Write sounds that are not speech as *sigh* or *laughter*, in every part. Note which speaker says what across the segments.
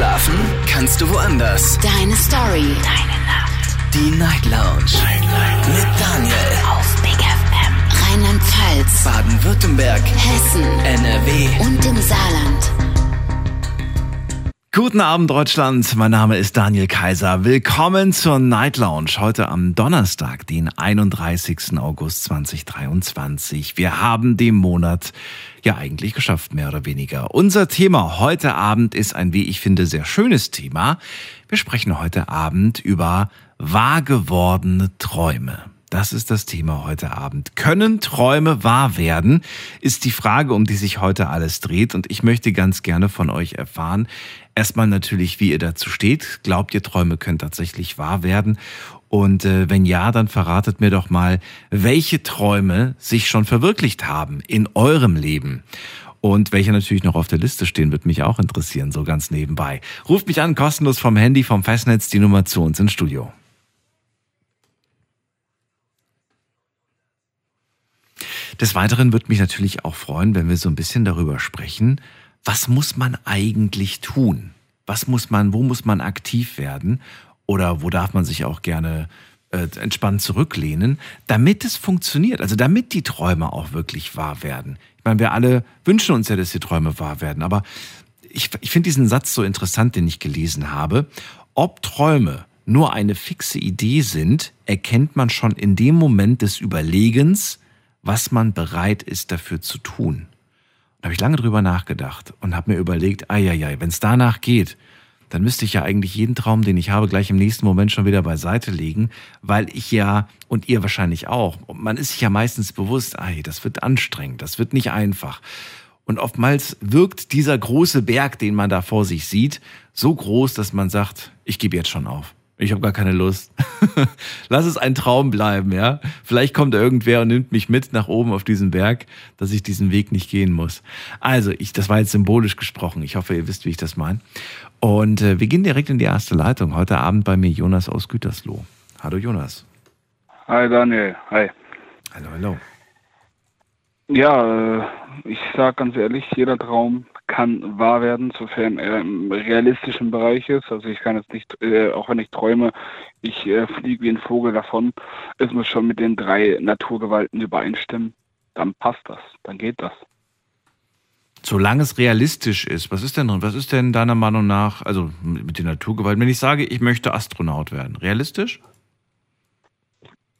Speaker 1: Schlafen kannst du woanders.
Speaker 2: Deine Story. Deine Nacht.
Speaker 1: Die Night Lounge. Night, Night. Mit Daniel.
Speaker 2: Auf Big FM. Rheinland-Pfalz.
Speaker 1: Baden-Württemberg.
Speaker 2: Hessen.
Speaker 1: NRW.
Speaker 2: Und im Saarland.
Speaker 3: Guten Abend, Deutschland. Mein Name ist Daniel Kaiser. Willkommen zur Night Lounge. Heute am Donnerstag, den 31. August 2023. Wir haben den Monat ja eigentlich geschafft, mehr oder weniger. Unser Thema heute Abend ist ein, wie ich finde, sehr schönes Thema. Wir sprechen heute Abend über wahr gewordene Träume. Das ist das Thema heute Abend. Können Träume wahr werden? Ist die Frage, um die sich heute alles dreht. Und ich möchte ganz gerne von euch erfahren, erstmal natürlich, wie ihr dazu steht. Glaubt ihr, Träume können tatsächlich wahr werden? Und äh, wenn ja, dann verratet mir doch mal, welche Träume sich schon verwirklicht haben in eurem Leben. Und welche natürlich noch auf der Liste stehen, wird mich auch interessieren, so ganz nebenbei. Ruft mich an, kostenlos vom Handy, vom Festnetz, die Nummer zu uns ins Studio. Des Weiteren würde mich natürlich auch freuen, wenn wir so ein bisschen darüber sprechen, was muss man eigentlich tun? Was muss man, wo muss man aktiv werden? Oder wo darf man sich auch gerne äh, entspannt zurücklehnen, damit es funktioniert, also damit die Träume auch wirklich wahr werden. Ich meine, wir alle wünschen uns ja, dass die Träume wahr werden, aber ich, ich finde diesen Satz so interessant, den ich gelesen habe. Ob Träume nur eine fixe Idee sind, erkennt man schon in dem Moment des Überlegens, was man bereit ist dafür zu tun. Da habe ich lange drüber nachgedacht und habe mir überlegt, ai, wenn es danach geht, dann müsste ich ja eigentlich jeden Traum, den ich habe, gleich im nächsten Moment schon wieder beiseite legen, weil ich ja, und ihr wahrscheinlich auch, man ist sich ja meistens bewusst, ei, das wird anstrengend, das wird nicht einfach. Und oftmals wirkt dieser große Berg, den man da vor sich sieht, so groß, dass man sagt, ich gebe jetzt schon auf. Ich habe gar keine Lust. *laughs* Lass es ein Traum bleiben, ja. Vielleicht kommt irgendwer und nimmt mich mit nach oben auf diesen Berg, dass ich diesen Weg nicht gehen muss. Also, ich, das war jetzt symbolisch gesprochen. Ich hoffe, ihr wisst, wie ich das meine. Und äh, wir gehen direkt in die erste Leitung. Heute Abend bei mir Jonas aus Gütersloh. Hallo Jonas.
Speaker 4: Hi Daniel. Hi.
Speaker 3: Hallo, hallo.
Speaker 4: Ja, äh, ich sage ganz ehrlich, jeder Traum kann wahr werden, sofern er im realistischen Bereich ist. Also ich kann jetzt nicht, äh, auch wenn ich träume, ich äh, fliege wie ein Vogel davon. Es muss schon mit den drei Naturgewalten übereinstimmen. Dann passt das, dann geht das.
Speaker 3: Solange es realistisch ist, was ist denn, was ist denn deiner Meinung nach, also mit den Naturgewalten, wenn ich sage, ich möchte Astronaut werden, realistisch?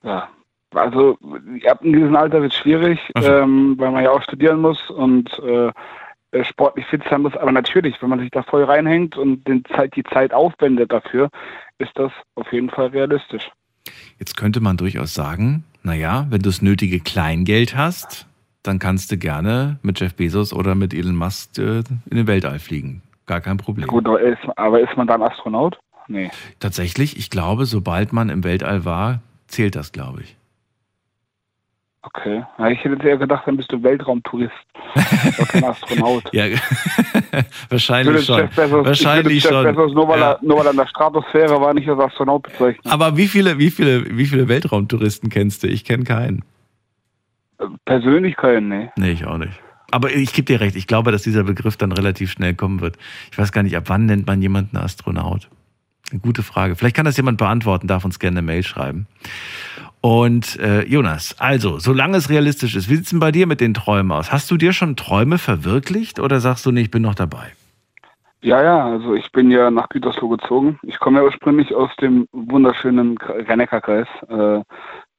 Speaker 4: Ja, also ab einem gewissen Alter wird es schwierig, so. ähm, weil man ja auch studieren muss und äh, äh, sportlich fit sein muss. Aber natürlich, wenn man sich da voll reinhängt und den Zeit, die Zeit aufwendet dafür, ist das auf jeden Fall realistisch.
Speaker 3: Jetzt könnte man durchaus sagen, naja, wenn du das nötige Kleingeld hast, dann kannst du gerne mit Jeff Bezos oder mit Elon Musk äh, in den Weltall fliegen. Gar kein Problem.
Speaker 4: Gut, aber ist, aber ist man dann Astronaut? Nee.
Speaker 3: Tatsächlich, ich glaube, sobald man im Weltall war, zählt das, glaube ich.
Speaker 4: Okay. Ja, ich hätte eher gedacht, dann bist du Weltraumtourist. Kein Astronaut. *laughs*
Speaker 3: ja, *laughs* wahrscheinlich schon.
Speaker 4: Bezos,
Speaker 3: wahrscheinlich schon.
Speaker 4: Bezos, nur, weil ja. er, nur weil er in der Stratosphäre war, nicht als Astronaut bezeichnet.
Speaker 3: Aber wie viele, wie viele, wie viele Weltraumtouristen kennst du? Ich kenne keinen.
Speaker 4: Persönlich keinen, nee.
Speaker 3: Nee, ich auch nicht. Aber ich gebe dir recht, ich glaube, dass dieser Begriff dann relativ schnell kommen wird. Ich weiß gar nicht, ab wann nennt man jemanden Astronaut? Eine gute Frage. Vielleicht kann das jemand beantworten, darf uns gerne eine Mail schreiben. Und äh, Jonas, also, solange es realistisch ist, wie sieht es denn bei dir mit den Träumen aus? Hast du dir schon Träume verwirklicht oder sagst du, nee, ich bin noch dabei?
Speaker 4: Ja, ja, also ich bin ja nach Gütersloh gezogen. Ich komme ja ursprünglich aus dem wunderschönen Rennecker-Kreis, äh,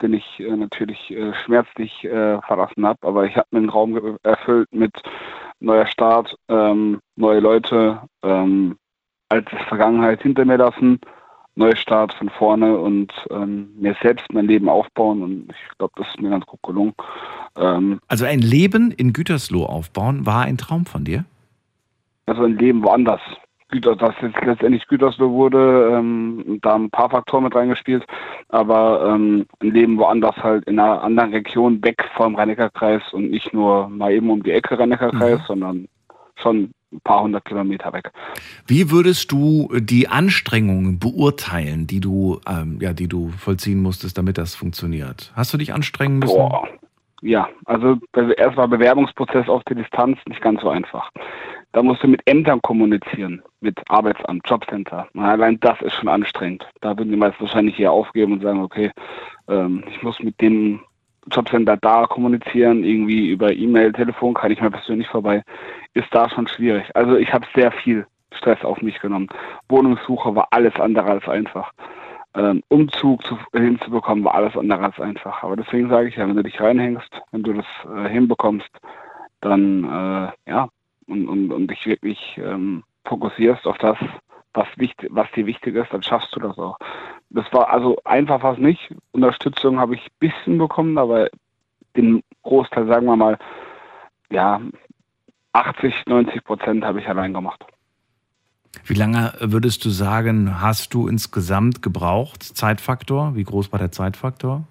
Speaker 4: den ich äh, natürlich äh, schmerzlich äh, verlassen habe. Aber ich habe mir einen Raum erfüllt mit neuer Start, ähm, neue Leute, ähm, alte Vergangenheit hinter mir lassen Neustart von vorne und ähm, mir selbst mein Leben aufbauen. Und ich glaube, das ist mir ganz gut gelungen.
Speaker 3: Ähm, also ein Leben in Gütersloh aufbauen war ein Traum von dir?
Speaker 4: Also ein Leben woanders. Güter, dass jetzt letztendlich Gütersloh wurde, ähm, da ein paar Faktoren mit reingespielt, aber ähm, ein Leben woanders halt in einer anderen Region weg vom Rhein-Neckar-Kreis und nicht nur mal eben um die Ecke Rhein-Neckar-Kreis, mhm. sondern schon ein paar hundert Kilometer weg.
Speaker 3: Wie würdest du die Anstrengungen beurteilen, die du, ähm, ja, die du vollziehen musstest, damit das funktioniert? Hast du dich anstrengen müssen? Boah.
Speaker 4: Ja, also erst war Bewerbungsprozess auf die Distanz nicht ganz so einfach. Da musst du mit Ämtern kommunizieren, mit Arbeitsamt, Jobcenter. Na, allein das ist schon anstrengend. Da würden die meisten wahrscheinlich eher aufgeben und sagen, okay, ähm, ich muss mit dem Jobcenter da kommunizieren, irgendwie über E-Mail, Telefon, kann ich mir persönlich vorbei, ist da schon schwierig. Also ich habe sehr viel Stress auf mich genommen. Wohnungssuche war alles andere als einfach. Ähm, Umzug zu, hinzubekommen war alles andere als einfach. Aber deswegen sage ich ja, wenn du dich reinhängst, wenn du das äh, hinbekommst, dann äh, ja und, und, und dich wirklich ähm, fokussierst auf das, was, wichtig, was dir wichtig ist, dann schaffst du das auch. Das war also einfach was nicht. Unterstützung habe ich ein bisschen bekommen, aber den Großteil, sagen wir mal, ja, 80, 90 Prozent habe ich allein gemacht.
Speaker 3: Wie lange würdest du sagen, hast du insgesamt gebraucht? Zeitfaktor? Wie groß war der Zeitfaktor?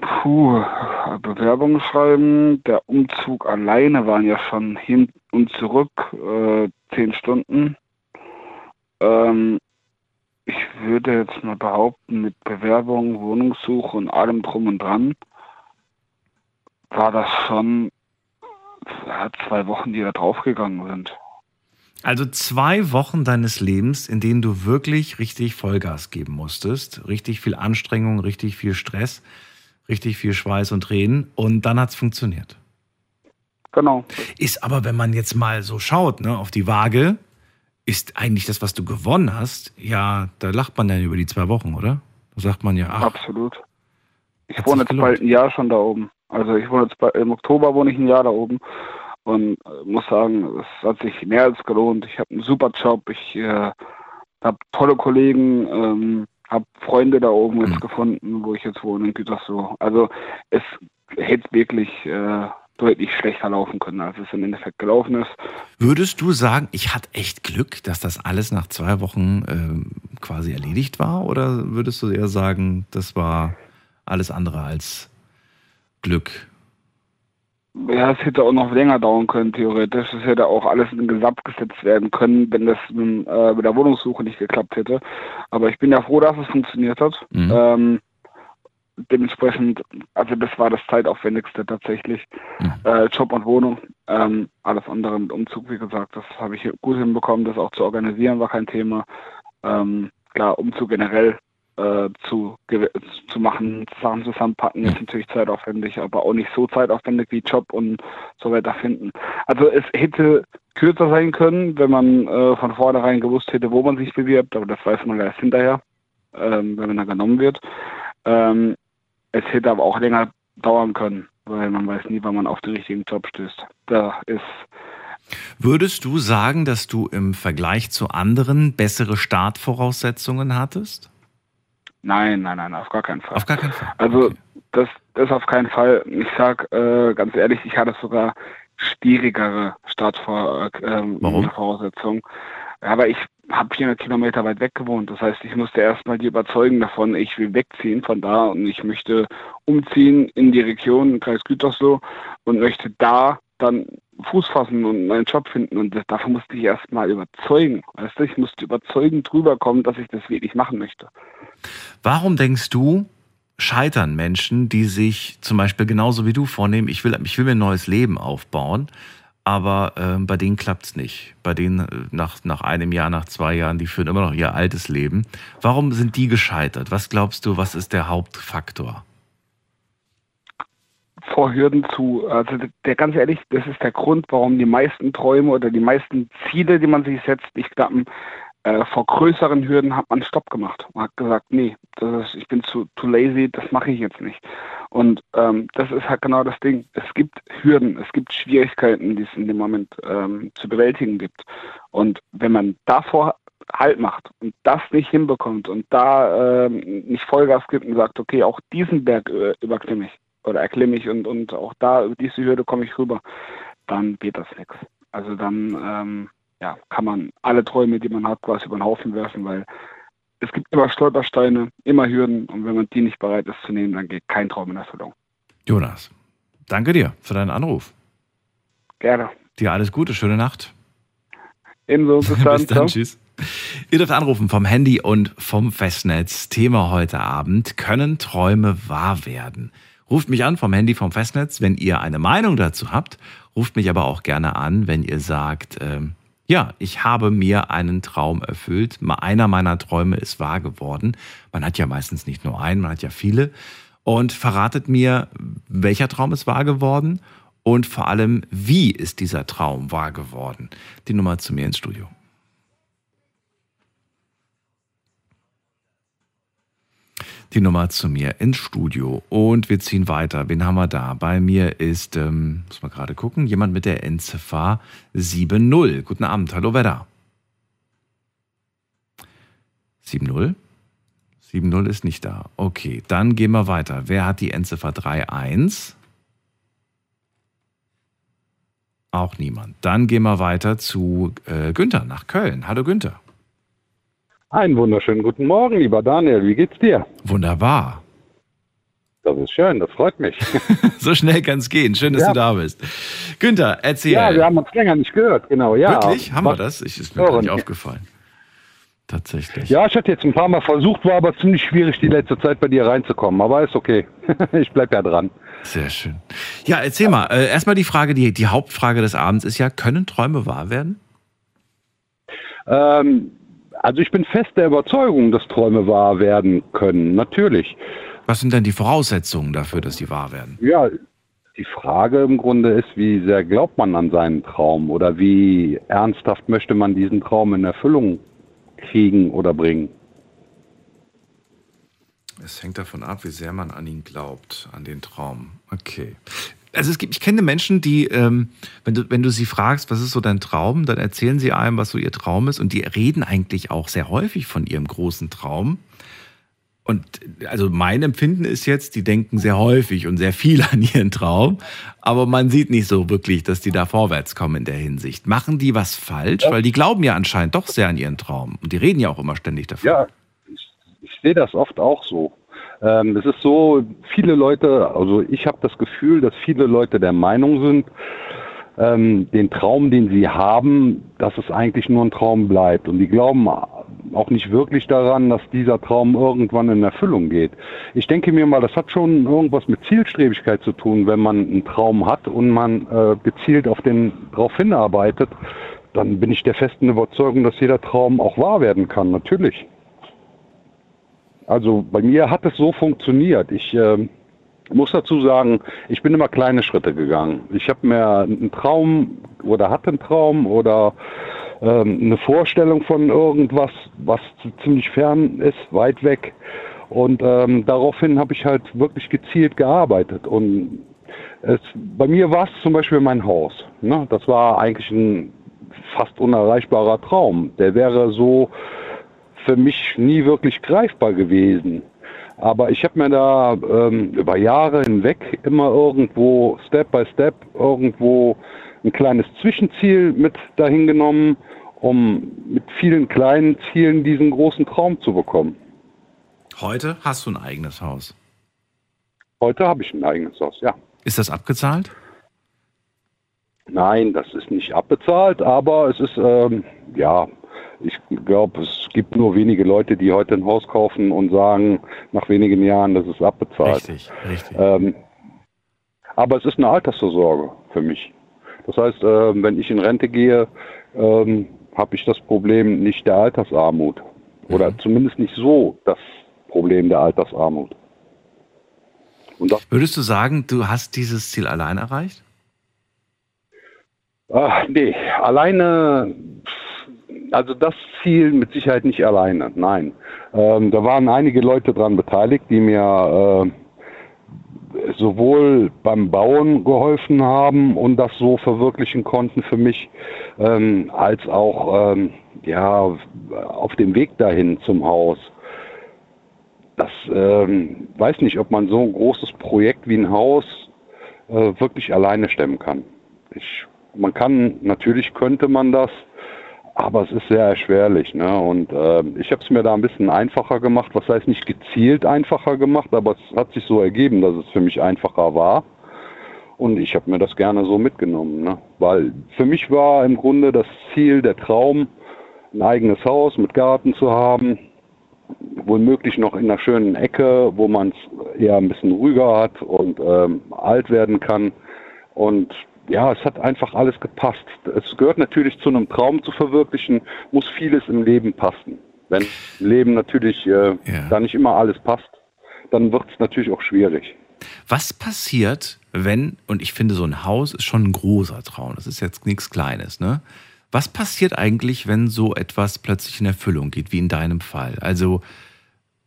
Speaker 4: Puh, Bewerbung schreiben, der Umzug alleine waren ja schon hin und zurück äh, zehn Stunden. Ähm, ich würde jetzt mal behaupten, mit Bewerbung, Wohnungssuche und allem drum und dran war das schon ja, zwei Wochen, die da draufgegangen sind.
Speaker 3: Also zwei Wochen deines Lebens, in denen du wirklich richtig Vollgas geben musstest, richtig viel Anstrengung, richtig viel Stress, richtig viel Schweiß und Tränen und dann hat es funktioniert.
Speaker 4: Genau.
Speaker 3: Ist aber, wenn man jetzt mal so schaut, ne, auf die Waage, ist eigentlich das, was du gewonnen hast, ja, da lacht man dann über die zwei Wochen, oder? Da sagt man ja, ach.
Speaker 4: Absolut. Ich wohne jetzt bald ein Jahr schon da oben. Also ich wohne jetzt bei, im Oktober wohne ich ein Jahr da oben und äh, muss sagen, es hat sich mehr als gelohnt. Ich habe einen super Job, ich äh, habe tolle Kollegen, ähm, habe Freunde da oben jetzt mhm. gefunden, wo ich jetzt wohne in Gütersloh. Also es hätte wirklich äh, deutlich schlechter laufen können, als es im Endeffekt gelaufen ist.
Speaker 3: Würdest du sagen, ich hatte echt Glück, dass das alles nach zwei Wochen äh, quasi erledigt war? Oder würdest du eher sagen, das war alles andere als Glück?
Speaker 4: Ja, es hätte auch noch länger dauern können, theoretisch. Es hätte auch alles in Gesamt gesetzt werden können, wenn das mit, äh, mit der Wohnungssuche nicht geklappt hätte. Aber ich bin ja froh, dass es funktioniert hat. Mhm. Ähm, dementsprechend, also das war das zeitaufwendigste tatsächlich. Mhm. Äh, Job und Wohnung. Ähm, alles andere mit Umzug, wie gesagt, das habe ich gut hinbekommen. Das auch zu organisieren war kein Thema. Ähm, klar, Umzug generell äh, zu, zu machen, Sachen zusammenpacken, ist natürlich zeitaufwendig, aber auch nicht so zeitaufwendig wie Job und so weiter finden. Also es hätte kürzer sein können, wenn man äh, von vornherein gewusst hätte, wo man sich bewirbt, aber das weiß man erst hinterher, ähm, wenn man da genommen wird. Ähm, es hätte aber auch länger dauern können, weil man weiß nie, wann man auf den richtigen Job stößt. Da ist
Speaker 3: Würdest du sagen, dass du im Vergleich zu anderen bessere Startvoraussetzungen hattest?
Speaker 4: Nein, nein, nein, auf gar keinen Fall.
Speaker 3: Auf gar keinen Fall.
Speaker 4: Also okay. das, das auf keinen Fall. Ich sag äh, ganz ehrlich, ich hatte sogar schwierigere Startvoraussetzungen. Ähm, Aber ich habe 400 Kilometer weit weg gewohnt. Das heißt, ich musste erstmal die überzeugen davon, ich will wegziehen von da und ich möchte umziehen in die Region, Kreis Gütersloh und möchte da dann Fuß fassen und meinen Job finden. Und das, dafür musste ich erstmal überzeugen. Weißt du, ich musste überzeugend drüber kommen, dass ich das wirklich machen möchte.
Speaker 3: Warum denkst du, scheitern Menschen, die sich zum Beispiel genauso wie du vornehmen, ich will, ich will mir ein neues Leben aufbauen, aber äh, bei denen klappt es nicht. Bei denen äh, nach, nach einem Jahr, nach zwei Jahren, die führen immer noch ihr altes Leben. Warum sind die gescheitert? Was glaubst du, was ist der Hauptfaktor?
Speaker 4: vor Hürden zu. Also der ganz ehrlich, das ist der Grund, warum die meisten Träume oder die meisten Ziele, die man sich setzt, nicht klappen. Äh, vor größeren Hürden hat man Stopp gemacht. Man hat gesagt, nee, ist, ich bin zu, zu lazy, das mache ich jetzt nicht. Und ähm, das ist halt genau das Ding. Es gibt Hürden, es gibt Schwierigkeiten, die es in dem Moment ähm, zu bewältigen gibt. Und wenn man davor Halt macht und das nicht hinbekommt und da ähm, nicht Vollgas gibt und sagt, okay, auch diesen Berg äh, überklimme ich, oder erklimme ich und, und auch da über diese Hürde komme ich rüber, dann geht das nichts. Also dann ähm, ja, kann man alle Träume, die man hat, quasi über den Haufen werfen, weil es gibt immer Stolpersteine, immer Hürden und wenn man die nicht bereit ist zu nehmen, dann geht kein Traum in Erfüllung.
Speaker 3: Jonas, danke dir für deinen Anruf.
Speaker 4: Gerne.
Speaker 3: Dir alles Gute, schöne Nacht.
Speaker 4: Ebenso, bis *laughs* dann. bis dann,
Speaker 3: tschüss. Ihr dürft anrufen vom Handy und vom Festnetz. Thema heute Abend, können Träume wahr werden? Ruft mich an vom Handy vom Festnetz, wenn ihr eine Meinung dazu habt. Ruft mich aber auch gerne an, wenn ihr sagt, ähm, ja, ich habe mir einen Traum erfüllt. Einer meiner Träume ist wahr geworden. Man hat ja meistens nicht nur einen, man hat ja viele. Und verratet mir, welcher Traum ist wahr geworden und vor allem, wie ist dieser Traum wahr geworden. Die Nummer zu mir ins Studio. Die Nummer zu mir ins Studio und wir ziehen weiter. Wen haben wir da? Bei mir ist, ähm, muss man gerade gucken, jemand mit der Endziffer 70. Guten Abend, hallo, wer da? 70? 70 ist nicht da. Okay, dann gehen wir weiter. Wer hat die Endziffer 31? Auch niemand. Dann gehen wir weiter zu äh, Günther nach Köln. Hallo Günther.
Speaker 5: Einen wunderschönen guten Morgen, lieber Daniel. Wie geht's dir?
Speaker 3: Wunderbar.
Speaker 5: Das ist schön, das freut mich. *laughs*
Speaker 3: so schnell kann es gehen. Schön, dass ja. du da bist. Günther, erzähl.
Speaker 5: Ja, wir haben uns länger nicht gehört, genau. Ja.
Speaker 3: Wirklich? Haben wir das? Ich, ist mir gar nicht aufgefallen. Tatsächlich.
Speaker 5: Ja, ich hatte jetzt ein paar Mal versucht, war aber ziemlich schwierig, die letzte Zeit bei dir reinzukommen. Aber ist okay. *laughs* ich bleib ja dran.
Speaker 3: Sehr schön. Ja, erzähl mal. Äh, erstmal die Frage, die, die Hauptfrage des Abends ist ja, können Träume wahr werden?
Speaker 5: Ähm, also ich bin fest der Überzeugung, dass Träume wahr werden können, natürlich.
Speaker 3: Was sind denn die Voraussetzungen dafür, dass sie wahr werden?
Speaker 5: Ja, die Frage im Grunde ist, wie sehr glaubt man an seinen Traum oder wie ernsthaft möchte man diesen Traum in Erfüllung kriegen oder bringen?
Speaker 3: Es hängt davon ab, wie sehr man an ihn glaubt, an den Traum. Okay also es gibt, ich kenne Menschen, die, ähm, wenn, du, wenn du sie fragst, was ist so dein Traum, dann erzählen sie einem, was so ihr Traum ist und die reden eigentlich auch sehr häufig von ihrem großen Traum. Und also mein Empfinden ist jetzt, die denken sehr häufig und sehr viel *laughs* an ihren Traum, aber man sieht nicht so wirklich, dass die da vorwärts kommen in der Hinsicht. Machen die was falsch? Weil die glauben ja anscheinend doch sehr an ihren Traum und die reden ja auch immer ständig davon.
Speaker 5: Ja, ich, ich sehe das oft auch so. Ähm, es ist so, viele Leute, also ich habe das Gefühl, dass viele Leute der Meinung sind, ähm, den Traum, den sie haben, dass es eigentlich nur ein Traum bleibt. Und die glauben auch nicht wirklich daran, dass dieser Traum irgendwann in Erfüllung geht. Ich denke mir mal, das hat schon irgendwas mit Zielstrebigkeit zu tun, wenn man einen Traum hat und man äh, gezielt auf den darauf hinarbeitet, dann bin ich der festen Überzeugung, dass jeder Traum auch wahr werden kann, natürlich. Also bei mir hat es so funktioniert. Ich äh, muss dazu sagen, ich bin immer kleine Schritte gegangen. Ich habe mir einen Traum oder hatte einen Traum oder ähm, eine Vorstellung von irgendwas, was ziemlich fern ist, weit weg. Und ähm, daraufhin habe ich halt wirklich gezielt gearbeitet. Und es, bei mir war es zum Beispiel mein Haus. Ne? Das war eigentlich ein fast unerreichbarer Traum. Der wäre so für mich nie wirklich greifbar gewesen. Aber ich habe mir da ähm, über Jahre hinweg immer irgendwo Step by Step irgendwo ein kleines Zwischenziel mit dahin genommen, um mit vielen kleinen Zielen diesen großen Traum zu bekommen.
Speaker 3: Heute hast du ein eigenes Haus.
Speaker 5: Heute habe ich ein eigenes Haus, ja.
Speaker 3: Ist das abgezahlt?
Speaker 5: Nein, das ist nicht abbezahlt, aber es ist ähm, ja ich glaube, es gibt nur wenige Leute, die heute ein Haus kaufen und sagen nach wenigen Jahren, das ist abbezahlt.
Speaker 3: Richtig, richtig.
Speaker 5: Ähm, aber es ist eine Altersvorsorge für mich. Das heißt, äh, wenn ich in Rente gehe, ähm, habe ich das Problem nicht der Altersarmut. Oder mhm. zumindest nicht so das Problem der Altersarmut.
Speaker 3: Würdest du sagen, du hast dieses Ziel allein erreicht?
Speaker 5: Ach, nee, alleine also das Ziel mit Sicherheit nicht alleine, nein. Ähm, da waren einige Leute daran beteiligt, die mir äh, sowohl beim Bauen geholfen haben und das so verwirklichen konnten für mich, ähm, als auch ähm, ja, auf dem Weg dahin zum Haus. Das ähm, weiß nicht, ob man so ein großes Projekt wie ein Haus äh, wirklich alleine stemmen kann. Ich, man kann, natürlich könnte man das, aber es ist sehr erschwerlich. Ne? Und äh, ich habe es mir da ein bisschen einfacher gemacht. Was heißt nicht gezielt einfacher gemacht, aber es hat sich so ergeben, dass es für mich einfacher war. Und ich habe mir das gerne so mitgenommen. Ne? Weil für mich war im Grunde das Ziel, der Traum, ein eigenes Haus mit Garten zu haben, womöglich noch in einer schönen Ecke, wo man es eher ein bisschen ruhiger hat und ähm, alt werden kann. Und ja, es hat einfach alles gepasst. Es gehört natürlich zu einem Traum zu verwirklichen, muss vieles im Leben passen. Wenn im Leben natürlich äh,
Speaker 3: Ja.
Speaker 5: da nicht immer alles passt, dann wird es natürlich auch schwierig.
Speaker 3: Was passiert, wenn, und ich finde, so ein Haus ist schon ein großer Traum, das ist jetzt nichts Kleines, ne? Was passiert eigentlich, wenn so etwas plötzlich in Erfüllung geht, wie in deinem Fall? Also,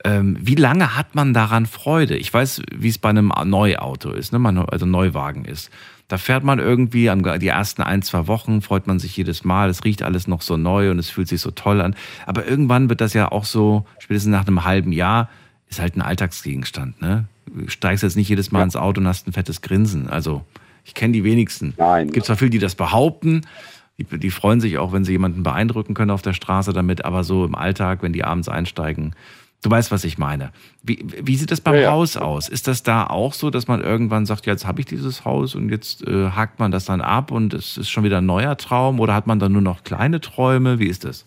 Speaker 3: ähm, wie lange hat man daran Freude? Ich weiß, wie es bei einem Neuauto ist, ne? man, also Neuwagen ist. Da fährt man irgendwie an die ersten ein, zwei Wochen, freut man sich jedes Mal, es riecht alles noch so neu und es fühlt sich so toll an. Aber irgendwann wird das ja auch so, spätestens nach einem halben Jahr, ist halt ein Alltagsgegenstand. Ne? Du steigst jetzt nicht jedes Mal ins Auto und hast ein fettes Grinsen. Also, ich kenne die wenigsten.
Speaker 5: Nein.
Speaker 3: Es gibt zwar viele, die das behaupten, die, die freuen sich auch, wenn sie jemanden beeindrucken können auf der Straße damit, aber so im Alltag, wenn die abends einsteigen, du weißt, was ich meine. Wie, wie sieht das beim
Speaker 5: Ja, ja.
Speaker 3: Haus aus? Ist das da auch so, dass man irgendwann sagt, ja, jetzt habe ich dieses Haus und jetzt äh, hakt man das dann ab und es ist schon wieder ein neuer Traum oder hat man dann nur noch kleine Träume? Wie ist das?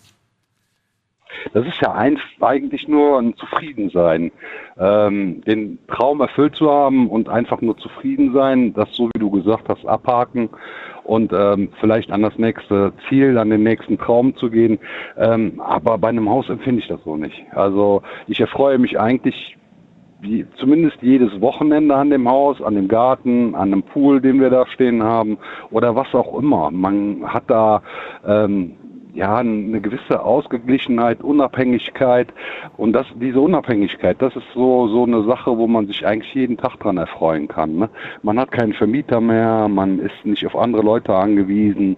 Speaker 5: Das ist ja ein, eigentlich nur ein Zufriedensein. Ähm, den Traum erfüllt zu haben und einfach nur zufrieden sein, das so wie du gesagt hast, abhaken und ähm, vielleicht an das nächste Ziel, an den nächsten Traum zu gehen. Ähm, aber bei einem Haus empfinde ich das so nicht. Also ich erfreue mich eigentlich wie, zumindest jedes Wochenende an dem Haus, an dem Garten, an dem Pool, den wir da stehen haben oder was auch immer. Man hat da ähm, ja eine gewisse Ausgeglichenheit, Unabhängigkeit und das, diese Unabhängigkeit, das ist so so eine Sache, wo man sich eigentlich jeden Tag dran erfreuen kann. Ne? Man hat keinen Vermieter mehr, man ist nicht auf andere Leute angewiesen.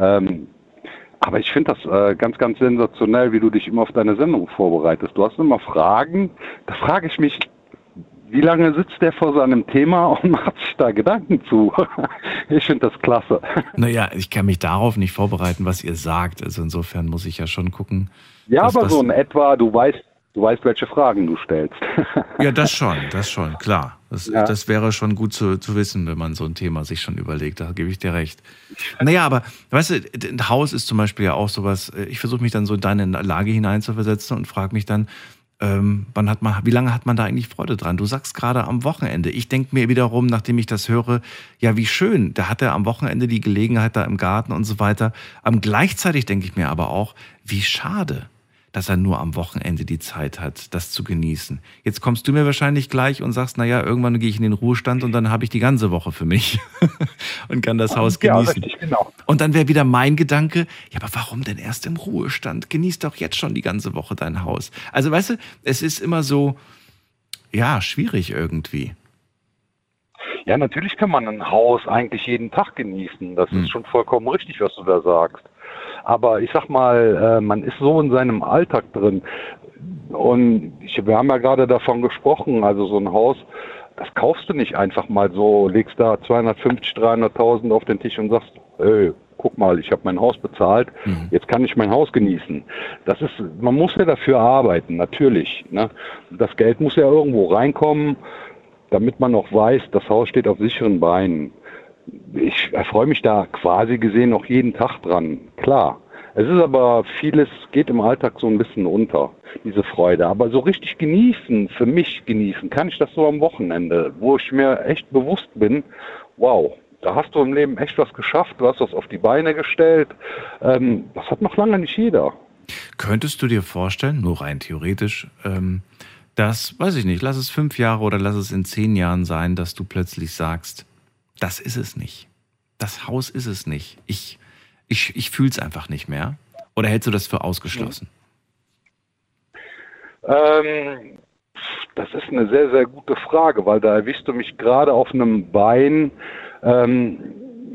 Speaker 5: Ähm, aber ich finde das äh, ganz, ganz sensationell, wie du dich immer auf deine Sendung vorbereitest. Du hast immer Fragen. Da frage ich mich, wie lange sitzt der vor seinem Thema und *laughs* macht sich da Gedanken zu? *laughs* ich finde das klasse. *laughs*
Speaker 3: Naja, ich kann mich darauf nicht vorbereiten, was ihr sagt. Also insofern muss ich ja schon gucken.
Speaker 5: Ja, aber so in etwa, du weißt, du weißt, welche Fragen du stellst.
Speaker 3: Ja, das schon, das schon, klar. Das,
Speaker 5: Ja.
Speaker 3: das wäre schon gut zu, zu wissen, wenn man so ein Thema sich schon überlegt. Da gebe ich dir recht. Naja, aber weißt du, ein Haus ist zum Beispiel ja auch sowas, äh, ich versuche mich dann so in deine Lage hineinzuversetzen und frage mich dann, ähm, wann hat man, wie lange hat man da eigentlich Freude dran? Du sagst gerade am Wochenende. Ich denke mir wiederum, nachdem ich das höre, ja, wie schön, da hat er am Wochenende die Gelegenheit da im Garten und so weiter. Am gleichzeitig denke ich mir aber auch, wie schade, dass er nur am Wochenende die Zeit hat, das zu genießen. Jetzt kommst du mir wahrscheinlich gleich und sagst, naja, irgendwann gehe ich in den Ruhestand und dann habe ich die ganze Woche für mich *laughs* und kann das Haus
Speaker 5: ja,
Speaker 3: genießen.
Speaker 5: richtig, genau.
Speaker 3: Und dann wäre wieder mein Gedanke, ja, aber warum denn erst im Ruhestand? Genieß doch jetzt schon die ganze Woche dein Haus. Also weißt du, es ist immer so, ja, schwierig irgendwie.
Speaker 5: Ja, natürlich kann man ein Haus eigentlich jeden Tag genießen. Das
Speaker 3: Hm.
Speaker 5: ist schon vollkommen richtig, was du da sagst. Aber ich sag mal, äh, man ist so in seinem Alltag drin. Und ich, wir haben ja gerade davon gesprochen, also so ein Haus, das kaufst du nicht einfach mal so, legst da 250, 300.000 auf den Tisch und sagst, ey, guck mal, ich habe mein Haus bezahlt, jetzt kann ich mein Haus genießen. Das ist, man muss ja dafür arbeiten, natürlich. Ne? Das Geld muss ja irgendwo reinkommen, damit man auch weiß, das Haus steht auf sicheren Beinen. Ich erfreue mich da quasi gesehen noch jeden Tag dran, klar. Es ist aber vieles geht im Alltag so ein bisschen unter, diese Freude. Aber so richtig genießen, für mich genießen, kann ich das so am Wochenende, wo ich mir echt bewusst bin, wow, da hast du im Leben echt was geschafft, du hast was auf die Beine gestellt. Ähm, das hat noch lange nicht jeder.
Speaker 3: Könntest du dir vorstellen, nur rein theoretisch, ähm, dass, weiß ich nicht, lass es fünf Jahre oder lass es in zehn Jahren sein, dass du plötzlich sagst, das ist es nicht. Das Haus ist es nicht. Ich, ich, ich fühle es einfach nicht mehr. Oder hältst du das für ausgeschlossen?
Speaker 5: Ähm, das ist eine sehr, sehr gute Frage, weil da erwischst du mich gerade auf einem Bein. Ähm,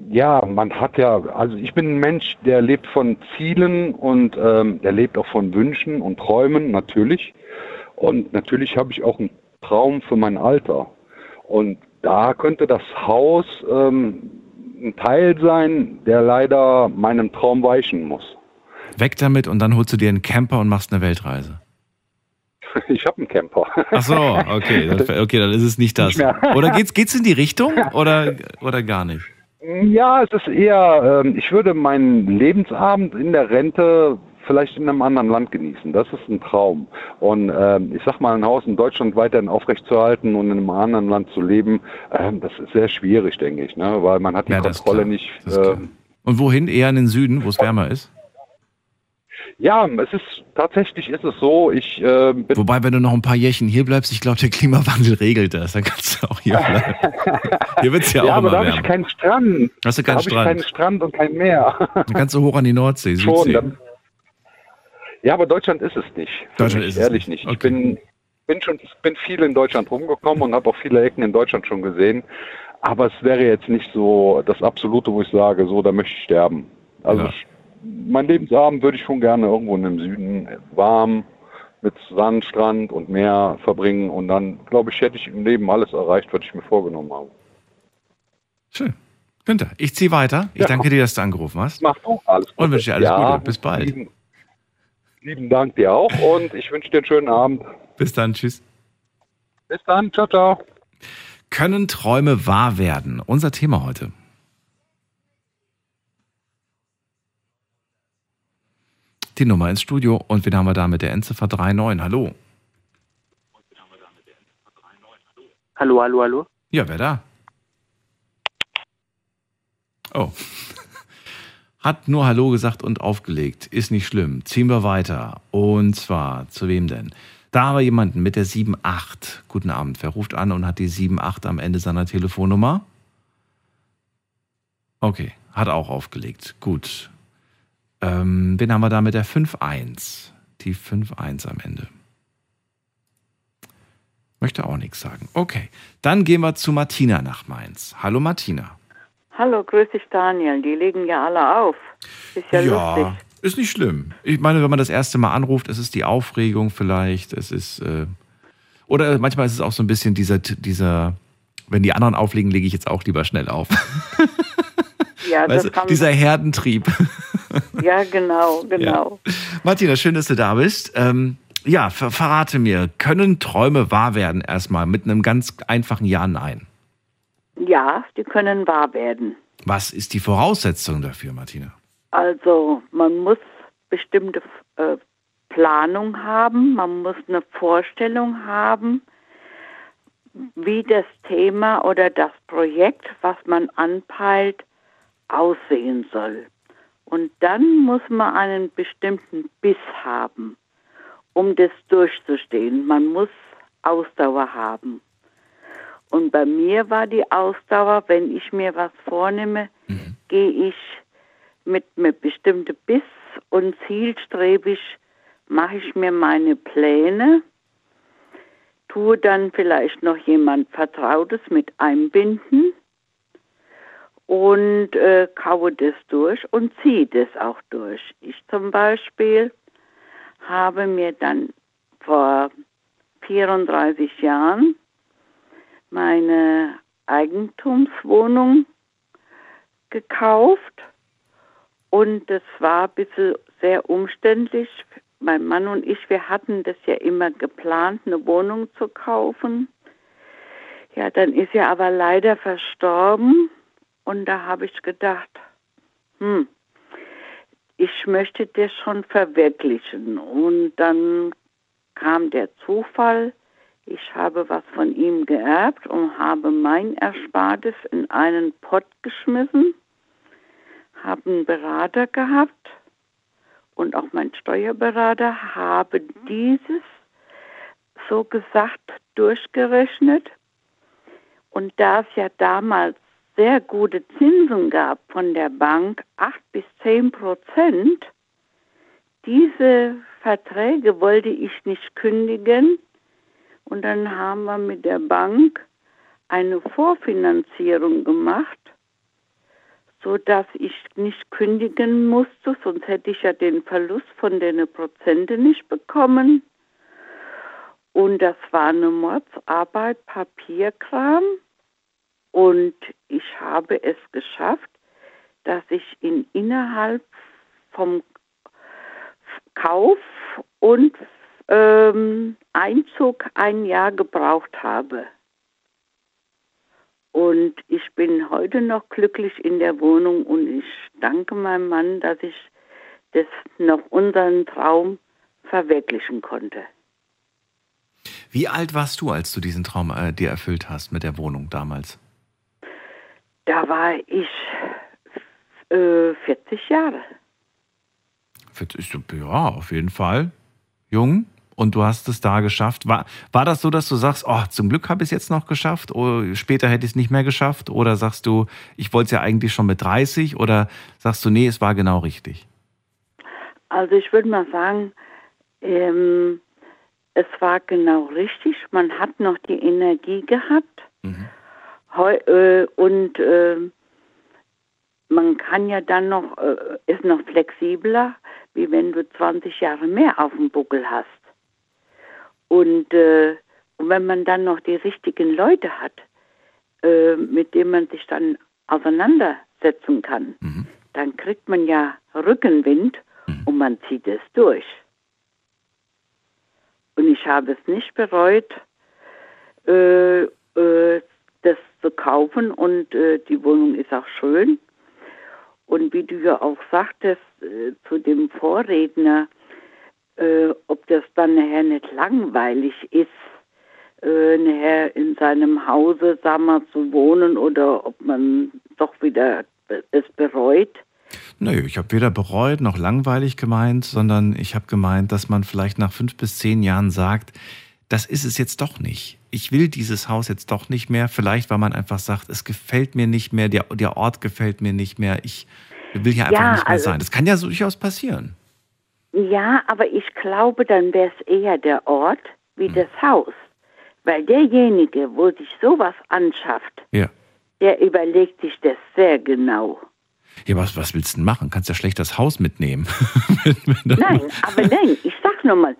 Speaker 5: ja, man hat ja, also ich bin ein Mensch, der lebt von Zielen und ähm, der lebt auch von Wünschen und Träumen, natürlich. Und natürlich habe ich auch einen Traum für mein Alter. Und da könnte das Haus ähm, ein Teil sein, der leider meinem Traum weichen muss.
Speaker 3: Weg damit und dann holst du dir einen Camper und machst eine Weltreise. *laughs*
Speaker 5: Ich habe einen Camper.
Speaker 3: Ach so, okay, dann, *laughs* okay, dann ist es nicht das.
Speaker 5: Nicht. *laughs*
Speaker 3: Oder geht's, geht's in die Richtung oder, oder gar nicht?
Speaker 5: Ja, es ist eher, ähm, ich würde meinen Lebensabend in der Rente vielleicht in einem anderen Land genießen. Das ist ein Traum. Und ähm, ich sag mal, ein Haus in Deutschland weiterhin aufrechtzuerhalten und in einem anderen Land zu leben, ähm, das ist sehr schwierig, denke ich, ne? weil man hat die
Speaker 3: Ja,
Speaker 5: Kontrolle nicht. Ähm,
Speaker 3: Und wohin? Eher in den Süden, wo es wärmer ist?
Speaker 5: ja, es ist tatsächlich ist es so. Ich äh,
Speaker 3: Wobei, wenn du noch ein paar Jährchen hier bleibst, ich glaube, der Klimawandel regelt das. Dann kannst du auch hier *laughs* bleiben. hier wird es ja,
Speaker 5: ja,
Speaker 3: auch
Speaker 5: aber da
Speaker 3: immer
Speaker 5: habe ich keinen Strand.
Speaker 3: Hast du
Speaker 5: Da
Speaker 3: keinen
Speaker 5: habe ich keinen
Speaker 3: Strand?
Speaker 5: Strand und kein Meer.
Speaker 3: Dann kannst du hoch an die Nordsee, *laughs*
Speaker 5: Schon.
Speaker 3: Südsee.
Speaker 5: Dann, ja, aber Deutschland ist es nicht.
Speaker 3: Deutschland
Speaker 5: mich,
Speaker 3: ist es
Speaker 5: ehrlich
Speaker 3: nicht.
Speaker 5: nicht. Ich
Speaker 3: Okay.
Speaker 5: bin, bin schon bin viel in Deutschland rumgekommen und habe auch viele Ecken in Deutschland schon gesehen. Aber es wäre jetzt nicht so das Absolute, wo ich sage, so, da möchte ich sterben. Also
Speaker 3: Ja.
Speaker 5: ich- mein Lebensabend würde ich schon gerne irgendwo in dem Süden warm mit Sand, Strand und Meer verbringen und dann, glaube ich, hätte ich im Leben alles erreicht, was ich mir vorgenommen habe.
Speaker 3: Schön. Günther, ich ziehe weiter. Ich
Speaker 5: Ja.
Speaker 3: danke dir, dass du angerufen hast.
Speaker 5: Mach du alles
Speaker 3: Und wünsche dir alles Gute. Bis bald.
Speaker 5: Lieben, Dank dir auch und ich wünsche dir einen schönen Abend.
Speaker 3: Bis dann, tschüss.
Speaker 5: Bis dann, ciao, ciao.
Speaker 3: Können Träume wahr werden? Unser Thema heute. Die Nummer ins Studio und wen haben wir da mit der Endziffer 39? Hallo.
Speaker 6: Hallo, hallo, hallo.
Speaker 3: Ja, wer da? Oh. Hat nur Hallo gesagt und aufgelegt. Ist nicht schlimm. Ziehen wir weiter. Und zwar, zu wem denn? Da haben wir jemanden mit der 78. Guten Abend. Wer ruft an und hat die 78 am Ende seiner Telefonnummer? Okay, hat auch aufgelegt. Gut. Ähm, wen haben wir da mit der 5-1? Die 5-1 am Ende. Möchte auch nichts sagen. Okay, dann gehen wir zu Martina nach Mainz. Hallo Martina.
Speaker 7: Hallo, grüß dich Daniel. Die legen ja alle auf. Ist ja, lustig.
Speaker 3: ist nicht schlimm. Ich meine, wenn man das erste Mal anruft, es ist die Aufregung vielleicht, es ist äh, oder manchmal ist es auch so ein bisschen dieser dieser wenn die anderen auflegen, lege ich jetzt auch lieber schnell auf. *laughs*
Speaker 7: Ja,
Speaker 3: Weißt
Speaker 7: das
Speaker 3: du,
Speaker 7: kann,
Speaker 3: dieser Herdentrieb. *laughs*
Speaker 7: ja genau, genau.
Speaker 3: Martina, schön, dass du da bist. Ähm, ja, ver verrate mir, können Träume wahr werden erstmal mit einem ganz einfachen Ja, Nein?
Speaker 7: Ja, die können wahr werden.
Speaker 3: Was ist die Voraussetzung dafür, Martina?
Speaker 7: Also man muss bestimmte äh, Planung haben, man muss eine Vorstellung haben, wie das Thema oder das Projekt, was man anpeilt, aussehen soll. Und dann muss man einen bestimmten Biss haben, um das durchzustehen. Man muss Ausdauer haben. Und bei mir war die Ausdauer, wenn ich mir was vornehme, gehe ich mit einem bestimmten Biss und zielstrebig mache ich mir meine Pläne, tue dann vielleicht noch jemand Vertrautes mit einbinden und äh, kaue das durch und ziehe das auch durch. Ich zum Beispiel habe mir dann vor 34 Jahren meine Eigentumswohnung gekauft und das war ein bisschen sehr umständlich. Mein Mann und ich, wir hatten das ja immer geplant, eine Wohnung zu kaufen. Ja, dann ist er aber leider verstorben und da habe ich gedacht, hm, ich möchte das schon verwirklichen. Und dann kam der Zufall, ich habe was von ihm geerbt und habe mein Erspartes in einen Pott geschmissen, habe einen Berater gehabt und auch mein Steuerberater habe dieses so gesagt durchgerechnet. Und da es ja damals sehr gute Zinsen gab von der Bank, 8 bis 10 Prozent, diese Verträge wollte ich nicht kündigen. Und dann haben wir mit der Bank eine Vorfinanzierung gemacht, so dass ich nicht kündigen musste, sonst hätte ich ja den Verlust von den Prozenten nicht bekommen. Und das war eine Mordsarbeit, Papierkram. Und ich habe es geschafft, dass ich in innerhalb vom Kauf und ähm, Einzug ein Jahr gebraucht habe. Und ich bin heute noch glücklich in der Wohnung und ich danke meinem Mann, dass ich das noch unseren Traum verwirklichen konnte.
Speaker 3: Wie alt warst du, als du diesen Traum äh, dir erfüllt hast mit der Wohnung damals?
Speaker 7: Da war ich äh, 40 Jahre.
Speaker 3: 40, ja, auf jeden Fall. Jung. Und du hast es da geschafft. War, war das so, dass du sagst, oh, zum Glück habe ich es jetzt noch geschafft, oder später hätte ich es nicht mehr geschafft? Oder sagst du, ich wollte es ja eigentlich schon mit 30? Oder sagst du, nee, es war genau richtig?
Speaker 7: Also ich würde mal sagen, ähm, es war genau richtig. Man hat noch die Energie gehabt. Mhm. Heu, äh, und äh, man kann ja dann noch, äh, ist noch flexibler, wie wenn du 20 Jahre mehr auf dem Buckel hast. Und, äh, und wenn man dann noch die richtigen Leute hat, äh, mit denen man sich dann auseinandersetzen kann, mhm. dann kriegt man ja Rückenwind mhm. und man zieht es durch. Und ich habe es nicht bereut, äh, äh, das zu kaufen und äh, die Wohnung ist auch schön. Und wie du ja auch sagtest äh, zu dem Vorredner, äh, ob das dann nachher nicht langweilig ist, äh, nachher in seinem Hause, sagen wir, zu wohnen oder ob man doch wieder es bereut.
Speaker 3: Nö, ich habe weder bereut noch langweilig gemeint, sondern ich habe gemeint, dass man vielleicht nach fünf bis zehn Jahren sagt, das ist es jetzt doch nicht. Ich will dieses Haus jetzt doch nicht mehr. Vielleicht, weil man einfach sagt, es gefällt mir nicht mehr, der, der Ort gefällt mir nicht mehr. Ich will hier einfach ja, nicht mehr also, sein. Das kann ja durchaus passieren.
Speaker 7: Ja, aber ich glaube, dann wäre es eher der Ort wie hm. das Haus. Weil derjenige, wo sich sowas anschafft,
Speaker 3: ja.
Speaker 7: der überlegt sich das sehr genau.
Speaker 3: Ja, was, was willst du denn machen? Kannst ja schlecht das Haus mitnehmen. *laughs*
Speaker 7: nein, aber nein, ich sag nur mal,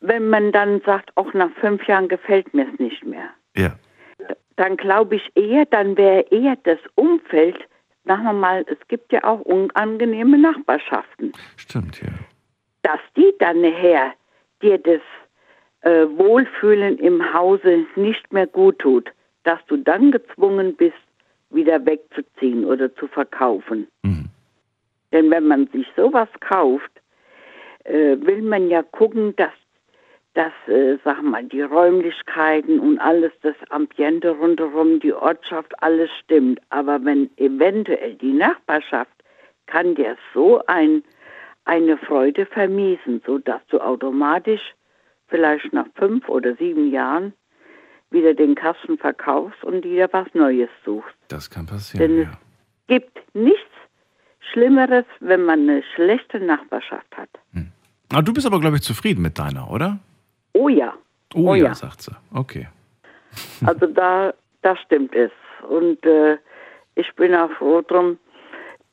Speaker 7: wenn man dann sagt, auch nach fünf Jahren gefällt mir es nicht mehr.
Speaker 3: Ja.
Speaker 7: Dann glaube ich eher, dann wäre eher das Umfeld, sagen wir mal, es gibt ja auch unangenehme Nachbarschaften.
Speaker 3: Stimmt, ja
Speaker 7: dass die dann nachher dir das äh, Wohlfühlen im Hause nicht mehr gut tut, dass du dann gezwungen bist, wieder wegzuziehen oder zu verkaufen. Mhm. Denn wenn man sich sowas kauft, äh, will man ja gucken, dass, dass äh, sag mal, die Räumlichkeiten und alles, das Ambiente rundherum, die Ortschaft, alles stimmt. Aber wenn eventuell die Nachbarschaft kann dir so ein eine Freude vermiesen, sodass du automatisch vielleicht nach fünf oder sieben Jahren wieder den Kasten verkaufst und wieder was Neues suchst.
Speaker 3: Das kann passieren. Denn
Speaker 7: ja. es gibt nichts Schlimmeres, wenn man eine schlechte Nachbarschaft hat. Hm.
Speaker 3: Ah, du bist aber, glaube ich, zufrieden mit deiner, oder?
Speaker 7: Oh ja.
Speaker 3: Oh, oh ja, ja, sagt sie. Okay.
Speaker 7: Also da, da stimmt es. Und äh, ich bin auch froh drum,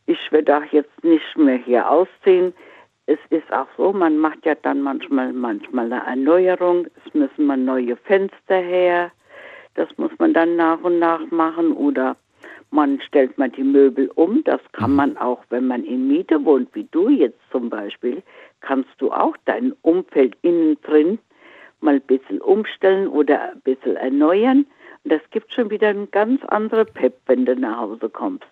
Speaker 7: ich werde auch jetzt nicht mehr hier ausziehen. Es ist auch so, man macht ja dann manchmal, manchmal eine Erneuerung. Es müssen mal neue Fenster her. Das muss man dann nach und nach machen. Oder man stellt mal die Möbel um. Das kann mhm. man auch, wenn man in Miete wohnt, wie du jetzt zum Beispiel, kannst du auch dein Umfeld innen drin mal ein bisschen umstellen oder ein bisschen erneuern. Und das gibt schon wieder eine ganz andere Pep, wenn du nach Hause kommst.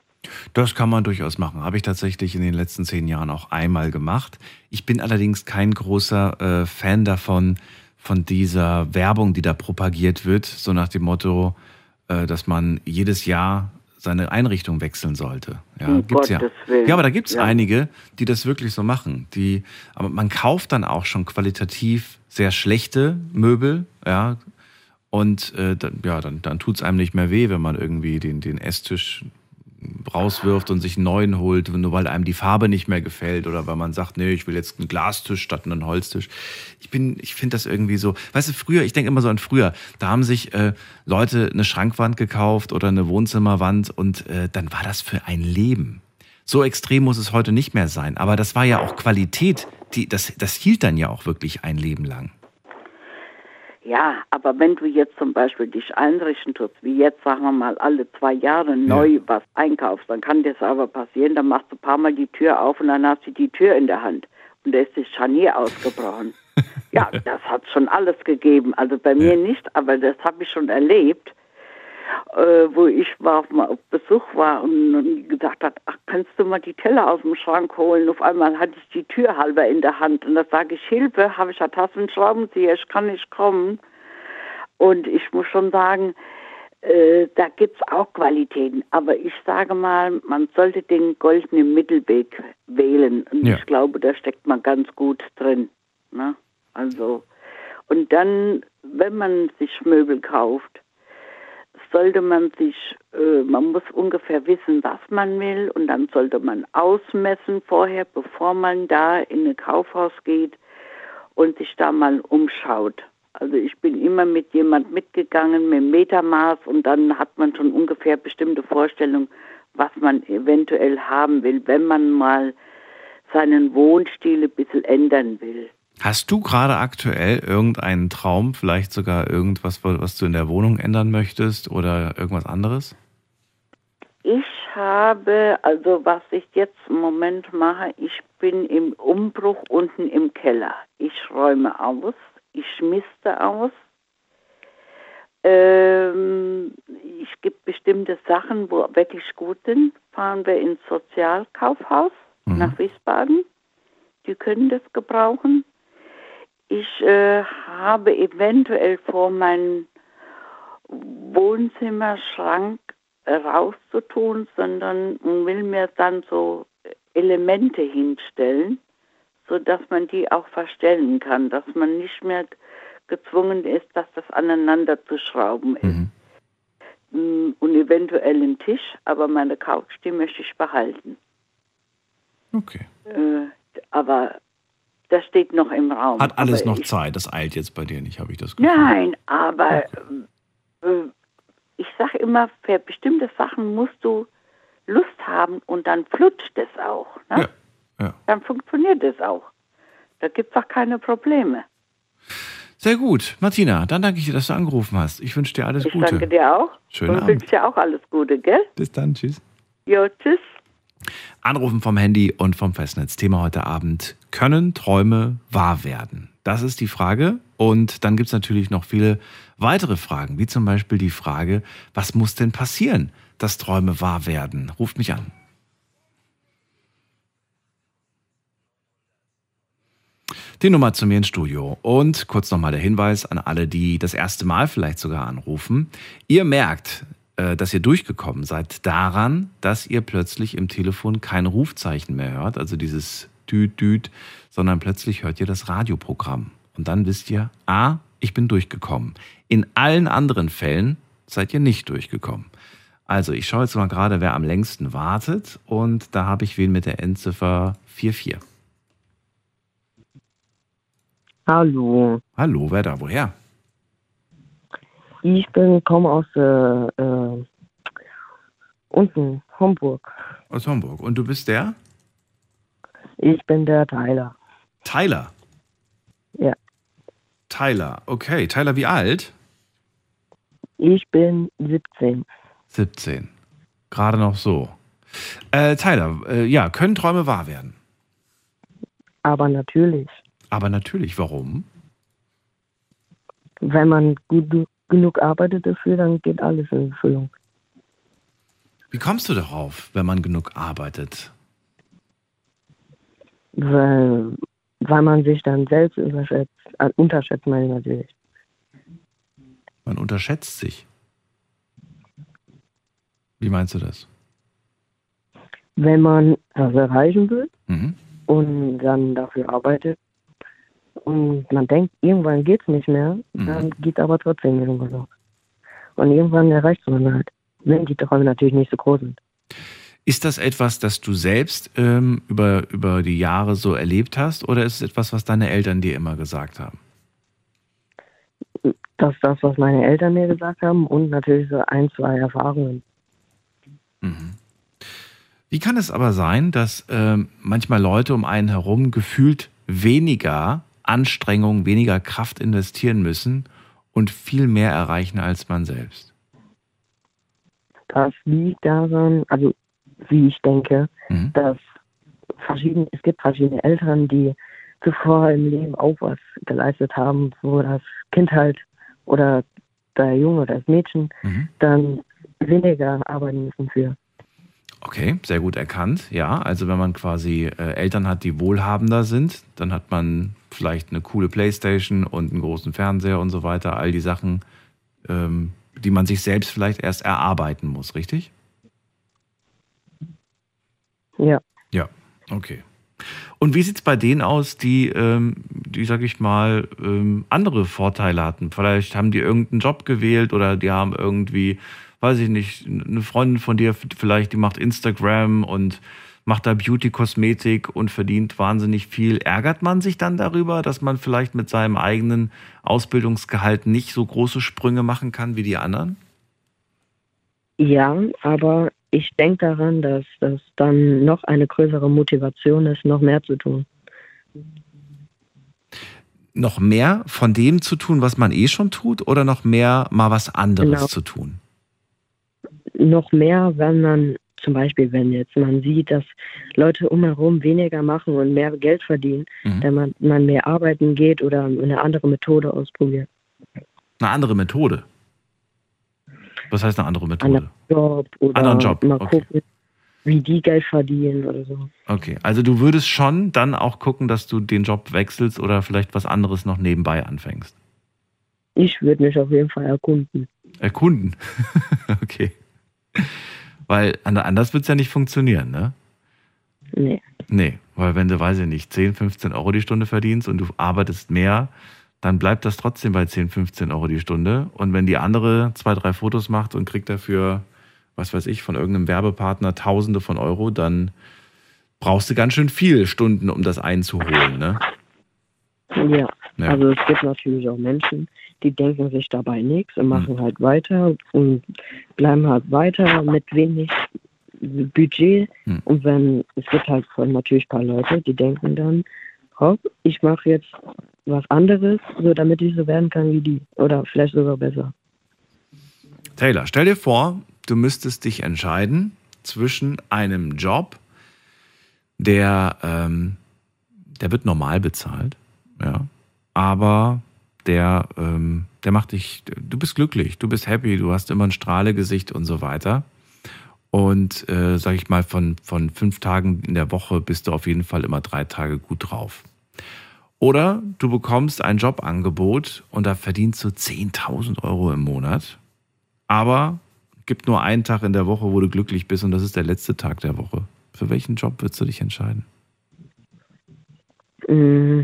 Speaker 3: Das kann man durchaus machen. Habe ich tatsächlich in den letzten zehn Jahren auch einmal gemacht. Ich bin allerdings kein großer äh, Fan davon, von dieser Werbung, die da propagiert wird, so nach dem Motto, äh, dass man jedes Jahr seine Einrichtung wechseln sollte. Ja,
Speaker 7: um gibt's
Speaker 3: ja. ja, aber da gibt es ja. einige, die das wirklich so machen. Die, aber man kauft dann auch schon qualitativ sehr schlechte Möbel, ja, und äh, dann, ja, dann, dann tut es einem nicht mehr weh, wenn man irgendwie den, den Esstisch rauswirft und sich einen neuen holt, nur weil einem die Farbe nicht mehr gefällt oder weil man sagt, nee, ich will jetzt einen Glastisch statt einen Holztisch. Ich bin, ich finde das irgendwie so, weißt du, früher, ich denke immer so an früher, da haben sich äh, Leute eine Schrankwand gekauft oder eine Wohnzimmerwand und äh, dann war das für ein Leben. So extrem muss es heute nicht mehr sein, aber das war ja auch Qualität, die, das, das hielt dann ja auch wirklich ein Leben lang.
Speaker 7: Ja, aber wenn du jetzt zum Beispiel dich einrichten tust, wie jetzt, sagen wir mal, alle zwei Jahre neu ja. was einkaufst, dann kann das aber passieren, dann machst du ein paar Mal die Tür auf und dann hast du die Tür in der Hand und da ist das Scharnier ausgebrochen. *laughs* ja, das hat schon alles gegeben. Also bei mir ja. nicht, aber das habe ich schon erlebt. Äh, wo ich war auf, mal auf Besuch war und, und gesagt hat, ach, kannst du mal die Teller aus dem Schrank holen? Auf einmal hatte ich die Tür halber in der Hand und da sage ich, Hilfe, habe ich eine Tasse einen Schraubenzieher, ich kann nicht kommen. Und ich muss schon sagen, äh, da gibt es auch Qualitäten. Aber ich sage mal, man sollte den goldenen Mittelweg wählen. Und
Speaker 3: Ja.
Speaker 7: ich glaube, da steckt man ganz gut drin. Ne? Also, und dann, wenn man sich Möbel kauft, sollte man sich, äh, man muss ungefähr wissen, was man will und dann sollte man ausmessen vorher, bevor man da in ein Kaufhaus geht und sich da mal umschaut. Also ich bin immer mit jemand mitgegangen mit Metermaß und dann hat man schon ungefähr bestimmte Vorstellung, was man eventuell haben will, wenn man mal seinen Wohnstil ein bisschen ändern will.
Speaker 3: Hast du gerade aktuell irgendeinen Traum, vielleicht sogar irgendwas, was du in der Wohnung ändern möchtest oder irgendwas anderes?
Speaker 7: Ich habe, also was ich jetzt im Moment mache, ich bin im Umbruch unten im Keller. Ich räume aus, ich miste aus. Ähm, ich gibt bestimmte Sachen, wo wirklich gut sind. Fahren wir ins Sozialkaufhaus nach Wiesbaden. Die können das gebrauchen. Ich äh, habe eventuell vor, meinen Wohnzimmerschrank rauszutun, sondern will mir dann so Elemente hinstellen, sodass man die auch verstellen kann, dass man nicht mehr gezwungen ist, dass das aneinander zu schrauben ist. Mm, Und eventuell einen Tisch, aber meine Couch, die möchte ich behalten.
Speaker 3: Okay.
Speaker 7: Äh, aber das steht noch im Raum.
Speaker 3: Hat alles
Speaker 7: aber
Speaker 3: noch
Speaker 7: ich,
Speaker 3: Zeit. Das eilt jetzt bei dir nicht, habe ich das Gefühl.
Speaker 7: Nein, aber äh, ich sage immer, für bestimmte Sachen musst du Lust haben und dann flutscht es auch. Ne?
Speaker 3: Ja, ja.
Speaker 7: Dann funktioniert es auch. Da gibt es auch keine Probleme.
Speaker 3: Sehr gut. Martina, dann danke ich dir, dass du angerufen hast. Ich wünsche dir alles
Speaker 7: Ich
Speaker 3: Gute.
Speaker 7: danke dir auch.
Speaker 3: Schönen
Speaker 7: und
Speaker 3: Abend.
Speaker 7: wünsche dir auch alles Gute, gell?
Speaker 3: Bis dann. Tschüss.
Speaker 7: Jo, tschüss.
Speaker 3: Anrufen vom Handy und vom Festnetz. Thema heute Abend. Können Träume wahr werden? Das ist die Frage. Und dann gibt es natürlich noch viele weitere Fragen, wie zum Beispiel die Frage, was muss denn passieren, dass Träume wahr werden? Ruft mich an. Die Nummer zu mir ins Studio. Und kurz nochmal der Hinweis an alle, die das erste Mal vielleicht sogar anrufen. Ihr merkt, dass ihr durchgekommen seid daran, dass ihr plötzlich im Telefon kein Rufzeichen mehr hört, also dieses Düt, Düt, sondern plötzlich hört ihr das Radioprogramm. Und dann wisst ihr, ah, ich bin durchgekommen. In allen anderen Fällen seid ihr nicht durchgekommen. Also, ich schaue jetzt mal gerade, wer am längsten wartet. Und da habe ich wen mit der Endziffer 44.
Speaker 8: Hallo,
Speaker 3: Hallo, wer da? Woher?
Speaker 8: Ich bin komme aus äh, äh, unten Homburg.
Speaker 3: Aus Homburg. Und du bist der?
Speaker 8: Ich bin der Tyler.
Speaker 3: Tyler.
Speaker 8: Ja.
Speaker 3: Tyler, okay. Tyler, wie alt?
Speaker 8: Ich bin 17.
Speaker 3: 17. Gerade noch so. Äh, Tyler, äh, ja, können Träume wahr werden?
Speaker 8: Aber natürlich,
Speaker 3: Aber natürlich, warum?
Speaker 8: wenn man gut genug arbeitet dafür, dann geht alles in Erfüllung.
Speaker 3: Wie kommst du darauf, wenn man genug arbeitet?
Speaker 8: Weil, weil man sich dann selbst unterschätzt, äh, unterschätzt man natürlich.
Speaker 3: Man unterschätzt sich. Wie meinst du das?
Speaker 8: Wenn man was erreichen will
Speaker 3: Mhm.
Speaker 8: und dann dafür arbeitet und man denkt, irgendwann geht's nicht mehr,
Speaker 3: Mhm.
Speaker 8: dann geht aber trotzdem irgendwann noch. Und irgendwann erreicht man halt, wenn die Träume natürlich nicht so groß sind.
Speaker 3: Ist das etwas, das du selbst ähm, über, über die Jahre so erlebt hast oder ist es etwas, was deine Eltern dir immer gesagt haben?
Speaker 8: Das ist das, was meine Eltern mir gesagt haben und natürlich so ein, zwei Erfahrungen.
Speaker 3: Wie kann es aber sein, dass ähm, manchmal Leute um einen herum gefühlt weniger Anstrengung, weniger Kraft investieren müssen und viel mehr erreichen als man selbst?
Speaker 8: Das liegt daran, also wie ich denke,
Speaker 3: Mhm.
Speaker 8: dass verschiedene, es gibt verschiedene Eltern, die zuvor im Leben auch was geleistet haben, wo das Kind halt oder der Junge oder das Mädchen
Speaker 3: Mhm.
Speaker 8: dann weniger arbeiten müssen für.
Speaker 3: Okay, sehr gut erkannt. Ja, also wenn man quasi äh, Eltern hat, die wohlhabender sind, dann hat man vielleicht eine coole Playstation und einen großen Fernseher und so weiter. All die Sachen, ähm, die man sich selbst vielleicht erst erarbeiten muss, richtig?
Speaker 8: Ja.
Speaker 3: Ja, okay. Und wie sieht es bei denen aus, die, ähm, die sag ich mal, ähm, andere Vorteile hatten? Vielleicht haben die irgendeinen Job gewählt oder die haben irgendwie, weiß ich nicht, eine Freundin von dir vielleicht, die macht Instagram und macht da Beauty-Kosmetik und verdient wahnsinnig viel. Ärgert man sich dann darüber, dass man vielleicht mit seinem eigenen Ausbildungsgehalt nicht so große Sprünge machen kann wie die anderen?
Speaker 8: Ja, aber ich denke daran, dass das dann noch eine größere Motivation ist, noch mehr zu tun.
Speaker 3: Noch mehr von dem zu tun, was man eh schon tut, oder noch mehr mal was anderes
Speaker 8: Genau.
Speaker 3: zu tun?
Speaker 8: Noch mehr, wenn man zum Beispiel, wenn jetzt man sieht, dass Leute umherum weniger machen und mehr Geld verdienen,
Speaker 3: Mhm.
Speaker 8: wenn man, man mehr arbeiten geht oder eine andere Methode ausprobiert.
Speaker 3: Eine andere Methode. Was heißt eine andere Methode?
Speaker 8: Anderen Job oder
Speaker 3: Anderen Job,
Speaker 8: mal
Speaker 3: okay.
Speaker 8: gucken, wie die Geld verdienen oder so.
Speaker 3: Okay, also du würdest schon dann auch gucken, dass du den Job wechselst oder vielleicht was anderes noch nebenbei anfängst.
Speaker 8: Ich würde mich auf jeden Fall erkunden.
Speaker 3: Erkunden. *laughs* okay. Weil an- anders wird es ja nicht funktionieren, ne?
Speaker 8: Nee.
Speaker 3: Nee, weil wenn du, weiß ich nicht, 10, 15 Euro die Stunde verdienst und du arbeitest mehr, dann bleibt das trotzdem bei 10, 15 Euro die Stunde. Und wenn die andere zwei, drei Fotos macht und kriegt dafür, was weiß ich, von irgendeinem Werbepartner Tausende von Euro, dann brauchst du ganz schön viel Stunden, um das einzuholen, ne?
Speaker 8: Ja.
Speaker 3: Ja.
Speaker 8: Also es gibt natürlich auch Menschen, die denken sich dabei nichts
Speaker 3: Hm.
Speaker 8: und machen halt weiter und bleiben halt weiter mit wenig Budget.
Speaker 3: Hm.
Speaker 8: Und wenn es gibt halt natürlich ein paar Leute, die denken dann, hopp, ich mache jetzt was anderes, so damit ich so werden kann wie die. Oder vielleicht sogar besser.
Speaker 3: Taylor, stell dir vor, du müsstest dich entscheiden zwischen einem Job, der, ähm, der wird normal bezahlt, ja, aber der, ähm, der macht dich, du bist glücklich, du bist happy, du hast immer ein Strahlegesicht und so weiter. Und äh, sag ich mal, von, von fünf Tagen in der Woche bist du auf jeden Fall immer drei Tage gut drauf. Oder du bekommst ein Jobangebot und da verdienst du 10.000 Euro im Monat aber gibt nur einen Tag in der Woche, wo du glücklich bist und das ist der letzte Tag der Woche. Für welchen Job würdest du dich entscheiden?
Speaker 8: Mm,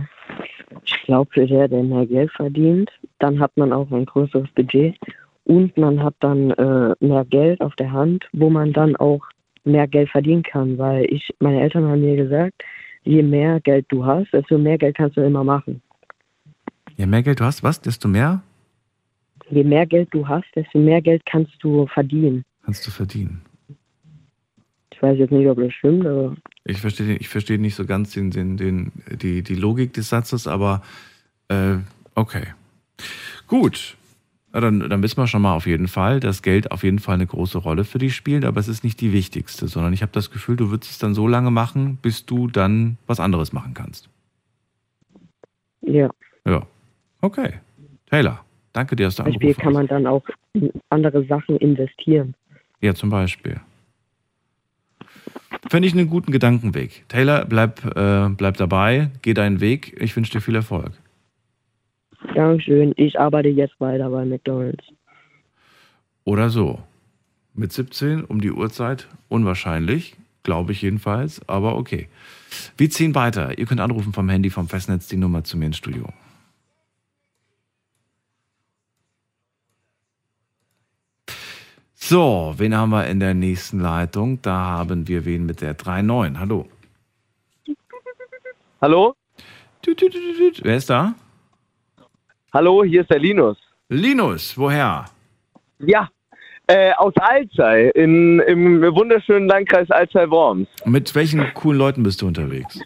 Speaker 8: Ich glaube, für der, der mehr Geld verdient, dann hat man auch ein größeres Budget und man hat dann äh, mehr Geld auf der Hand, wo man dann auch mehr Geld verdienen kann. Weil ich, meine Eltern haben mir gesagt, je mehr Geld du hast, desto mehr Geld kannst du immer machen.
Speaker 3: Je mehr Geld du hast, was? Desto mehr
Speaker 8: Je mehr Geld du hast, desto mehr Geld kannst du verdienen.
Speaker 3: kannst du verdienen.
Speaker 8: Ich weiß jetzt nicht, ob das stimmt, aber
Speaker 3: Ich verstehe, ich verstehe nicht so ganz den, den, den, die, die Logik des Satzes, aber äh, okay. Gut. Dann, dann wissen wir schon mal auf jeden Fall, dass Geld auf jeden Fall eine große Rolle für dich spielt, aber es ist nicht die wichtigste, sondern ich habe das Gefühl, du würdest es dann so lange machen, bis du dann was anderes machen kannst.
Speaker 8: ja.
Speaker 3: Ja. Okay. Taylor, danke dir, dass du
Speaker 8: Zum Beispiel kann man dann auch in andere Sachen investieren.
Speaker 3: Ja, zum Beispiel. Finde ich einen guten Gedankenweg. Taylor, bleib, äh, bleib dabei, geh deinen Weg. Ich wünsche dir viel Erfolg.
Speaker 8: Dankeschön. Ich arbeite jetzt weiter bei McDonalds.
Speaker 3: Oder so. Mit 17 um die Uhrzeit unwahrscheinlich, glaube ich jedenfalls, aber okay. Wir ziehen weiter. Ihr könnt anrufen vom Handy, vom Festnetz die Nummer zu mir ins Studio. So, wen haben wir in der nächsten Leitung? Da haben wir wen mit der 39. Hallo.
Speaker 9: Hallo?
Speaker 3: Tüt, tüt, tüt. Wer ist da?
Speaker 9: Hallo, hier ist der Linus.
Speaker 3: Linus, woher?
Speaker 9: Ja, äh, aus Alzey, in, im wunderschönen Landkreis Alzey-Worms.
Speaker 3: Mit welchen coolen Leuten bist du unterwegs?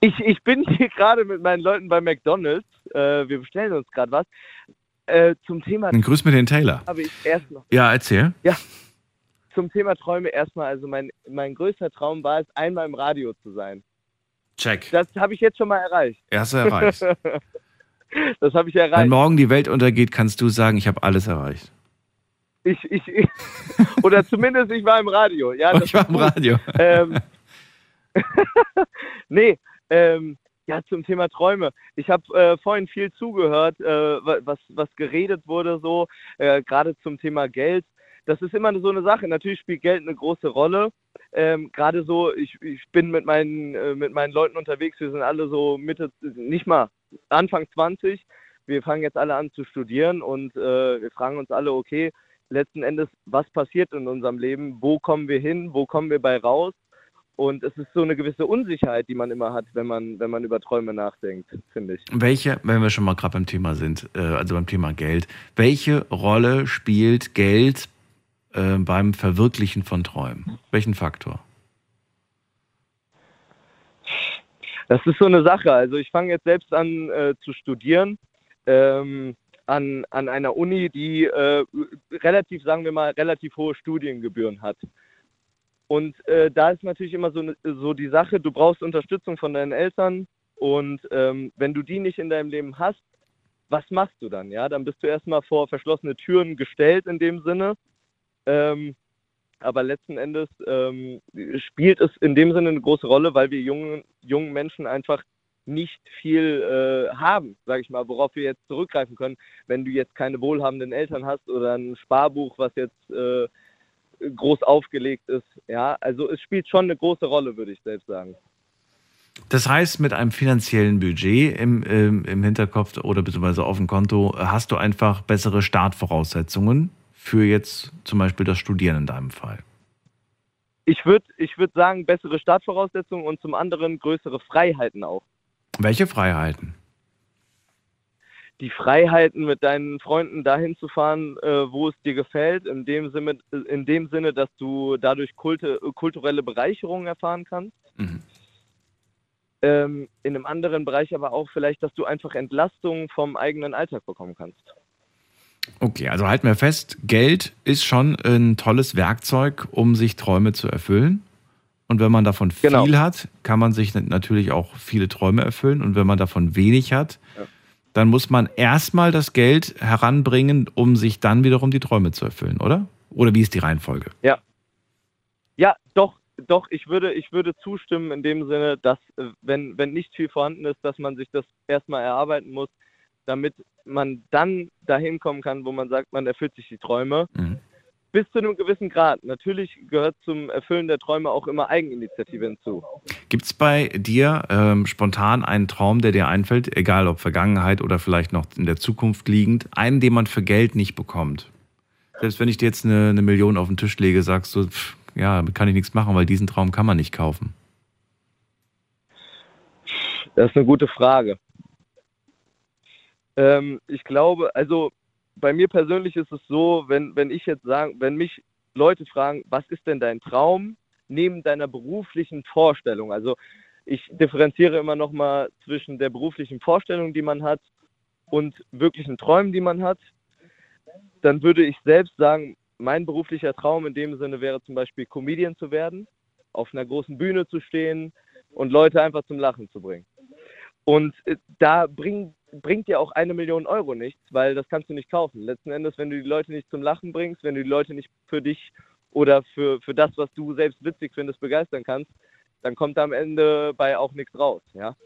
Speaker 9: Ich, ich bin hier gerade mit meinen Leuten bei McDonalds. Äh, wir bestellen uns gerade was. Äh, zum Thema
Speaker 3: Dann grüß mir den Taylor.
Speaker 9: habe ich erst noch.
Speaker 3: Ja, erzähl.
Speaker 9: Ja, zum Thema Träume erstmal. Also mein, mein größter Traum war es, einmal im Radio zu sein.
Speaker 3: Check.
Speaker 9: Das habe ich jetzt schon mal erreicht.
Speaker 3: Erster erreicht. *laughs*
Speaker 9: das habe ich
Speaker 3: Wenn
Speaker 9: erreicht.
Speaker 3: morgen die Welt untergeht, kannst du sagen, ich habe alles erreicht.
Speaker 9: Ich, ich, ich, *laughs* oder zumindest ich war im Radio. Ja, *laughs*
Speaker 3: ich war im. Radio.
Speaker 9: Ähm, nee, ähm, ja, zum Thema Träume. Ich habe äh, vorhin viel zugehört, äh, wa- was, was geredet wurde, so, äh, gerade zum Thema Geld. Das ist immer so eine Sache. Natürlich spielt Geld eine große Rolle. Ähm, gerade so, ich, ich bin mit meinen, äh, mit meinen Leuten unterwegs, wir sind alle so Mitte, nicht mal, Anfang 20. Wir fangen jetzt alle an zu studieren und äh, wir fragen uns alle, okay, letzten Endes, was passiert in unserem Leben? Wo kommen wir hin? Wo kommen wir bei raus? Und es ist so eine gewisse Unsicherheit, die man immer hat, wenn man, wenn man über Träume nachdenkt, finde ich.
Speaker 3: Welche, wenn wir schon mal gerade beim Thema sind, äh, also beim Thema Geld, welche Rolle spielt Geld äh, beim Verwirklichen von Träumen? Welchen Faktor?
Speaker 9: Das ist so eine Sache. Also ich fange jetzt selbst an äh, zu studieren ähm, an, an einer Uni, die äh, relativ, sagen wir mal, relativ hohe Studiengebühren hat. Und äh, da ist natürlich immer so, ne- so die Sache, du brauchst Unterstützung von deinen Eltern und ähm, wenn du die nicht in deinem Leben hast, was machst du dann? Ja, dann bist du erstmal vor verschlossene Türen gestellt in dem Sinne. Ähm, aber letzten Endes ähm, spielt es in dem Sinne eine große Rolle, weil wir jungen, jungen Menschen einfach nicht viel äh, haben, sage ich mal, worauf wir jetzt zurückgreifen können, wenn du jetzt keine wohlhabenden Eltern hast oder ein Sparbuch, was jetzt äh, groß aufgelegt ist. Ja, also es spielt schon eine große Rolle, würde ich selbst sagen.
Speaker 3: Das heißt, mit einem finanziellen Budget im, ähm, im Hinterkopf oder beziehungsweise auf dem Konto hast du einfach bessere Startvoraussetzungen für jetzt zum Beispiel das Studieren in deinem Fall.
Speaker 9: Ich würde ich würd sagen, bessere Startvoraussetzungen und zum anderen größere Freiheiten auch.
Speaker 3: Welche Freiheiten?
Speaker 9: Die Freiheiten, mit deinen Freunden dahin zu fahren, äh, wo es dir gefällt, in dem Sinne, in dem Sinne dass du dadurch Kulte, kulturelle Bereicherung erfahren kannst.
Speaker 3: Mhm.
Speaker 9: Ähm, in einem anderen Bereich aber auch vielleicht, dass du einfach Entlastung vom eigenen Alltag bekommen kannst.
Speaker 3: Okay, also halten wir fest, Geld ist schon ein tolles Werkzeug, um sich Träume zu erfüllen. Und wenn man davon viel
Speaker 9: Genau.
Speaker 3: hat, kann man sich natürlich auch viele Träume erfüllen. Und wenn man davon wenig hat,
Speaker 9: Ja.
Speaker 3: Dann muss man erstmal das Geld heranbringen, um sich dann wiederum die Träume zu erfüllen, oder? Oder wie ist die Reihenfolge?
Speaker 9: Ja. Ja, doch, doch, ich würde, ich würde zustimmen in dem Sinne, dass äh, wenn, wenn nicht viel vorhanden ist, dass man sich das erstmal erarbeiten muss, damit man dann dahin kommen kann, wo man sagt, man erfüllt sich die Träume.
Speaker 3: Mhm.
Speaker 9: Bis zu einem gewissen Grad. Natürlich gehört zum Erfüllen der Träume auch immer Eigeninitiative hinzu.
Speaker 3: Gibt es bei dir ähm, spontan einen Traum, der dir einfällt, egal ob Vergangenheit oder vielleicht noch in der Zukunft liegend, einen, den man für Geld nicht bekommt? Selbst wenn ich dir jetzt eine, eine Million auf den Tisch lege, sagst du, pff, ja, damit kann ich nichts machen, weil diesen Traum kann man nicht kaufen.
Speaker 9: Das ist eine gute Frage. Ähm, ich glaube, also bei mir persönlich ist es so, wenn, wenn ich jetzt sagen, wenn mich Leute fragen, was ist denn dein Traum neben deiner beruflichen Vorstellung? Also ich differenziere immer noch mal zwischen der beruflichen Vorstellung, die man hat, und wirklichen Träumen, die man hat. Dann würde ich selbst sagen, mein beruflicher Traum in dem Sinne wäre zum Beispiel Comedian zu werden, auf einer großen Bühne zu stehen und Leute einfach zum Lachen zu bringen. Und äh, da bring, bringt dir auch eine Million Euro nichts, weil das kannst du nicht kaufen. Letzten Endes, wenn du die Leute nicht zum Lachen bringst, wenn du die Leute nicht für dich oder für, für das, was du selbst witzig findest, begeistern kannst, dann kommt da am Ende bei auch nichts raus. Ja?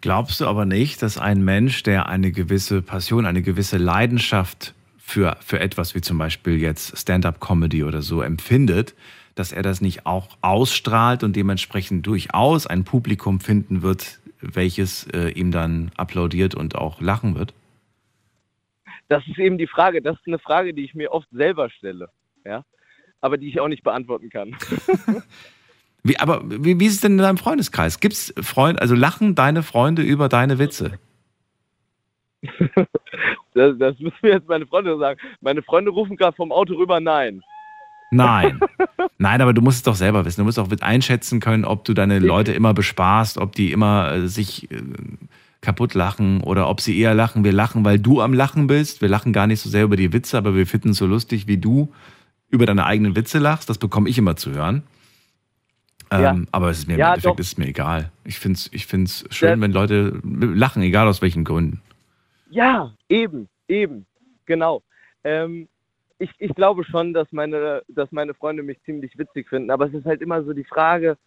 Speaker 3: Glaubst du aber nicht, dass ein Mensch, der eine gewisse Passion, eine gewisse Leidenschaft für, für etwas wie zum Beispiel jetzt Stand-up-Comedy oder so empfindet, dass er das nicht auch ausstrahlt und dementsprechend durchaus ein Publikum finden wird, welches äh, ihm dann applaudiert und auch lachen wird?
Speaker 9: Das ist eben die Frage. Das ist eine Frage, die ich mir oft selber stelle. Ja? Aber die ich auch nicht beantworten kann. *laughs*
Speaker 3: Wie, aber wie, wie ist es denn in deinem Freundeskreis? Gibt's Freunde, also lachen deine Freunde über deine Witze? *laughs*
Speaker 9: Das, das müssen mir jetzt meine Freunde sagen. Meine Freunde rufen gerade vom Auto rüber, nein.
Speaker 3: Nein. Nein, aber du musst es doch selber wissen. Du musst auch mit einschätzen können, ob du deine Leute immer bespaßt, ob die immer äh, sich äh, kaputt lachen oder ob sie eher lachen. Wir lachen, weil du am Lachen bist. Wir lachen gar nicht so sehr über die Witze, aber wir finden es so lustig, wie du über deine eigenen Witze lachst. Das bekomme ich immer zu hören. Ähm,
Speaker 9: Ja.
Speaker 3: Aber es ist mir im
Speaker 9: Ja,
Speaker 3: Endeffekt
Speaker 9: doch.
Speaker 3: ist mir egal. Ich finde es ich find's schön,
Speaker 9: Ja.
Speaker 3: wenn Leute lachen, egal aus welchen Gründen.
Speaker 9: Ja, eben, eben, genau. Ähm, ich, ich glaube schon, dass meine, dass meine Freunde mich ziemlich witzig finden, aber es ist halt immer so die Frage,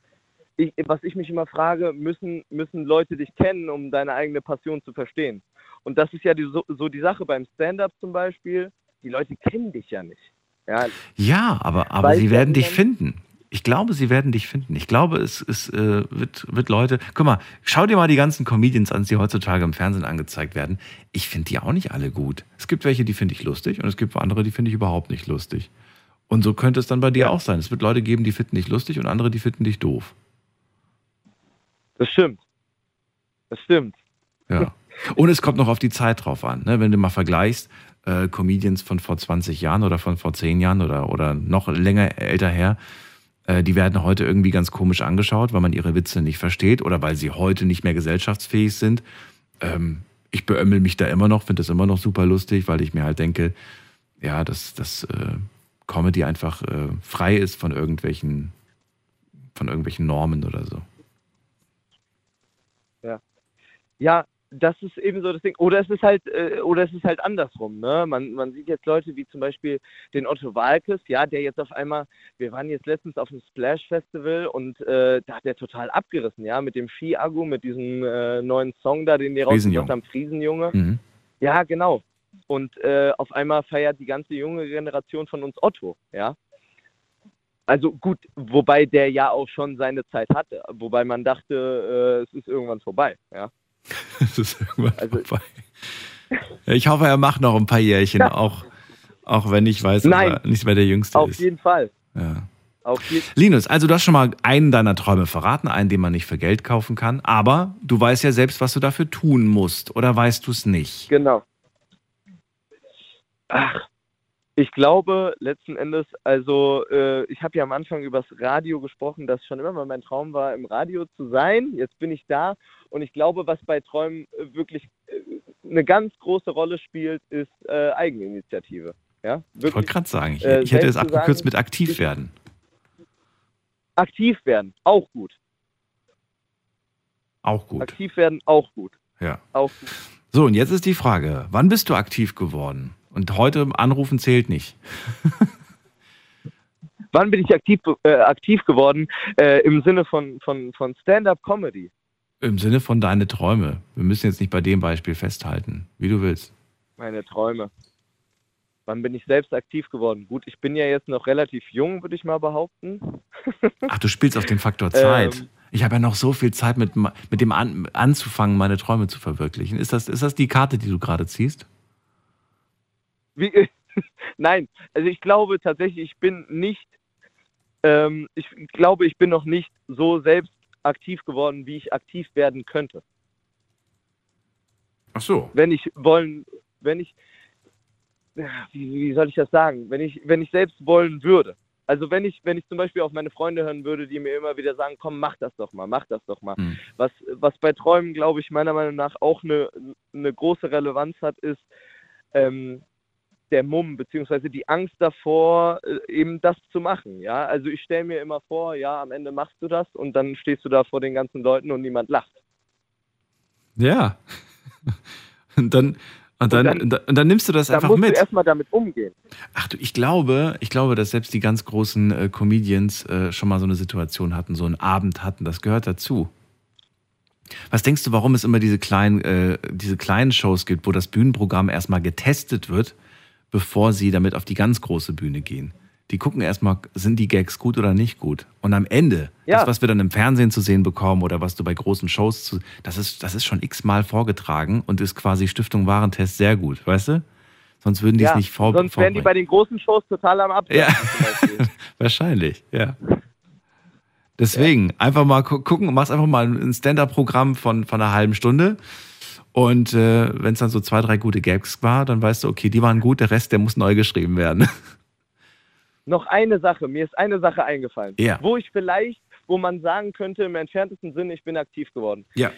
Speaker 9: ich, was ich mich immer frage, müssen, müssen Leute dich kennen, um deine eigene Passion zu verstehen? Und das ist ja die, so, so die Sache beim Stand-up zum Beispiel, die Leute kennen dich ja nicht. Ja,
Speaker 3: Ja, aber, aber sie werden dich finden. Ich glaube, sie werden dich finden. Ich glaube, es, es äh, wird, wird Leute. Guck mal, schau dir mal die ganzen Comedians an, die heutzutage im Fernsehen angezeigt werden. Ich finde die auch nicht alle gut. Es gibt welche, die finde ich lustig und es gibt andere, die finde ich überhaupt nicht lustig. Und so könnte es dann bei dir auch sein. Es wird Leute geben, die finden dich lustig und andere, die finden dich doof.
Speaker 9: das stimmt. Das stimmt.
Speaker 3: Ja. Und es kommt noch auf die Zeit drauf an. Ne? Wenn du mal vergleichst, äh, Comedians von vor 20 Jahren oder von vor 10 Jahren oder, oder noch länger älter her, die werden heute irgendwie ganz komisch angeschaut, weil man ihre Witze nicht versteht oder weil sie heute nicht mehr gesellschaftsfähig sind. Ähm, ich beömmel mich da immer noch, finde das immer noch super lustig, weil ich mir halt denke, ja, dass, dass äh, Comedy einfach äh, frei ist von irgendwelchen, von irgendwelchen Normen oder so.
Speaker 9: Ja. Ja, das ist eben so das Ding. Oder es ist halt, äh, oder es ist halt andersrum, ne? Man, man sieht jetzt Leute wie zum Beispiel den Otto Walkes, ja, der jetzt auf einmal, wir waren jetzt letztens auf dem Splash Festival und äh, da hat der total abgerissen, ja, mit dem Ski-Agu, mit diesem äh, neuen Song da, den die rausgebracht haben, Friesenjunge.
Speaker 3: Mhm.
Speaker 9: Ja, genau. Und äh, auf einmal feiert die ganze junge Generation von uns Otto, ja. Also gut, wobei der ja auch schon seine Zeit hatte, wobei man dachte, äh, es ist irgendwann vorbei, ja. *laughs*
Speaker 3: Es ist irgendwann
Speaker 9: Also-
Speaker 3: vorbei. Ja, Ich hoffe, er macht noch ein paar Jährchen, auch, auch wenn ich weiß, dass
Speaker 9: Nein.
Speaker 3: er nicht mehr der Jüngste
Speaker 9: Auf
Speaker 3: ist.
Speaker 9: jeden Fall.
Speaker 3: Ja.
Speaker 9: Auf
Speaker 3: Linus, also du hast schon mal einen deiner Träume verraten, einen, den man nicht für Geld kaufen kann, aber du weißt ja selbst, was du dafür tun musst, oder weißt du es nicht?
Speaker 9: Genau. Ach, ich glaube letzten Endes, also äh, ich habe ja am Anfang über das Radio gesprochen, dass schon immer mal mein Traum war, im Radio zu sein. Jetzt bin ich da und ich glaube, was bei Träumen äh, wirklich äh, eine ganz große Rolle spielt, ist äh, Eigeninitiative. Ja,
Speaker 3: Ich wollte
Speaker 9: wirklich
Speaker 3: gerade sagen, ich,
Speaker 9: äh,
Speaker 3: ich hätte es abgekürzt
Speaker 9: sagen,
Speaker 3: mit aktiv werden.
Speaker 9: aktiv werden, auch gut.
Speaker 3: Auch gut.
Speaker 9: Aktiv werden, auch gut.
Speaker 3: Ja.
Speaker 9: Auch gut.
Speaker 3: So, und jetzt ist die Frage, wann bist du aktiv geworden? Und heute anrufen zählt nicht. *laughs*
Speaker 9: Wann bin ich aktiv, äh, aktiv geworden äh, im Sinne von, von, von Stand-up-Comedy?
Speaker 3: Im Sinne von deine Träume. Wir müssen jetzt nicht bei dem Beispiel festhalten, wie du willst.
Speaker 9: Meine Träume. Wann bin ich selbst aktiv geworden? Gut, ich bin ja jetzt noch relativ jung, würde ich mal behaupten. *laughs*
Speaker 3: Ach, du spielst auf den Faktor Zeit.
Speaker 9: Ähm.
Speaker 3: ich habe ja noch so viel Zeit, mit, mit dem an, anzufangen, meine Träume zu verwirklichen. Ist das, ist das die Karte, die du gerade ziehst?
Speaker 9: Wie, *laughs* nein, also ich glaube tatsächlich, ich bin nicht, ähm, ich glaube, ich bin noch nicht so selbst aktiv geworden, wie ich aktiv werden könnte.
Speaker 3: Ach so.
Speaker 9: Wenn ich wollen, wenn ich, wie, wie soll ich das sagen? Wenn ich, wenn ich selbst wollen würde. Also wenn ich, wenn ich zum Beispiel auf meine Freunde hören würde, die mir immer wieder sagen, komm, mach das doch mal, mach das doch mal.
Speaker 3: Hm.
Speaker 9: Was, was bei Träumen, glaube ich, meiner Meinung nach auch eine, eine große Relevanz hat, ist ähm, der Mumm, beziehungsweise die Angst davor, äh, eben das zu machen. Ja, also ich stelle mir immer vor, ja, am Ende machst du das und dann stehst du da vor den ganzen Leuten und niemand lacht.
Speaker 3: Ja. *laughs* Und dann, und dann,
Speaker 9: Und dann-
Speaker 3: dann, und dann nimmst du das
Speaker 9: Da
Speaker 3: einfach
Speaker 9: musst
Speaker 3: mit.
Speaker 9: du erstmal damit umgehen.
Speaker 3: Ach du, ich glaube, ich glaube, dass selbst die ganz großen äh, Comedians äh, schon mal so eine Situation hatten, so einen Abend hatten. Das gehört dazu. Was denkst du, warum es immer diese kleinen, äh, diese kleinen Shows gibt, wo das Bühnenprogramm erstmal getestet wird, bevor sie damit auf die ganz große Bühne gehen? Die gucken erstmal, sind die Gags gut oder nicht gut? Und am Ende,
Speaker 9: Ja.
Speaker 3: das, was wir dann im Fernsehen zu sehen bekommen oder was du bei großen Shows zu, das ist, das ist schon x-mal vorgetragen und ist quasi Stiftung Warentest sehr gut, weißt du? Sonst würden die es
Speaker 9: Ja,
Speaker 3: nicht vor,
Speaker 9: sonst wären die bei den großen Shows total am Absatz.
Speaker 3: Ja. *laughs* Wahrscheinlich, ja. Deswegen, einfach mal gu- gucken, machst einfach mal ein Stand-Up-Programm von, von einer halben Stunde. Und äh, wenn es dann so zwei, drei gute Gags war, dann weißt du, okay, die waren gut, der Rest, der muss neu geschrieben werden. *laughs*
Speaker 9: Noch eine Sache, mir ist eine Sache eingefallen,
Speaker 3: Ja.
Speaker 9: wo ich vielleicht, wo man sagen könnte, im entferntesten Sinne, ich bin aktiv geworden.
Speaker 3: Ja.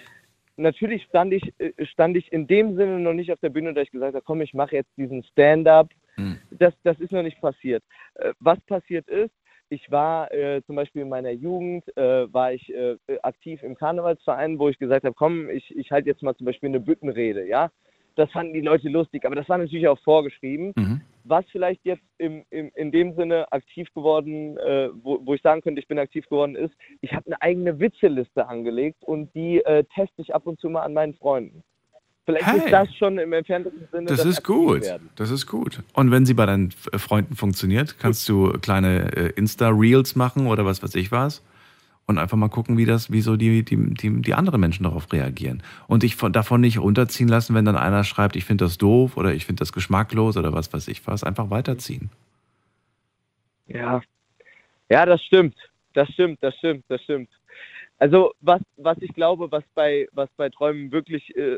Speaker 9: Natürlich stand ich, äh, stand ich in dem Sinne noch nicht auf der Bühne, dass ich gesagt habe, komm, ich mache jetzt diesen Stand-up.
Speaker 3: Hm.
Speaker 9: Das, das ist noch nicht passiert. Äh, Was passiert ist, ich war äh, zum Beispiel in meiner Jugend, äh, war ich äh, aktiv im Karnevalsverein, wo ich gesagt habe, komm, ich, ich halte jetzt mal zum Beispiel eine Büttenrede, ja. das fanden die Leute lustig, aber das war natürlich auch vorgeschrieben.
Speaker 3: Mhm.
Speaker 9: Was vielleicht jetzt im, im, in dem Sinne aktiv geworden, äh, wo, wo ich sagen könnte, ich bin aktiv geworden, ist, ich habe eine eigene Witzeliste angelegt und die äh, teste ich ab und zu mal an meinen Freunden. Vielleicht
Speaker 3: Hey.
Speaker 9: ist das schon im entferntesten Sinne.
Speaker 3: Das ist
Speaker 9: aktiv
Speaker 3: gut.
Speaker 9: werden.
Speaker 3: Das ist gut. Und wenn sie bei deinen F- Freunden funktioniert, kannst du kleine äh, Insta-Reels machen oder was weiß ich was. Und einfach mal gucken, wie das, wie so die, die, die, die anderen Menschen darauf reagieren. Und dich von, davon nicht runterziehen lassen, wenn dann einer schreibt, ich finde das doof oder ich finde das geschmacklos oder was weiß ich was. Einfach weiterziehen.
Speaker 9: Ja. Ja, das stimmt. Das stimmt, das stimmt, das stimmt. Also was, was ich glaube, was bei, was bei Träumen wirklich äh,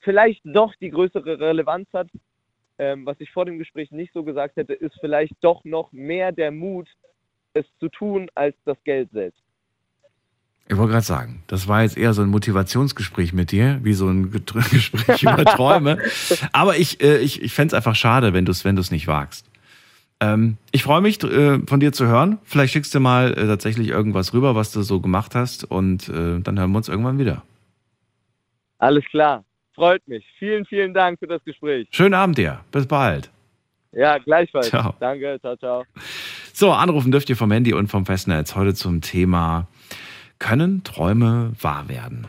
Speaker 9: vielleicht doch die größere Relevanz hat, ähm, was ich vor dem Gespräch nicht so gesagt hätte, ist vielleicht doch noch mehr der Mut, es zu tun, als das Geld selbst.
Speaker 3: Ich wollte gerade sagen, das war jetzt eher so ein Motivationsgespräch mit dir, wie so ein *laughs* Gespräch über *laughs* Träume. Aber ich, äh, ich, ich fände es einfach schade, wenn du es wenn du's nicht wagst. Ähm, ich freue mich, äh, von dir zu hören. Vielleicht schickst du mal äh, tatsächlich irgendwas rüber, was du so gemacht hast. Und äh, dann hören wir uns irgendwann wieder.
Speaker 9: Alles klar. Freut mich. Vielen, vielen Dank für das Gespräch.
Speaker 3: Schönen Abend dir. Bis bald.
Speaker 9: Ja, gleichfalls.
Speaker 3: Ciao.
Speaker 9: Danke, ciao, ciao.
Speaker 3: So, anrufen dürft ihr vom Handy und vom Festnetz. Heute zum Thema, können Träume wahr werden?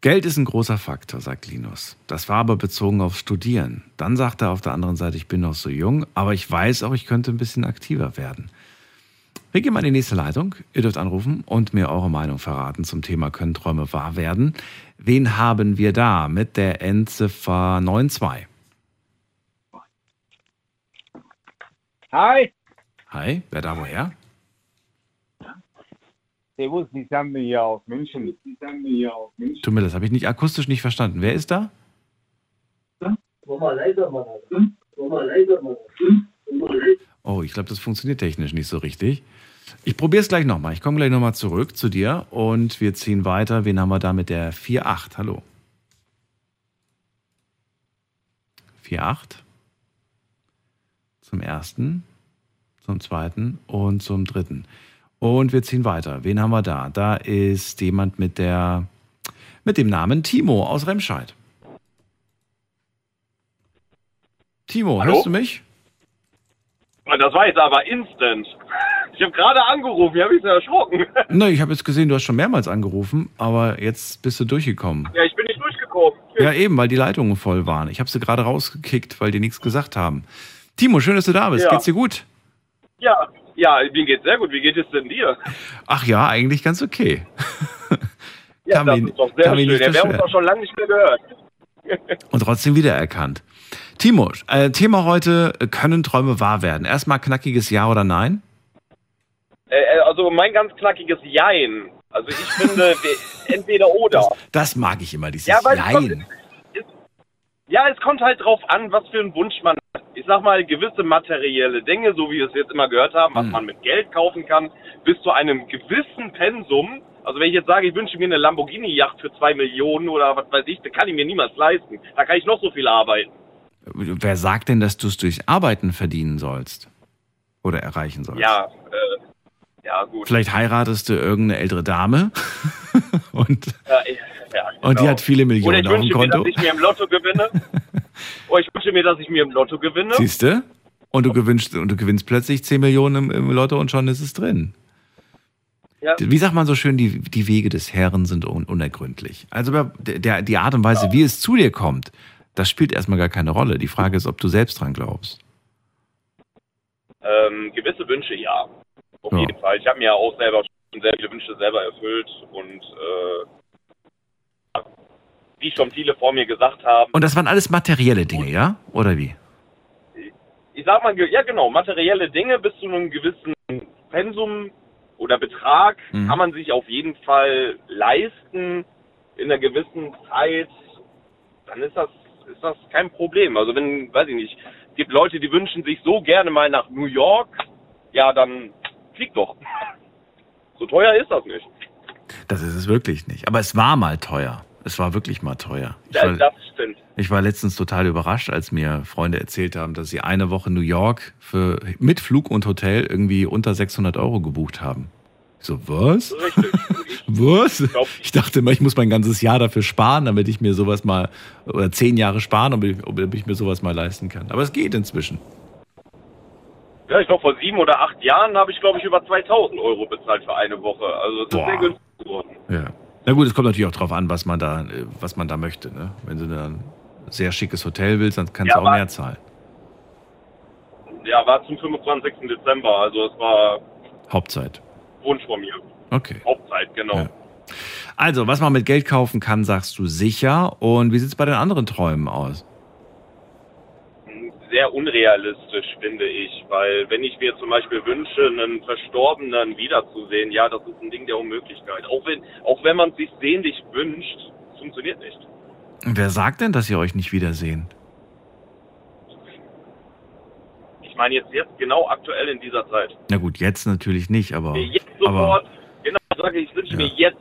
Speaker 3: Geld ist ein großer Faktor, sagt Linus. Das war aber bezogen aufs Studieren. Dann sagt er auf der anderen Seite, ich bin noch so jung, aber ich weiß auch, ich könnte ein bisschen aktiver werden. Wir gehen mal in die nächste Leitung. Ihr dürft anrufen und mir eure Meinung verraten zum Thema Können Träume wahr werden? Wen haben wir da mit der Endziffer 92?
Speaker 10: Hi,
Speaker 3: Hi, wer da woher?
Speaker 10: Servus, die wir hier aus München.
Speaker 3: Tut mir das, habe ich nicht akustisch nicht verstanden. Wer ist da? Oh, ich glaube, das funktioniert technisch nicht so richtig. Ich probiere es gleich nochmal. Ich komme gleich nochmal zurück zu dir und wir ziehen weiter. Wen haben wir da mit der 4.8? Hallo. 4.8. Zum ersten, zum zweiten und zum dritten. Und wir ziehen weiter. Wen haben wir da? Da ist jemand mit der mit dem Namen Timo aus Remscheid. Timo,
Speaker 11: Hallo?
Speaker 3: hörst du mich?
Speaker 11: Das war jetzt aber instant. Ich habe gerade angerufen, *laughs* ich habe mich so erschrocken.
Speaker 3: Ne, ich habe jetzt gesehen, du hast schon mehrmals angerufen, aber jetzt bist du durchgekommen.
Speaker 11: Ja, ich bin nicht durchgekommen.
Speaker 3: Ja, eben, weil die Leitungen voll waren. Ich habe sie gerade rausgekickt, weil die nichts gesagt haben. Timo, schön, dass du da bist.
Speaker 11: Ja.
Speaker 3: Geht's dir gut?
Speaker 11: Ja, ja, mir geht's sehr gut. Wie geht es denn dir?
Speaker 3: Ach ja, eigentlich ganz okay. *laughs*
Speaker 11: Ja, das
Speaker 3: mich-
Speaker 11: ist doch sehr schön. wir haben uns doch schon lange nicht mehr gehört. *laughs*
Speaker 3: Und trotzdem wiedererkannt. Timo, äh, Thema heute, äh, können Träume wahr werden? Erstmal knackiges Ja oder Nein?
Speaker 11: Äh, äh, also mein ganz knackiges Jein. Also ich finde *laughs* entweder oder.
Speaker 3: Das mag ich immer, dieses
Speaker 11: Ja,
Speaker 3: Jein.
Speaker 11: Ja, es kommt halt drauf an, was für einen Wunsch man hat. Ich sag mal, gewisse materielle Dinge, so wie wir es jetzt immer gehört haben, was
Speaker 3: Hm.
Speaker 11: man mit Geld kaufen kann, bis zu einem gewissen Pensum. Also wenn ich jetzt sage, ich wünsche mir eine Lamborghini-Yacht für zwei Millionen oder was weiß ich, dann kann ich mir niemals leisten. Da kann ich noch so viel arbeiten.
Speaker 3: Wer sagt denn, dass du es durch Arbeiten verdienen sollst? Oder erreichen sollst?
Speaker 11: Ja, äh, ja gut.
Speaker 3: Vielleicht heiratest du irgendeine ältere Dame *laughs* und,
Speaker 11: Ja, ich- ja,
Speaker 3: und die
Speaker 11: genau.
Speaker 3: hat viele
Speaker 11: Oder
Speaker 3: Millionen
Speaker 11: ich
Speaker 3: auf dem
Speaker 11: wünsche mir,
Speaker 3: Konto.
Speaker 11: dass ich mir im Lotto gewinne. *laughs* Oder ich wünsche mir, dass ich mir im Lotto gewinne.
Speaker 3: Siehst du? Und du gewinnst, und du gewinnst plötzlich 10 Millionen im, im Lotto und schon ist es drin.
Speaker 11: Ja.
Speaker 3: Wie sagt man so schön, die, die Wege des Herrn sind un unergründlich. Also der, der, die Art und Weise, wie es zu dir kommt, das spielt erstmal gar keine Rolle. Die Frage ist, ob du selbst dran glaubst.
Speaker 11: Ähm, gewisse Wünsche, ja. Auf
Speaker 3: Ja.
Speaker 11: jeden Fall. Ich habe mir ja auch selber schon sehr viele Wünsche selber erfüllt und äh, wie schon viele vor mir gesagt haben,
Speaker 3: Und das waren alles materielle Dinge, ja? Oder wie?
Speaker 11: ich sag mal, ja genau, materielle Dinge bis zu einem gewissen Pensum oder Betrag
Speaker 3: Mhm.
Speaker 11: kann man sich auf jeden Fall leisten in einer gewissen Zeit, dann ist das, ist das kein Problem. Also wenn, weiß ich nicht, es gibt Leute, die wünschen sich so gerne mal nach New York, ja, dann flieg doch. So teuer ist das nicht.
Speaker 3: Das ist es wirklich nicht. Aber es war mal teuer. Es war wirklich mal teuer. Ich
Speaker 11: Ja,
Speaker 3: war,
Speaker 11: das stimmt.
Speaker 3: ich war letztens total überrascht, als mir Freunde erzählt haben, dass sie eine Woche New York für, mit Flug und Hotel irgendwie unter 600 Euro gebucht haben. Ich so, was?
Speaker 11: Richtig. *laughs*
Speaker 3: Was? Ich dachte immer, ich muss mein ganzes Jahr dafür sparen, damit ich mir sowas mal, oder zehn Jahre sparen, damit ich, damit ich mir sowas mal leisten kann. Aber es geht inzwischen.
Speaker 11: Ja, ich glaube, vor sieben oder acht Jahren habe ich, glaube ich, über 2000 Euro bezahlt für eine Woche. Also, das ist sehr günstig geworden.
Speaker 3: Ja. Na gut, es kommt natürlich auch drauf an, was man da, äh, was man da möchte. Ne? Wenn du dann ein sehr schickes Hotel willst, dann kannst
Speaker 11: Ja,
Speaker 3: du auch
Speaker 11: aber-
Speaker 3: mehr zahlen.
Speaker 11: Ja, war zum 25. Dezember. Also, es war
Speaker 3: Hauptzeit.
Speaker 11: Wunsch von mir.
Speaker 3: Okay.
Speaker 11: Hauptzeit, genau.
Speaker 3: Also, was man mit Geld kaufen kann, sagst du sicher. Und wie sieht es bei den anderen Träumen aus?
Speaker 11: Sehr unrealistisch, finde ich. Weil, wenn ich mir zum Beispiel wünsche, einen Verstorbenen wiederzusehen, ja, das ist ein Ding der Unmöglichkeit. Auch wenn, auch wenn man es sich sehnlich wünscht, funktioniert nicht.
Speaker 3: Wer sagt denn, dass ihr euch nicht wiedersehen?
Speaker 11: Ich meine jetzt, jetzt genau aktuell in dieser Zeit.
Speaker 3: Na gut, jetzt natürlich nicht, aber.
Speaker 11: jetzt
Speaker 3: aber
Speaker 11: sofort, genau, ich sage, ich wünsche mir jetzt,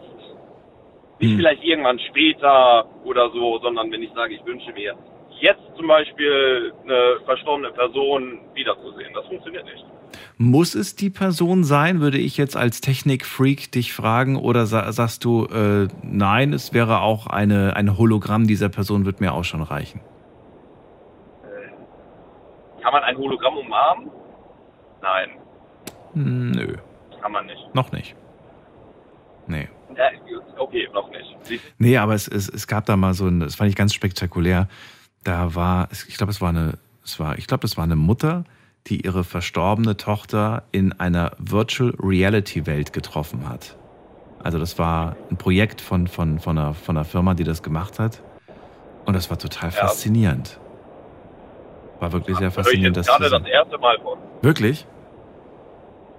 Speaker 11: nicht
Speaker 3: Hm.
Speaker 11: vielleicht irgendwann später oder so, sondern wenn ich sage, ich wünsche mir jetzt zum Beispiel eine verstorbene Person wiederzusehen. Das funktioniert nicht.
Speaker 3: muss es die Person sein, würde ich jetzt als Technikfreak dich fragen, oder sa sagst du, äh, nein, es wäre auch eine, ein Hologramm dieser Person, wird mir auch schon reichen?
Speaker 11: Kann man ein Hologramm umarmen? Nein,
Speaker 3: Hm, Nö,
Speaker 11: kann man nicht.
Speaker 3: noch nicht. Nee.
Speaker 11: Okay, noch nicht.
Speaker 3: Nee, aber es, es, es gab da mal so ein, das fand ich ganz spektakulär. Da war, es- ich glaube, es war eine, es war, ich glaube, das war eine Mutter, die ihre verstorbene Tochter in einer Virtual Reality Welt getroffen hat. Also das war ein Projekt von, von, von, einer, von einer Firma, die das gemacht hat. Und das war total faszinierend. War wirklich sehr
Speaker 11: Höre ich
Speaker 3: faszinierend,
Speaker 11: jetzt
Speaker 3: das
Speaker 11: gerade das erste Mal von.
Speaker 3: Wirklich?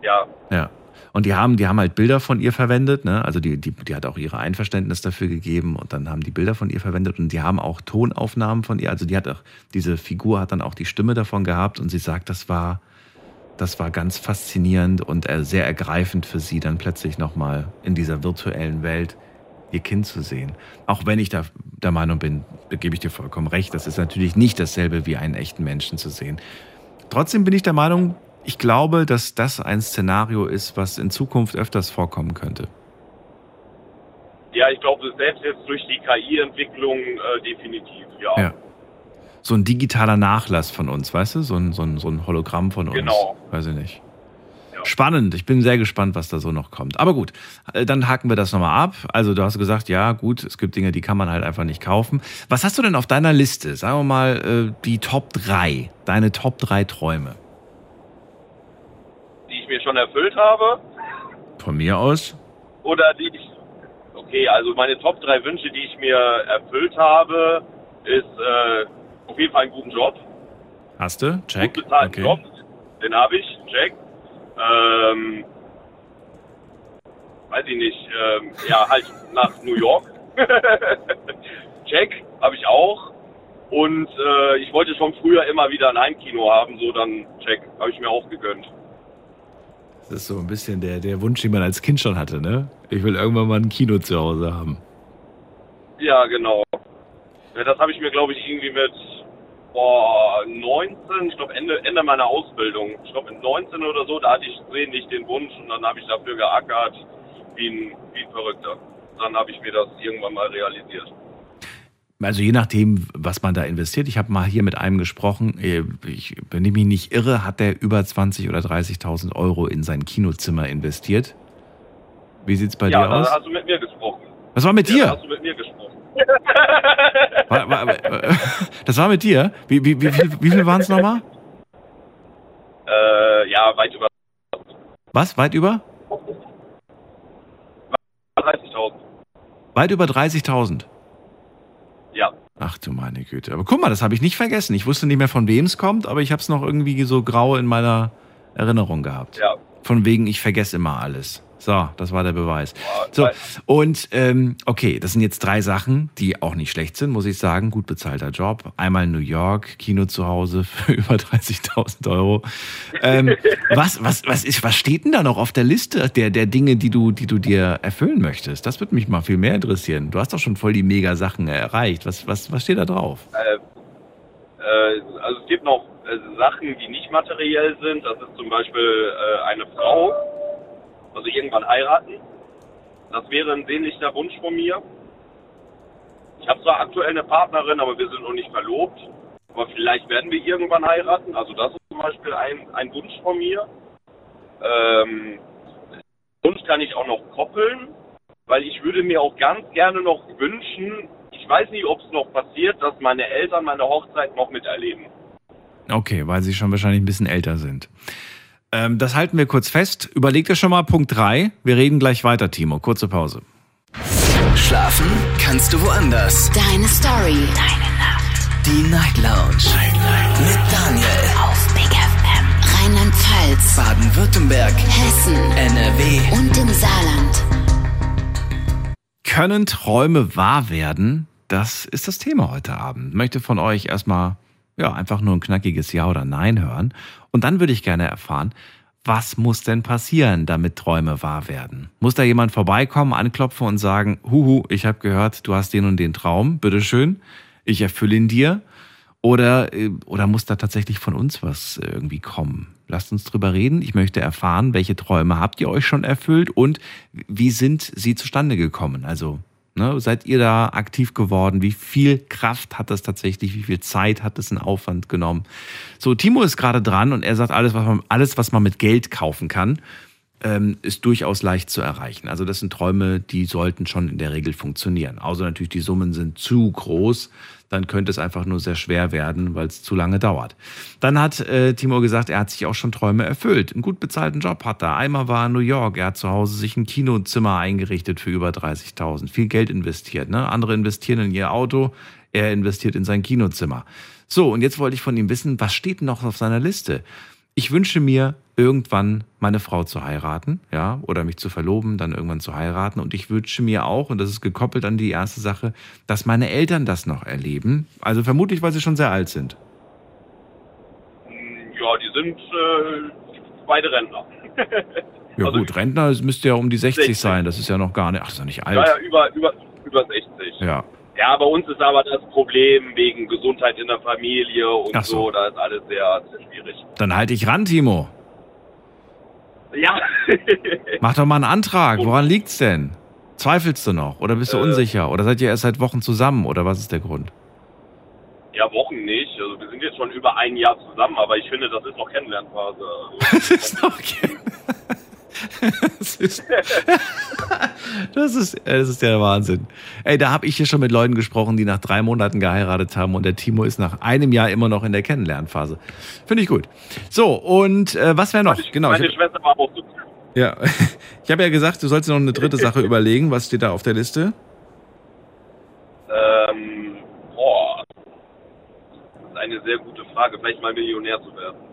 Speaker 11: Ja,
Speaker 3: Ja. Und die haben, die haben halt Bilder von ihr verwendet, ne? Also die, die, die hat auch ihre Einverständnis dafür gegeben und dann haben die Bilder von ihr verwendet und die haben auch Tonaufnahmen von ihr. Also die hat auch, diese Figur hat dann auch die Stimme davon gehabt und sie sagt, das war, das war ganz faszinierend und äh, sehr ergreifend für sie, dann plötzlich nochmal in dieser virtuellen Welt ihr Kind zu sehen. Auch wenn ich da der Meinung bin, gebe ich dir vollkommen recht, das ist natürlich nicht dasselbe wie einen echten Menschen zu sehen. Trotzdem bin ich der Meinung, ich glaube, dass das ein Szenario ist, was in Zukunft öfters vorkommen könnte.
Speaker 11: ja, ich glaube, selbst jetzt durch die KI-Entwicklung äh, definitiv, ja.
Speaker 3: Ja. So ein digitaler Nachlass von uns, weißt du? So ein, so ein, so ein Hologramm von uns.
Speaker 11: Genau.
Speaker 3: Weiß ich nicht. Spannend. Ich bin sehr gespannt, was da so noch kommt. Aber gut, äh, dann haken wir das nochmal ab. Also du hast gesagt, ja gut, es gibt Dinge, die kann man halt einfach nicht kaufen. Was hast du denn auf deiner Liste? Sagen wir mal äh, die Top 3. Deine Top 3 Träume.
Speaker 11: Mir schon erfüllt habe
Speaker 3: Von mir aus?
Speaker 11: oder die ich. Okay, also meine Top 3 Wünsche, die ich mir erfüllt habe, ist äh, auf jeden Fall einen guten Job.
Speaker 3: Hast du? Check.
Speaker 11: Gut bezahlten
Speaker 3: Okay.
Speaker 11: Job. Den habe ich, check. Ähm, weiß ich nicht, ähm, ja, halt nach New York. *laughs* check, habe ich auch. Und äh, ich wollte schon früher immer wieder ein Heimkino haben, so dann check, habe ich mir auch gegönnt.
Speaker 3: Das ist so ein bisschen der, der Wunsch, den man als Kind schon hatte, ne? Ich will irgendwann mal ein Kino zu Hause haben.
Speaker 11: Ja, genau. Das habe ich mir, glaube ich, irgendwie mit boah, 19, ich glaube Ende, Ende meiner Ausbildung, ich glaube mit 19 oder so, da hatte ich sehnlich den Wunsch und dann habe ich dafür geackert wie ein, wie ein Verrückter. Dann habe ich mir das irgendwann mal realisiert.
Speaker 3: Also je nachdem, was man da investiert. Ich habe mal hier mit einem gesprochen. äh, Ich, wenn ich mich nicht irre, hat der über 20 oder 30.000 Euro in sein Kinozimmer investiert. Wie sieht's bei
Speaker 11: ja,
Speaker 3: dir aus?
Speaker 11: hast du mit mir gesprochen.
Speaker 3: Was war mit
Speaker 11: Ja,
Speaker 3: dir?
Speaker 11: hast du mit mir gesprochen. *laughs*
Speaker 3: War, war, *laughs* das war mit dir? Wie, wie, wie, viel, wie viel waren es nochmal?
Speaker 11: Äh, ja, weit über
Speaker 3: Was? Weit über?
Speaker 11: 30.000.
Speaker 3: Weit über 30.000.
Speaker 11: Ja.
Speaker 3: Ach du meine Güte. Aber guck mal, das habe ich nicht vergessen. Ich wusste nicht mehr, von wem es kommt, aber ich habe es noch irgendwie so grau in meiner Erinnerung gehabt.
Speaker 11: Ja.
Speaker 3: Von wegen, ich vergesse immer alles. So, das war der Beweis. So, und ähm, okay, das sind jetzt drei Sachen, die auch nicht schlecht sind, muss ich sagen. Gut bezahlter Job. Einmal New York, Kino zu Hause *laughs* für über 30.000 Euro. Ähm, *laughs* was, was, was, ist, was steht denn da noch auf der Liste der, der Dinge, die du, die du dir erfüllen möchtest? Das würde mich mal viel mehr interessieren. Du hast doch schon voll die Mega-Sachen erreicht. Was, was, was steht da drauf?
Speaker 11: Äh, äh, also es gibt noch äh, Sachen, die nicht materiell sind. Das ist zum Beispiel äh, eine Frau, Also irgendwann heiraten. Das wäre ein sehnlicher Wunsch von mir. Ich habe zwar aktuell eine Partnerin, aber wir sind noch nicht verlobt. Aber vielleicht werden wir irgendwann heiraten. Also das ist zum Beispiel ein, ein Wunsch von mir. Ähm, Wunsch kann ich auch noch koppeln, weil ich würde mir auch ganz gerne noch wünschen, ich weiß nicht, ob es noch passiert, dass meine Eltern meine Hochzeit noch miterleben.
Speaker 3: Okay, weil sie schon wahrscheinlich ein bisschen älter sind. Ähm, das halten wir kurz fest. Überleg dir schon mal Punkt 3. Wir reden gleich weiter, Timo. Kurze Pause.
Speaker 1: Schlafen kannst du woanders.
Speaker 2: Deine Story. Deine Nacht.
Speaker 1: Die Night Lounge. Night, Night. Mit Daniel.
Speaker 2: Auf Big FM. Rheinland-Pfalz.
Speaker 1: Baden-Württemberg.
Speaker 2: Hessen.
Speaker 1: NRW.
Speaker 2: Und im Saarland.
Speaker 3: Können Träume wahr werden? Das ist das Thema heute Abend. Ich möchte von euch erstmal ja, einfach nur ein knackiges Ja oder Nein hören. Und dann würde ich gerne erfahren, was muss denn passieren, damit Träume wahr werden? Muss da jemand vorbeikommen, anklopfen und sagen, huhu, ich habe gehört, du hast den und den Traum, bitteschön, ich erfülle ihn dir? Oder, äh, oder muss da tatsächlich von uns was irgendwie kommen? Lasst uns drüber reden. Ich möchte erfahren, welche Träume habt ihr euch schon erfüllt und wie sind sie zustande gekommen? Also Ne? Seid ihr da aktiv geworden? Wie viel Kraft hat das tatsächlich? Wie viel Zeit hat es in Aufwand genommen? So, Timo ist gerade dran und er sagt, alles, was man, alles, was man mit Geld kaufen kann, ähm, ist durchaus leicht zu erreichen. Also das sind Träume, die sollten schon in der Regel funktionieren. Außer natürlich die Summen sind zu groß, dann könnte es einfach nur sehr schwer werden, weil es zu lange dauert. Dann hat äh, Timo gesagt, er hat sich auch schon Träume erfüllt. Einen gut bezahlten Job hat er. Einmal war er in New York, er hat zu Hause sich ein Kinozimmer eingerichtet für über 30.000. Viel Geld investiert. Ne? Andere investieren in ihr Auto, er investiert in sein Kinozimmer. So, und jetzt wollte ich von ihm wissen, was steht noch auf seiner Liste? Ich wünsche mir irgendwann meine Frau zu heiraten, ja, oder mich zu verloben, dann irgendwann zu heiraten. Und ich wünsche mir auch, und das ist gekoppelt an die erste Sache, dass meine Eltern das noch erleben. Also vermutlich, weil sie schon sehr alt sind.
Speaker 11: Ja, die sind äh, beide Rentner. *laughs*
Speaker 3: Ja
Speaker 11: Also-
Speaker 3: gut, Rentner müsste ja um die 60,
Speaker 11: 60.
Speaker 3: sein. Das ist ja noch gar nicht, ach, ist ja nicht alt.
Speaker 11: ja, ja, über, über, über 60.
Speaker 3: Ja.
Speaker 11: Ja, bei uns ist aber das Problem wegen Gesundheit in der Familie und
Speaker 3: Ach so.
Speaker 11: so. da ist alles sehr, sehr schwierig.
Speaker 3: Dann halte ich ran, Timo.
Speaker 11: Ja. *laughs*
Speaker 3: Mach doch mal einen Antrag. Woran liegt's denn? Zweifelst du noch? Oder bist du
Speaker 11: Äh.
Speaker 3: unsicher? Oder seid ihr erst seit Wochen zusammen? Oder was ist der Grund?
Speaker 11: ja, Wochen nicht. Also wir sind jetzt schon über ein Jahr zusammen, aber ich finde, das ist noch Kennenlernphase. *laughs* Also,
Speaker 3: Das ist noch *laughs* *laughs* das ist, *laughs* das ist, äh, das ist der Wahnsinn. Ey, da habe ich hier schon mit Leuten gesprochen, die nach drei Monaten geheiratet haben und der Timo ist nach einem Jahr immer noch in der Kennenlernphase. Finde ich gut. So, und äh, was wäre noch? Genau.
Speaker 11: Meine
Speaker 3: hab,
Speaker 11: Schwester war auch so.
Speaker 3: ja. *laughs* ich habe ja gesagt, du sollst dir noch eine dritte Sache überlegen. Was steht da auf der Liste?
Speaker 11: Ähm, boah. Das ist eine sehr gute Frage. Vielleicht mal Millionär zu werden.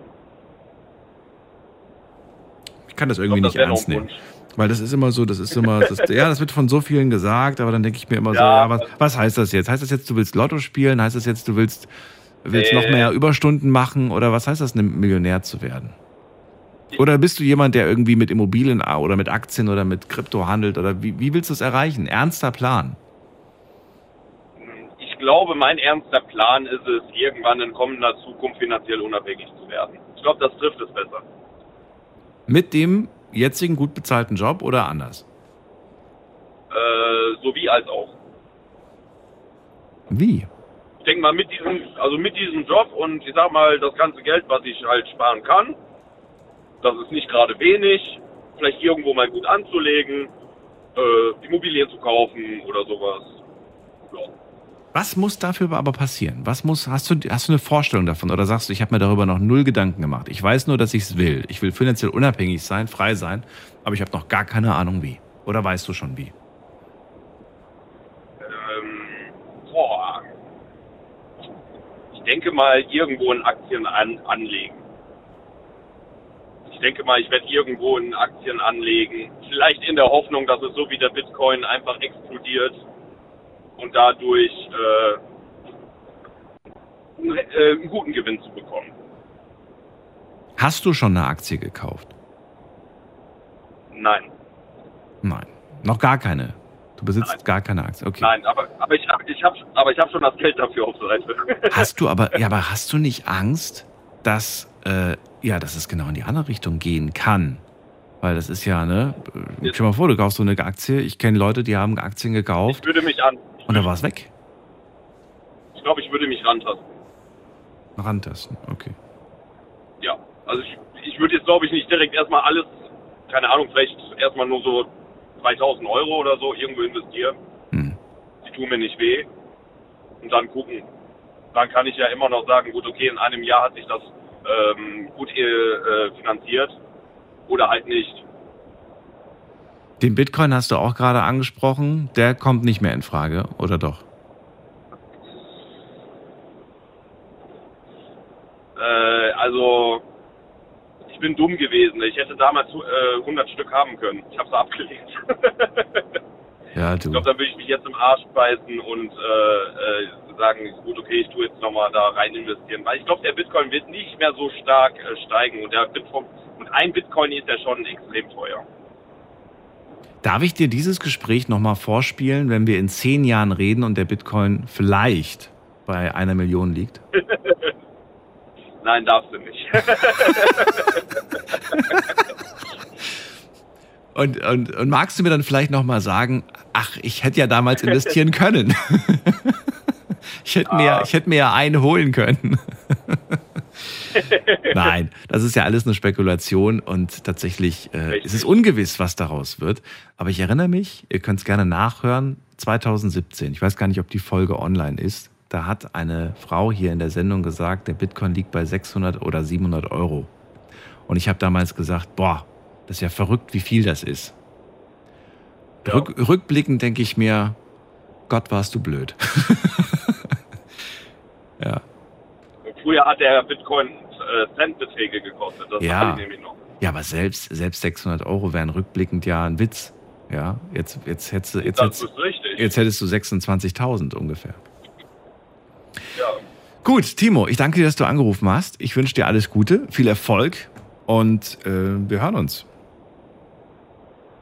Speaker 3: Ich kann das irgendwie
Speaker 11: glaub,
Speaker 3: nicht
Speaker 11: noch
Speaker 3: ernst nehmen. Weil das ist immer so, das ist immer, das, ja, das wird von so vielen gesagt, aber dann denke ich mir immer so,
Speaker 11: Ja.
Speaker 3: ja, was, was heißt das jetzt? Heißt das jetzt, du willst Lotto spielen? Heißt das jetzt, du willst, willst noch
Speaker 11: Nee.
Speaker 3: mehr Überstunden machen? Oder was heißt das, ein Millionär zu werden? Oder bist du jemand, der irgendwie mit Immobilien oder mit Aktien oder mit Krypto handelt? Oder wie, wie willst du es erreichen? Ernster Plan.
Speaker 11: Ich glaube, mein ernster Plan ist es, irgendwann in kommender Zukunft finanziell unabhängig zu werden. Ich glaube, das trifft es besser.
Speaker 3: Mit dem jetzigen gut bezahlten Job oder anders?
Speaker 11: Äh, sowie als auch.
Speaker 3: Wie?
Speaker 11: Ich denke mal, mit diesem, also mit diesem Job und ich sag mal, das ganze Geld, was ich halt sparen kann, das ist nicht gerade wenig, vielleicht irgendwo mal gut anzulegen, äh, Immobilien zu kaufen oder sowas. Ja.
Speaker 3: Was muss dafür aber passieren? Was muss, hast du, hast du eine Vorstellung davon? Oder sagst du, ich habe mir darüber noch null Gedanken gemacht? Ich weiß nur, dass ich es will. Ich will finanziell unabhängig sein, frei sein, aber ich habe noch gar keine Ahnung wie. Oder weißt du schon wie?
Speaker 11: Ähm, boah. Ich denke mal, irgendwo in Aktien an, anlegen. Ich denke mal, ich werde irgendwo in Aktien anlegen. Vielleicht in der Hoffnung, dass es so wie der Bitcoin einfach explodiert und dadurch äh, einen, äh, einen guten Gewinn zu bekommen.
Speaker 3: Hast du schon eine Aktie gekauft?
Speaker 11: Nein,
Speaker 3: Nein. Noch gar keine. Du besitzt gar keine Aktie. Okay.
Speaker 11: nein, aber, aber ich habe ich hab, aber ich hab schon das Geld dafür auf Seite. *laughs*
Speaker 3: Hast du aber, ja, aber hast du nicht Angst, dass, äh, ja, dass es genau in die andere Richtung gehen kann? Weil das ist ja, ne? Stell dir mal vor, du kaufst so eine Aktie. Ich kenne Leute, die haben Aktien gekauft
Speaker 11: Ich würde mich an.
Speaker 3: und da war es weg.
Speaker 11: Ich glaube, ich würde mich rantasten.
Speaker 3: Rantasten, okay.
Speaker 11: Ja. Also ich, ich würde jetzt, glaube ich, nicht direkt erstmal alles, keine Ahnung, vielleicht erstmal nur so 2000 Euro oder so irgendwo investieren. Die tun mir nicht weh. Und dann gucken. Dann kann ich ja immer noch sagen, gut, okay, in einem Jahr hat sich das ähm, gut äh, finanziert. Oder halt nicht.
Speaker 3: Den Bitcoin hast du auch gerade angesprochen. Der kommt nicht mehr in Frage, oder doch?
Speaker 11: Äh, also, ich bin dumm gewesen. Ich hätte damals äh, 100 Stück haben können. Ich habe es abgelehnt. *laughs*
Speaker 3: Ja,
Speaker 11: Ich
Speaker 3: du.
Speaker 11: glaube, dann würde ich mich jetzt im Arsch beißen und äh, äh, sagen, gut, okay, ich tue jetzt nochmal da rein investieren. Weil ich glaube, der Bitcoin wird nicht mehr so stark äh, steigen und der Bitcoin, und ein Bitcoin ist ja schon extrem teuer.
Speaker 3: Darf ich dir dieses Gespräch nochmal vorspielen, wenn wir in zehn Jahren reden und der Bitcoin vielleicht bei einer Million liegt? *laughs*
Speaker 11: Nein, darfst du nicht. *laughs*
Speaker 3: Und, und, und magst du mir dann vielleicht nochmal sagen, ach, ich hätte ja damals investieren *laughs* können. *laughs* Ich hätte mir, ich hätte mir ja einen holen können. *laughs* Nein, das ist ja alles eine Spekulation und tatsächlich äh, es ist ungewiss, was daraus wird. Aber ich erinnere mich, ihr könnt es gerne nachhören, 2017, ich weiß gar nicht, ob die Folge online ist, da hat eine Frau hier in der Sendung gesagt, der Bitcoin liegt bei 600 oder 700 Euro. Und ich habe damals gesagt, boah, das ist ja verrückt, wie viel das ist. Rück, rückblickend denke ich mir, Gott, warst du blöd. *laughs* ja.
Speaker 11: Früher hat der Bitcoin äh, Centbeträge gekostet. Das
Speaker 3: Ja.
Speaker 11: ich nämlich noch.
Speaker 3: Ja, aber selbst, selbst 600 Euro wären rückblickend ja ein Witz. Ja, jetzt, jetzt, hättest, du- jetzt, hättest, jetzt hättest du 26.000 ungefähr.
Speaker 11: Ja.
Speaker 3: Gut, Timo, ich danke dir, dass du angerufen hast. Ich wünsche dir alles Gute, viel Erfolg und äh, wir hören uns.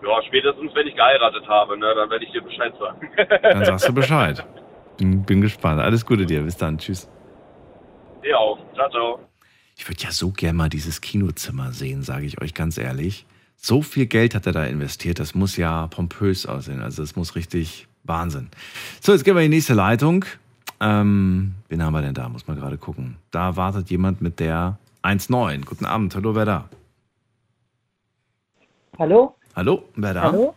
Speaker 11: Ja, spätestens wenn ich geheiratet habe, ne, dann werde ich dir Bescheid sagen. *laughs*
Speaker 3: Dann sagst du Bescheid. Bin, bin gespannt. Alles Gute dir. Bis dann. Tschüss.
Speaker 11: Dir auch. Ciao, ciao.
Speaker 3: Ich würde ja so gerne mal dieses Kinozimmer sehen, sage ich euch ganz ehrlich. So viel Geld hat er da investiert, das muss ja pompös aussehen. Also das muss richtig Wahnsinn. So, jetzt gehen wir in die nächste Leitung. Ähm, wen haben wir denn da? Muss man gerade gucken. Da wartet jemand mit der 1.9. Guten Abend, hallo, wer da?
Speaker 12: Hallo?
Speaker 3: Hallo, wer da?
Speaker 12: Hallo?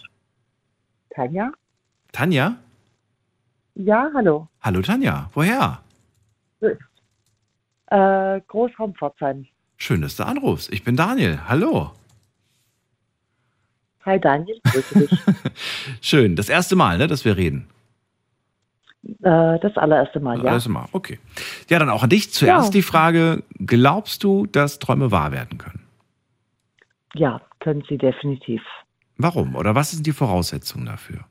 Speaker 12: Tanja?
Speaker 3: Tanja?
Speaker 12: Ja, hallo.
Speaker 3: Hallo Tanja, woher?
Speaker 12: Äh, Großraum
Speaker 3: Schön, dass du anrufst. Ich bin Daniel. Hallo.
Speaker 12: Hi Daniel, grüße dich. *laughs*
Speaker 3: Schön. Das erste Mal, ne, dass wir reden.
Speaker 12: äh, das allererste Mal,
Speaker 3: Das
Speaker 12: ja.
Speaker 3: erste Mal, okay. Ja, dann auch an dich zuerst
Speaker 12: Ja.
Speaker 3: die Frage: Glaubst du, dass Träume wahr werden können?
Speaker 12: Ja, können Sie definitiv.
Speaker 3: Warum? Oder was sind die Voraussetzungen dafür?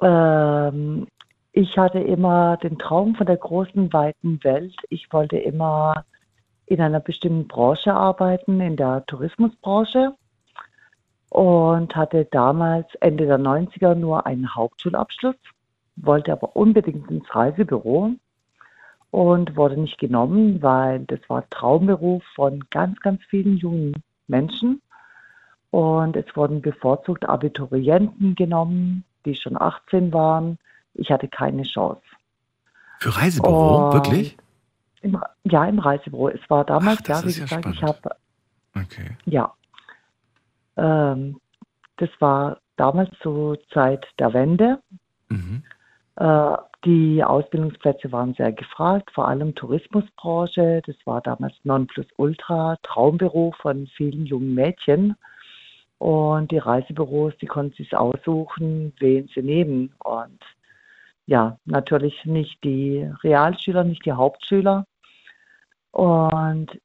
Speaker 12: Ähm, ich hatte immer den Traum von der großen, weiten Welt. Ich wollte immer in einer bestimmten Branche arbeiten, in der Tourismusbranche. Und hatte damals Ende der 90er nur einen Hauptschulabschluss, wollte aber unbedingt ins Reisebüro und wurde nicht genommen, weil das war Traumberuf von ganz, ganz vielen jungen Menschen. Und es wurden bevorzugt Abiturienten genommen, die schon 18 waren. Ich hatte keine Chance.
Speaker 3: Für Reisebüro?
Speaker 12: Und
Speaker 3: Wirklich?
Speaker 12: Im, ja, im Reisebüro. Es war damals,
Speaker 3: das
Speaker 12: ja, wie gesagt, ich
Speaker 3: spannend.
Speaker 12: habe,
Speaker 3: Okay.
Speaker 12: ja, ähm, das war damals zur Zeit der Wende.
Speaker 3: Mhm.
Speaker 12: Äh, die Ausbildungsplätze waren sehr gefragt, vor allem Tourismusbranche. Das war damals Nonplusultra, Traumberuf von vielen jungen Mädchen. Und die Reisebüros, die konnten sich aussuchen, wen sie nehmen. Und ja, natürlich nicht die Realschüler, nicht die Hauptschüler. Und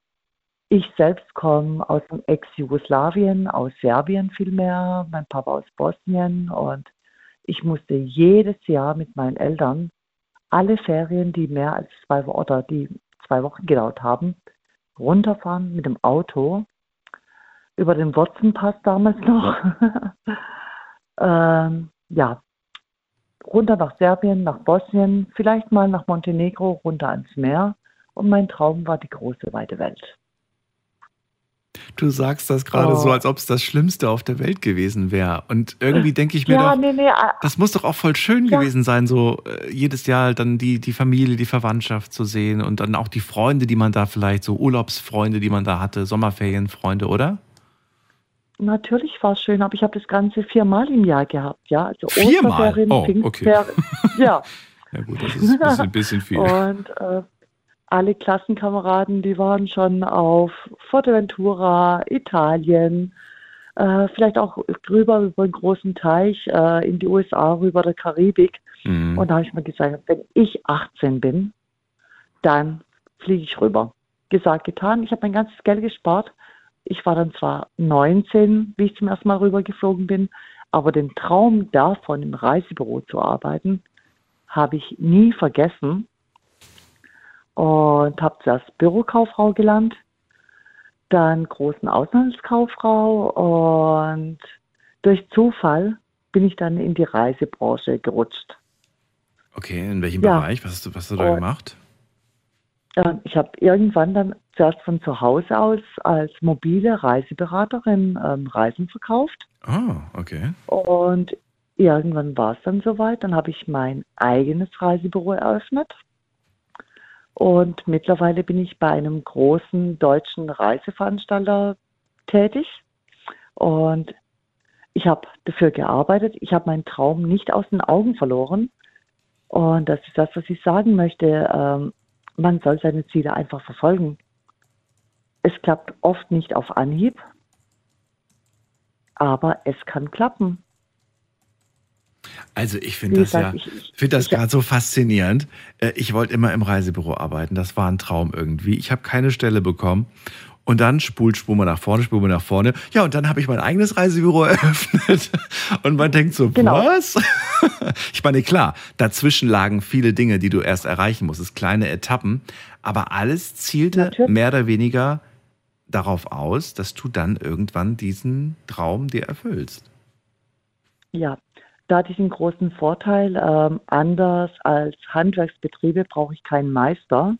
Speaker 12: ich selbst komme aus dem Ex-Jugoslawien, aus Serbien vielmehr, mein Papa aus Bosnien und ich musste jedes Jahr mit meinen Eltern alle Ferien, die mehr als zwei oder die zwei Wochen gedauert haben, runterfahren mit dem Auto über den Wurzenpass damals noch. *laughs* ähm, ja, runter nach Serbien, nach Bosnien, vielleicht mal nach Montenegro, runter ans Meer. Und mein Traum war die große weite Welt.
Speaker 3: Du sagst das gerade
Speaker 12: Oh.
Speaker 3: so, als ob es das Schlimmste auf der Welt gewesen wäre. Und irgendwie denke ich mir
Speaker 12: ja,
Speaker 3: doch,
Speaker 12: nee, nee, ah,
Speaker 3: das muss doch auch voll schön
Speaker 12: Ja.
Speaker 3: gewesen sein, so äh, jedes Jahr dann die, die Familie, die Verwandtschaft zu sehen und dann auch die Freunde, die man da vielleicht, so Urlaubsfreunde, die man da hatte, Sommerferienfreunde, oder?
Speaker 12: Natürlich war es schön, aber ich habe das Ganze viermal im Jahr gehabt, ja. Also
Speaker 3: Viermal? Oh, okay. *laughs*
Speaker 12: Ja.
Speaker 3: Ja gut, das ist ein bisschen, ein bisschen viel.
Speaker 12: Und äh, alle Klassenkameraden, die waren schon auf Forteventura, Italien, äh, vielleicht auch rüber über den großen Teich äh, in die USA, rüber der Karibik.
Speaker 3: Mhm.
Speaker 12: Und da habe ich mir gesagt, wenn ich 18 bin, dann fliege ich rüber. Gesagt, getan. Ich habe mein ganzes Geld gespart. Ich war dann zwar 19, wie ich zum ersten Mal rüber geflogen bin, aber den Traum davon, im Reisebüro zu arbeiten, habe ich nie vergessen und habe zuerst Bürokauffrau gelernt, dann großen Auslandskauffrau und durch Zufall bin ich dann in die Reisebranche gerutscht.
Speaker 3: Okay, in welchem
Speaker 12: Ja.
Speaker 3: Bereich? Was hast du, was hast du da
Speaker 12: Und-
Speaker 3: gemacht?
Speaker 12: Ähm, Ich habe irgendwann dann zuerst von zu Hause aus als mobile Reiseberaterin ähm, Reisen verkauft.
Speaker 3: Ah, okay.
Speaker 12: Und irgendwann war es dann soweit. Dann habe ich mein eigenes Reisebüro eröffnet. Und mittlerweile bin ich bei einem großen deutschen Reiseveranstalter tätig. Und ich habe dafür gearbeitet. Ich habe meinen Traum nicht aus den Augen verloren. Und das ist das, was ich sagen möchte. Ähm, man soll seine Ziele einfach verfolgen. Es klappt oft nicht auf Anhieb, aber es kann klappen.
Speaker 3: Also ich finde das ja, finde das gerade so faszinierend. Äh, Ich wollte immer im Reisebüro arbeiten. Das war ein Traum irgendwie. Ich habe keine Stelle bekommen. Und dann spult, spul mal nach vorne, spul mal nach vorne. Ja, und dann habe ich mein eigenes Reisebüro *laughs* eröffnet. Und man denkt so,
Speaker 12: Genau.
Speaker 3: was? *laughs* Ich meine, klar, dazwischen lagen viele Dinge, die du erst erreichen musstest, kleine Etappen. Aber alles zielte mehr oder weniger darauf aus, dass du dann irgendwann diesen Traum dir erfüllst.
Speaker 12: Ja, da hatte ich einen großen Vorteil. Ähm, anders als Handwerksbetriebe brauche ich keinen Meister.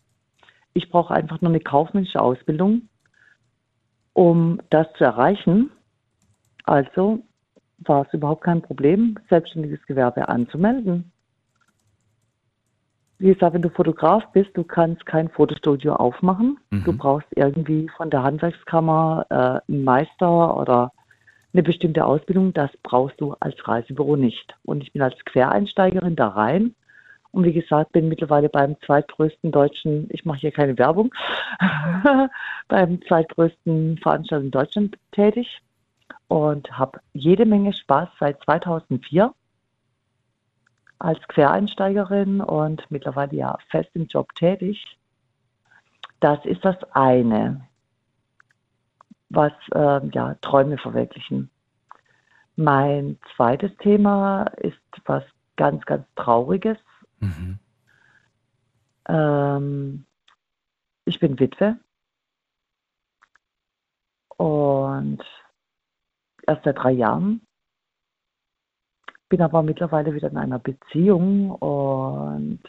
Speaker 12: Ich brauche einfach nur eine kaufmännische Ausbildung, um das zu erreichen. Also war es überhaupt kein Problem, selbstständiges Gewerbe anzumelden. Wie gesagt, wenn du Fotograf bist, du kannst kein Fotostudio aufmachen. Du brauchst irgendwie von der Handwerkskammer äh, einen Meister oder eine bestimmte Ausbildung. Das brauchst du als Reisebüro nicht. Und ich bin als Quereinsteigerin da rein. Und wie gesagt, bin mittlerweile beim zweitgrößten deutschen, ich mache hier keine Werbung, *laughs* beim zweitgrößten Veranstalter in Deutschland tätig und habe jede Menge Spaß seit 2004 als Quereinsteigerin und mittlerweile ja fest im Job tätig. Das ist das eine, was ähm, ja Träume verwirklichen. Mein zweites Thema ist was ganz, ganz Trauriges. Ähm, ich bin Witwe und erst seit drei Jahren. Bin aber mittlerweile wieder in einer Beziehung und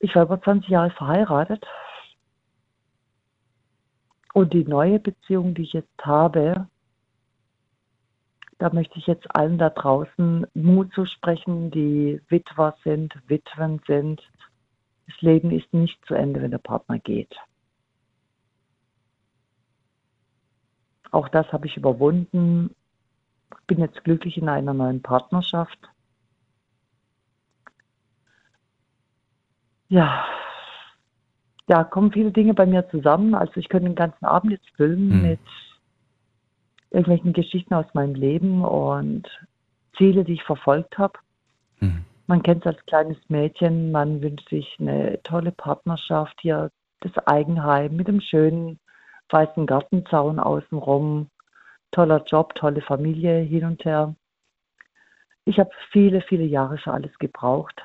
Speaker 12: ich war über 20 Jahre verheiratet. Und die neue Beziehung, die ich jetzt habe, da möchte ich jetzt allen da draußen Mut zu sprechen, die Witwer sind, Witwen sind. Das Leben ist nicht zu Ende, wenn der Partner geht. Auch das habe ich überwunden. Bin jetzt glücklich in einer neuen Partnerschaft. Ja, ja, kommen viele Dinge bei mir zusammen. Also ich könnte den ganzen Abend jetzt füllen mit irgendwelchen Geschichten aus meinem Leben und Ziele, die ich verfolgt habe. Man kennt es als kleines Mädchen, man wünscht sich eine tolle Partnerschaft hier, das Eigenheim mit dem schönen weißen Gartenzaun außenrum, toller Job, tolle Familie hin und her. Ich habe viele, viele Jahre für alles gebraucht.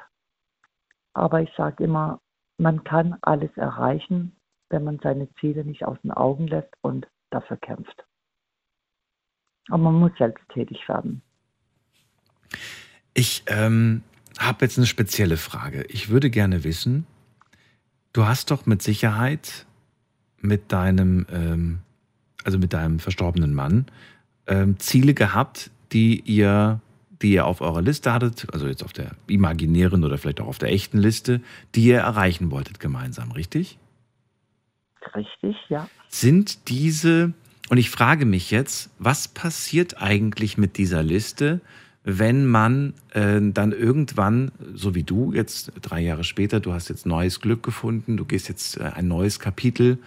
Speaker 12: Aber ich sage immer, man kann alles erreichen, wenn man seine Ziele nicht aus den Augen lässt und dafür kämpft. Aber man muss selbst tätig werden.
Speaker 3: Ich ähm, habe jetzt eine spezielle Frage. Ich würde gerne wissen, du hast doch mit Sicherheit mit deinem, ähm, also mit deinem verstorbenen Mann, ähm, Ziele gehabt, die ihr, die ihr auf eurer Liste hattet, also jetzt auf der imaginären oder vielleicht auch auf der echten Liste, die ihr erreichen wolltet gemeinsam, richtig?
Speaker 12: Richtig, ja.
Speaker 3: Sind diese, und ich frage mich jetzt, was passiert eigentlich mit dieser Liste, wenn man äh, dann irgendwann, so wie du jetzt drei Jahre später, du hast jetzt neues Glück gefunden, du gehst jetzt äh, ein neues Kapitel,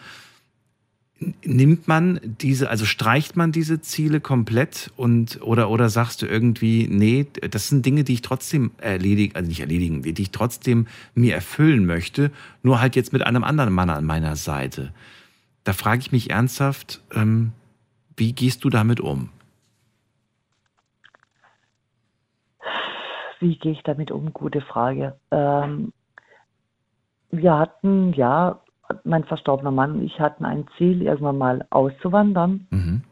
Speaker 3: nimmt man diese, also streicht man diese Ziele komplett und oder oder sagst du irgendwie, nee, das sind Dinge, die ich trotzdem erledigen, also nicht erledigen, die ich trotzdem mir erfüllen möchte, nur halt jetzt mit einem anderen Mann an meiner Seite. Da frage ich mich ernsthaft, ähm, wie gehst du damit um?
Speaker 12: Wie gehe ich damit um? Gute Frage. Ähm, wir hatten ja mein verstorbener Mann und ich hatten ein Ziel, irgendwann mal auszuwandern.
Speaker 3: Mhm.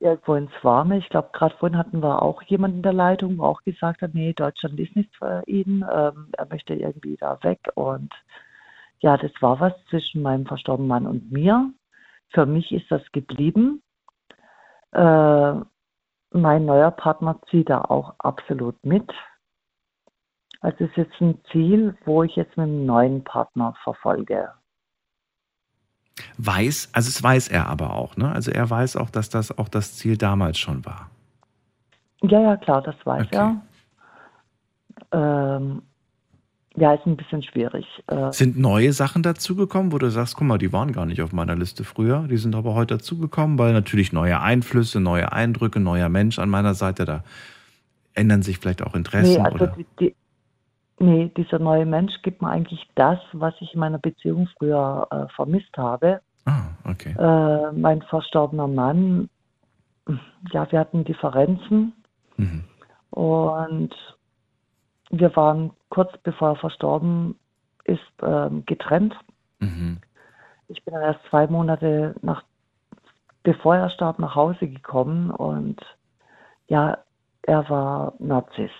Speaker 12: Irgendwo ins Warme. Ich glaube, gerade vorhin hatten wir auch jemanden in der Leitung, wo auch gesagt hat, nee, Deutschland ist nichts für ihn. Ähm, er möchte irgendwie da weg. Und ja, das war was zwischen meinem verstorbenen Mann und mir. Für mich ist das geblieben. Äh, mein neuer Partner zieht da auch absolut mit. Also es ist jetzt ein Ziel, wo ich jetzt mit einem neuen Partner verfolge.
Speaker 3: Weiß, also es weiß er aber auch, ne? Also er weiß auch, dass das auch das Ziel damals schon war.
Speaker 12: Ja, ja, klar, das weiß okay. er. Ähm, ja, ist ein bisschen schwierig. Äh,
Speaker 3: sind neue Sachen dazugekommen, wo du sagst, guck mal, die waren gar nicht auf meiner Liste früher, die sind aber heute dazugekommen, weil natürlich neue Einflüsse, neue Eindrücke, neuer Mensch an meiner Seite, da ändern sich vielleicht auch Interessen.
Speaker 12: Nee, also
Speaker 3: oder?
Speaker 12: Die, die, nee, dieser neue Mensch gibt mir eigentlich das, was ich in meiner Beziehung früher äh, vermisst habe.
Speaker 3: Ah, okay.
Speaker 12: Äh, mein verstorbener Mann, ja, wir hatten Differenzen
Speaker 3: Mhm.
Speaker 12: und wir waren kurz bevor er verstorben ist, ähm, getrennt.
Speaker 3: Mhm.
Speaker 12: Ich bin dann erst zwei Monate nach, bevor er starb, nach Hause gekommen und ja, er war Narzisst.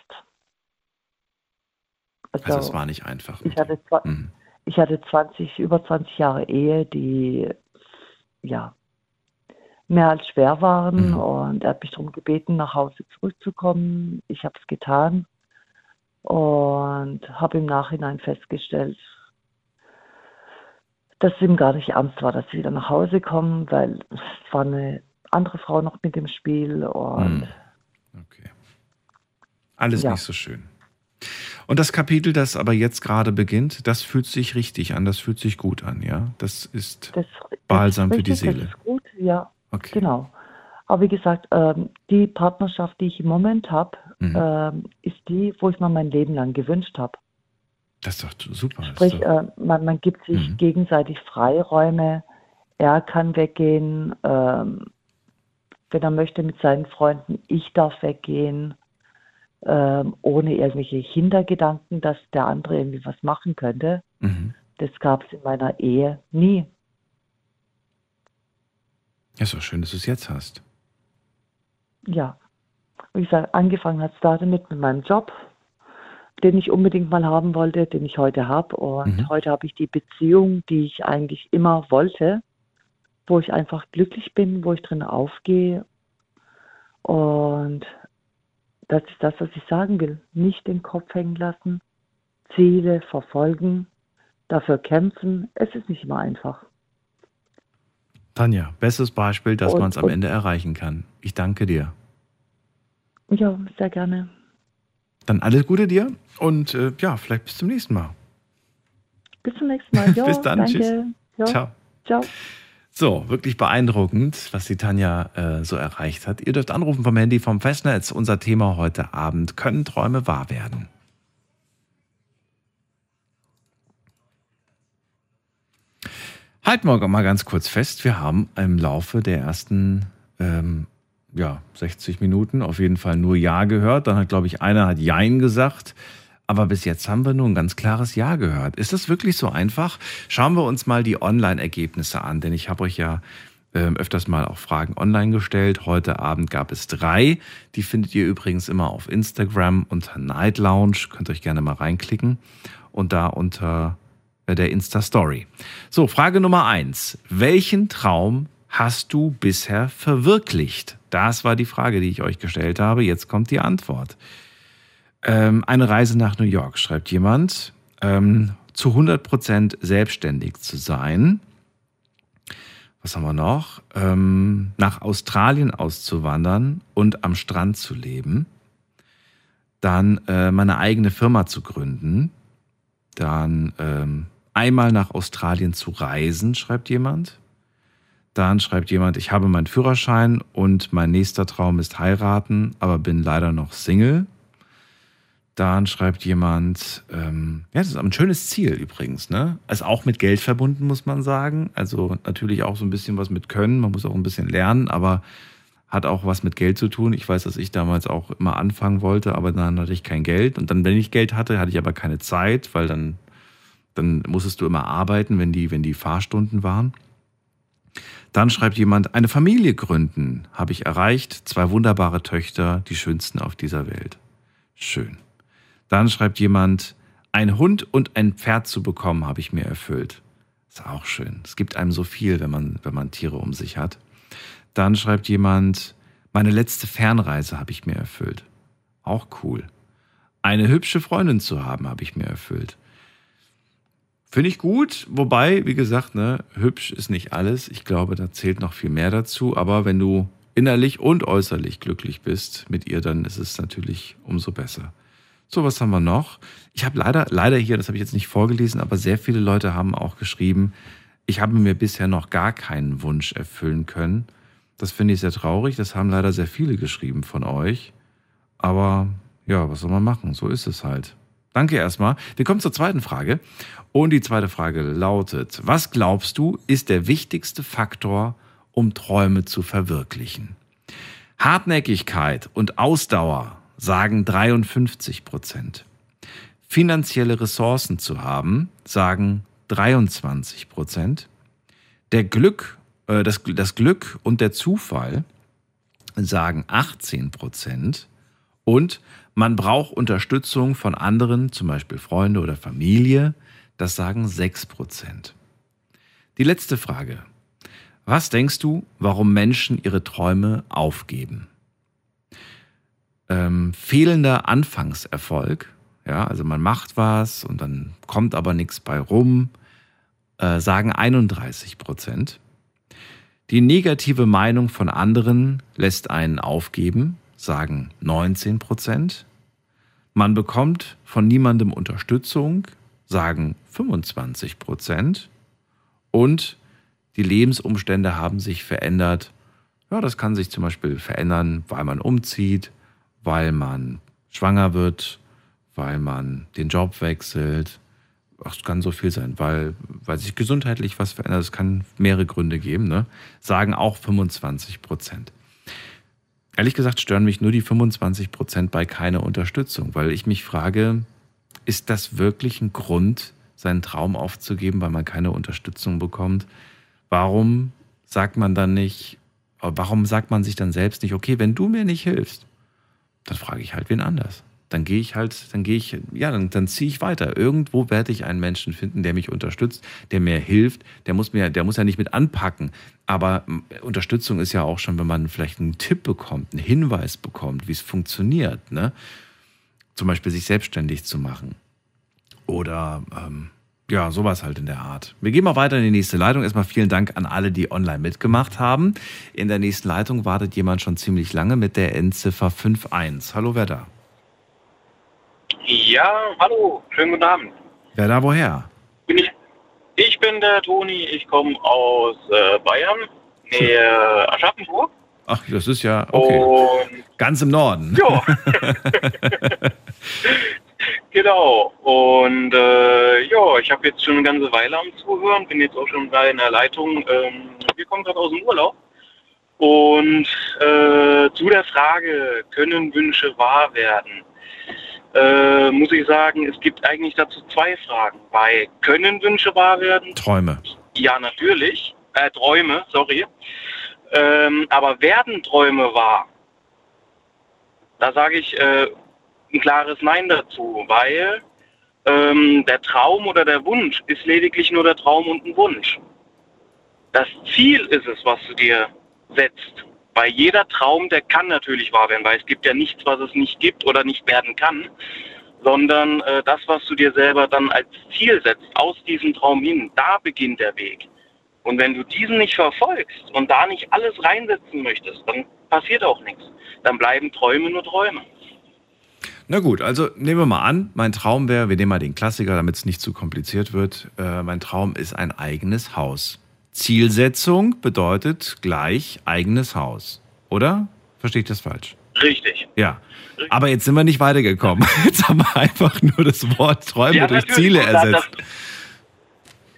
Speaker 3: Also es war nicht einfach.
Speaker 12: Ich hatte,
Speaker 3: Mhm.
Speaker 12: ich hatte 20, über 20 Jahre Ehe, die ja mehr als schwer waren und er hat mich darum gebeten, nach Hause zurückzukommen. Ich habe es getan und habe im Nachhinein festgestellt, dass es ihm gar nicht ernst war, dass sie wieder nach Hause kommen, weil es war eine andere Frau noch mit im Spiel und
Speaker 3: Alles
Speaker 12: Ja.
Speaker 3: nicht so schön. Und das Kapitel, das aber jetzt gerade beginnt, das fühlt sich richtig an, das fühlt sich gut an, ja? Das ist
Speaker 12: das
Speaker 3: balsam für die
Speaker 12: richtig,
Speaker 3: Seele.
Speaker 12: Das ist gut, ja.
Speaker 3: Okay.
Speaker 12: Genau. Aber wie gesagt, ähm, die Partnerschaft, die ich im Moment habe,
Speaker 3: Mhm.
Speaker 12: ähm, ist die, wo ich mir mein Leben lang gewünscht habe.
Speaker 3: Das ist doch super. Das
Speaker 12: Sprich,
Speaker 3: doch,
Speaker 12: äh, man, man gibt sich
Speaker 3: Mhm.
Speaker 12: gegenseitig Freiräume. Er kann weggehen, ähm, wenn er möchte mit seinen Freunden. Ich darf weggehen, ähm, ohne irgendwelche Hintergedanken, dass der andere irgendwie was machen könnte.
Speaker 3: mhm.
Speaker 12: Das gab es in meiner Ehe nie.
Speaker 3: Ja, ist doch schön, dass du es jetzt hast.
Speaker 12: Ja. Wie gesagt, angefangen hat es da damit mit meinem Job, den ich unbedingt mal haben wollte, den ich heute habe. Und
Speaker 3: Mhm.
Speaker 12: heute habe ich die Beziehung, die ich eigentlich immer wollte, wo ich einfach glücklich bin, wo ich drin aufgehe. Und das ist das, was ich sagen will. Nicht den Kopf hängen lassen, Ziele verfolgen, dafür kämpfen. Es ist nicht immer einfach.
Speaker 3: Tanja, bestes Beispiel, dass man es am Ende erreichen kann. Ich danke dir.
Speaker 12: Ja, sehr gerne.
Speaker 3: Dann alles Gute dir und äh, ja, vielleicht bis zum nächsten Mal.
Speaker 12: Bis zum nächsten Mal. *laughs* Ja,
Speaker 3: Bis dann,
Speaker 12: danke.
Speaker 3: tschüss.
Speaker 12: Ja,
Speaker 3: Ciao.
Speaker 12: Ciao.
Speaker 3: So, wirklich beeindruckend, was die Tanja äh, so erreicht hat. Ihr dürft anrufen vom Handy vom Festnetz. Unser Thema heute Abend, können Träume wahr werden? Halten wir mal ganz kurz fest, wir haben im Laufe der ersten ähm, ja, 60 Minuten auf jeden Fall nur Ja gehört. Dann hat, glaube ich, einer hat Jein gesagt. Aber bis jetzt haben wir nur ein ganz klares Ja gehört. Ist das wirklich so einfach? Schauen wir uns mal die Online-Ergebnisse an, denn ich habe euch ja ähm, öfters mal auch Fragen online gestellt. Heute Abend gab es drei. Die findet ihr übrigens immer auf Instagram unter Night Lounge. Könnt euch gerne mal reinklicken und da unter bei der Insta-Story. So, Frage Nummer eins. Welchen Traum hast du bisher verwirklicht? Das war die Frage, die ich euch gestellt habe. Jetzt kommt die Antwort. Ähm, eine Reise nach New York, schreibt jemand. Ähm, zu 100% selbstständig zu sein. Was haben wir noch? Ähm, nach Australien auszuwandern und am Strand zu leben. Dann äh, meine eigene Firma zu gründen. Dann ähm, einmal nach Australien zu reisen, schreibt jemand. Dann schreibt jemand, ich habe meinen Führerschein und mein nächster Traum ist heiraten, aber bin leider noch Single. Dann schreibt jemand, ähm, ja, das ist ein schönes Ziel übrigens, ne? Ist auch mit Geld verbunden, muss man sagen. Also natürlich auch so ein bisschen was mit Können, man muss auch ein bisschen lernen, aber hat auch was mit Geld zu tun. Ich weiß, dass ich damals auch immer anfangen wollte, aber dann hatte ich kein Geld. Und dann, wenn ich Geld hatte, hatte ich aber keine Zeit, weil dann dann musstest du immer arbeiten, wenn die, wenn die Fahrstunden waren. Dann schreibt jemand, eine Familie gründen habe ich erreicht, zwei wunderbare Töchter, die schönsten auf dieser Welt. Schön. Dann schreibt jemand, ein Hund und ein Pferd zu bekommen habe ich mir erfüllt. Ist auch schön. Es gibt einem so viel, wenn man, wenn man Tiere um sich hat. Dann schreibt jemand, meine letzte Fernreise habe ich mir erfüllt. Auch cool. Eine hübsche Freundin zu haben, habe ich mir erfüllt. Finde ich gut, wobei, wie gesagt, ne, hübsch ist nicht alles. Ich glaube, da zählt noch viel mehr dazu. Aber wenn du innerlich und äußerlich glücklich bist mit ihr, dann ist es natürlich umso besser. So, was haben wir noch? Ich habe leider, leider hier, das habe ich jetzt nicht vorgelesen, aber sehr viele Leute haben auch geschrieben, ich habe mir bisher noch gar keinen Wunsch erfüllen können. Das finde ich sehr traurig. Das haben leider sehr viele geschrieben von euch. Aber ja, was soll man machen? So ist es halt. Danke erstmal. Wir kommen zur zweiten Frage. Und die zweite Frage lautet, was glaubst du, ist der wichtigste Faktor, um Träume zu verwirklichen? Hartnäckigkeit und Ausdauer sagen 53 Prozent. Finanzielle Ressourcen zu haben, sagen 23 Prozent. Der Glück, äh, das, das Glück und der Zufall sagen 18 Prozent. Und man braucht Unterstützung von anderen, zum Beispiel Freunde oder Familie, das sagen 6 Prozent. Die letzte Frage. Was denkst du, warum Menschen ihre Träume aufgeben? Ähm, fehlender Anfangserfolg, ja, also man macht was und dann kommt aber nichts bei rum, äh, sagen 31 Prozent. Die negative Meinung von anderen lässt einen aufgeben, sagen 19 Prozent. Man bekommt von niemandem Unterstützung, sagen 25 Prozent. Und die Lebensumstände haben sich verändert. Ja, das kann sich zum Beispiel verändern, weil man umzieht, weil man schwanger wird, weil man den Job wechselt. Ach, es kann so viel sein, weil, weil sich gesundheitlich was verändert. Es kann mehrere Gründe geben, ne? sagen auch 25 Prozent. Ehrlich gesagt stören mich nur die 25 Prozent bei keiner Unterstützung, weil ich mich frage, ist das wirklich ein Grund, seinen Traum aufzugeben, weil man keine Unterstützung bekommt? Warum sagt man dann nicht, warum sagt man sich dann selbst nicht, okay, wenn du mir nicht hilfst, dann frage ich halt wen anders. Dann gehe ich halt, dann gehe ich, ja, dann, dann ziehe ich weiter. Irgendwo werde ich einen Menschen finden, der mich unterstützt, der mir hilft. Der muss mir, der muss ja nicht mit anpacken. Aber Unterstützung ist ja auch schon, wenn man vielleicht einen Tipp bekommt, einen Hinweis bekommt, wie es funktioniert. Ne? zum Beispiel sich selbstständig zu machen. Oder ähm, ja, sowas halt in der Art. Wir gehen mal weiter in die nächste Leitung. Erstmal vielen Dank an alle, die online mitgemacht haben. In der nächsten Leitung wartet jemand schon ziemlich lange mit der Endziffer 51. Hallo, wer da?
Speaker 13: Ja, hallo, schönen guten Abend.
Speaker 3: Wer da woher?
Speaker 13: Bin ich, ich bin der Toni, ich komme aus äh, Bayern, nähe Aschaffenburg.
Speaker 3: Ach, das ist ja okay. Und Ganz im Norden.
Speaker 13: Ja. *laughs* *laughs* *laughs* genau. Und äh, ja, ich habe jetzt schon eine ganze Weile am Zuhören, bin jetzt auch schon bei einer Leitung. Ähm, wir kommen gerade aus dem Urlaub. Und äh, zu der Frage, können Wünsche wahr werden? Äh, muss ich sagen, es gibt eigentlich dazu zwei Fragen. Bei können Wünsche wahr werden?
Speaker 3: Träume.
Speaker 13: Ja, natürlich. Äh, Träume, sorry. Ähm, aber werden Träume wahr? Da sage ich äh, ein klares Nein dazu, weil ähm, der Traum oder der Wunsch ist lediglich nur der Traum und ein Wunsch. Das Ziel ist es, was du dir setzt. Weil jeder Traum, der kann natürlich wahr werden, weil es gibt ja nichts, was es nicht gibt oder nicht werden kann, sondern äh, das, was du dir selber dann als Ziel setzt, aus diesem Traum hin, da beginnt der Weg. Und wenn du diesen nicht verfolgst und da nicht alles reinsetzen möchtest, dann passiert auch nichts. Dann bleiben Träume nur Träume.
Speaker 3: Na gut, also nehmen wir mal an, mein Traum wäre, wir nehmen mal den Klassiker, damit es nicht zu kompliziert wird. Äh, mein Traum ist ein eigenes Haus. Zielsetzung bedeutet gleich eigenes Haus. Oder? Verstehe ich das falsch?
Speaker 13: Richtig.
Speaker 3: Ja. Aber jetzt sind wir nicht weitergekommen. *laughs* Jetzt haben wir einfach nur das Wort Träume
Speaker 13: Ja,
Speaker 3: durch. Ziele ersetzt.
Speaker 13: Das,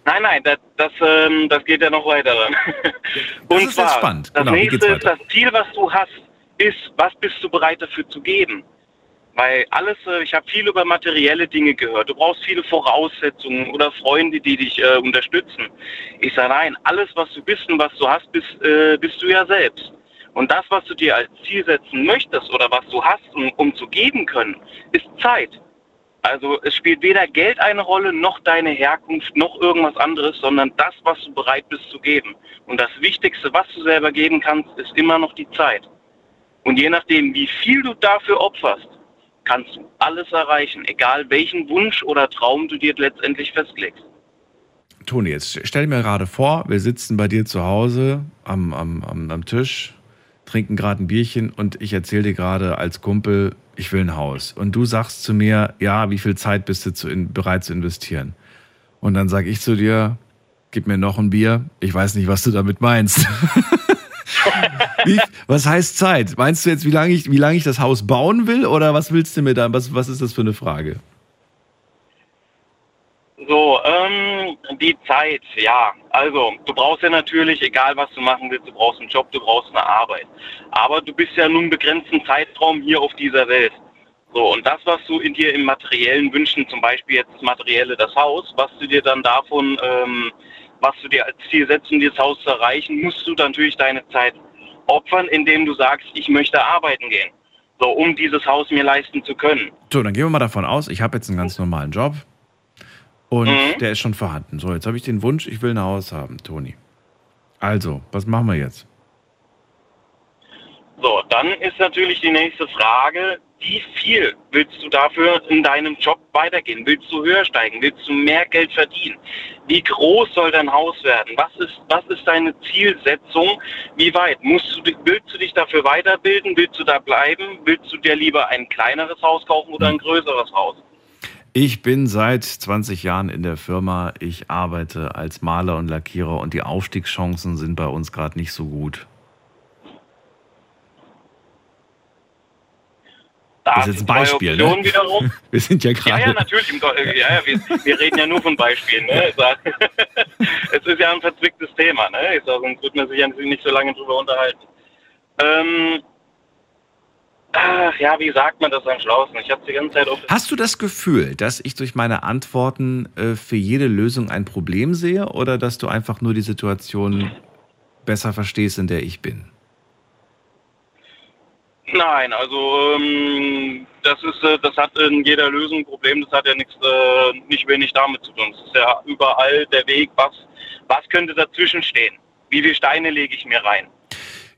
Speaker 13: nein, nein, das, das, ähm, das geht ja noch weiter. *laughs* Und
Speaker 3: ist
Speaker 13: zwar,
Speaker 3: spannend.
Speaker 13: das
Speaker 3: Genau,
Speaker 13: nächste ist, das Ziel, was du hast, ist, was bist du bereit dafür zu geben? Weil alles, äh, ich habe viel über materielle Dinge gehört. Du brauchst viele Voraussetzungen oder Freunde, die dich äh, unterstützen. Ich sage nein, alles, was du bist und was du hast, bist, äh, bist du ja selbst. Und das, was du dir als Ziel setzen möchtest oder was du hast, um, um zu geben können, ist Zeit. Also es spielt weder Geld eine Rolle, noch deine Herkunft, noch irgendwas anderes, sondern das, was du bereit bist zu geben. Und das Wichtigste, was du selber geben kannst, ist immer noch die Zeit. Und je nachdem, wie viel du dafür opferst, kannst du alles erreichen, egal welchen Wunsch oder Traum du dir letztendlich festlegst.
Speaker 3: Toni, jetzt stell mir gerade vor, wir sitzen bei dir zu Hause am, am, am, am Tisch, trinken gerade ein Bierchen und ich erzähle dir gerade als Kumpel, ich will ein Haus. Und du sagst zu mir, ja, wie viel Zeit bist du zu in, bereit zu investieren? Und dann sage ich zu dir, gib mir noch ein Bier. Ich weiß nicht, was du damit meinst. *laughs* wie, was heißt Zeit? Meinst du jetzt, wie lange ich, wie ich das Haus bauen will? Oder was willst du mir da? Was, was ist das für eine Frage?
Speaker 13: So, ähm, die Zeit, ja. Also, du brauchst ja natürlich, egal was du machen willst, du brauchst einen Job, du brauchst eine Arbeit. Aber du bist ja nun einen begrenzten Zeitraum hier auf dieser Welt. So, und das, was du in dir im Materiellen wünschen, zum Beispiel jetzt das Materielle, das Haus, was du dir dann davon, ähm, was du dir als Ziel setzt, um dieses Haus zu erreichen, musst du natürlich deine Zeit opfern, indem du sagst, ich möchte arbeiten gehen. So, um dieses Haus mir leisten zu können.
Speaker 3: So, dann gehen wir mal davon aus, ich habe jetzt einen ganz normalen Job und
Speaker 13: Mhm.
Speaker 3: der ist schon vorhanden. So, jetzt habe ich den Wunsch, ich will ein Haus haben, Toni. Also, was machen wir jetzt?
Speaker 13: So, dann ist natürlich die nächste Frage, wie viel willst du dafür in deinem Job weitergehen? Willst du höher steigen? Willst du mehr Geld verdienen? Wie groß soll dein Haus werden? Was ist, was ist deine Zielsetzung? Wie weit? Musst du, willst du dich dafür weiterbilden? Willst du da bleiben? Willst du dir lieber ein kleineres Haus kaufen oder ein größeres Haus?
Speaker 3: Ich bin seit 20 Jahren in der Firma. Ich arbeite als Maler und Lackierer und die Aufstiegschancen sind bei uns gerade nicht so gut. Das ist jetzt ein Beispiel, ne?
Speaker 13: Wiederum. *laughs*
Speaker 3: Wir sind ja
Speaker 13: Ja,
Speaker 3: gerade.
Speaker 13: ja, natürlich. im Go- äh, Ja, ja, wir, wir reden ja nur von Beispielen. Ne? Sag, *laughs* es ist ja ein verzwicktes Thema. Ne? Ich sag, sonst wird man sich ja nicht so lange drüber unterhalten. Ähm, ach, ja, wie sagt man das am schlausten? Ich habe die ganze Zeit
Speaker 3: Hast du das Gefühl, dass ich durch meine Antworten äh, für jede Lösung ein Problem sehe oder dass du einfach nur die Situation besser verstehst, in der ich bin?
Speaker 13: Nein, also ähm, das ist, äh, das hat in jeder Lösung ein Problem. Das hat ja nichts, äh, nicht wenig damit zu tun. Es ist ja überall der Weg. Was, was könnte dazwischen stehen? Wie viele Steine lege ich mir rein?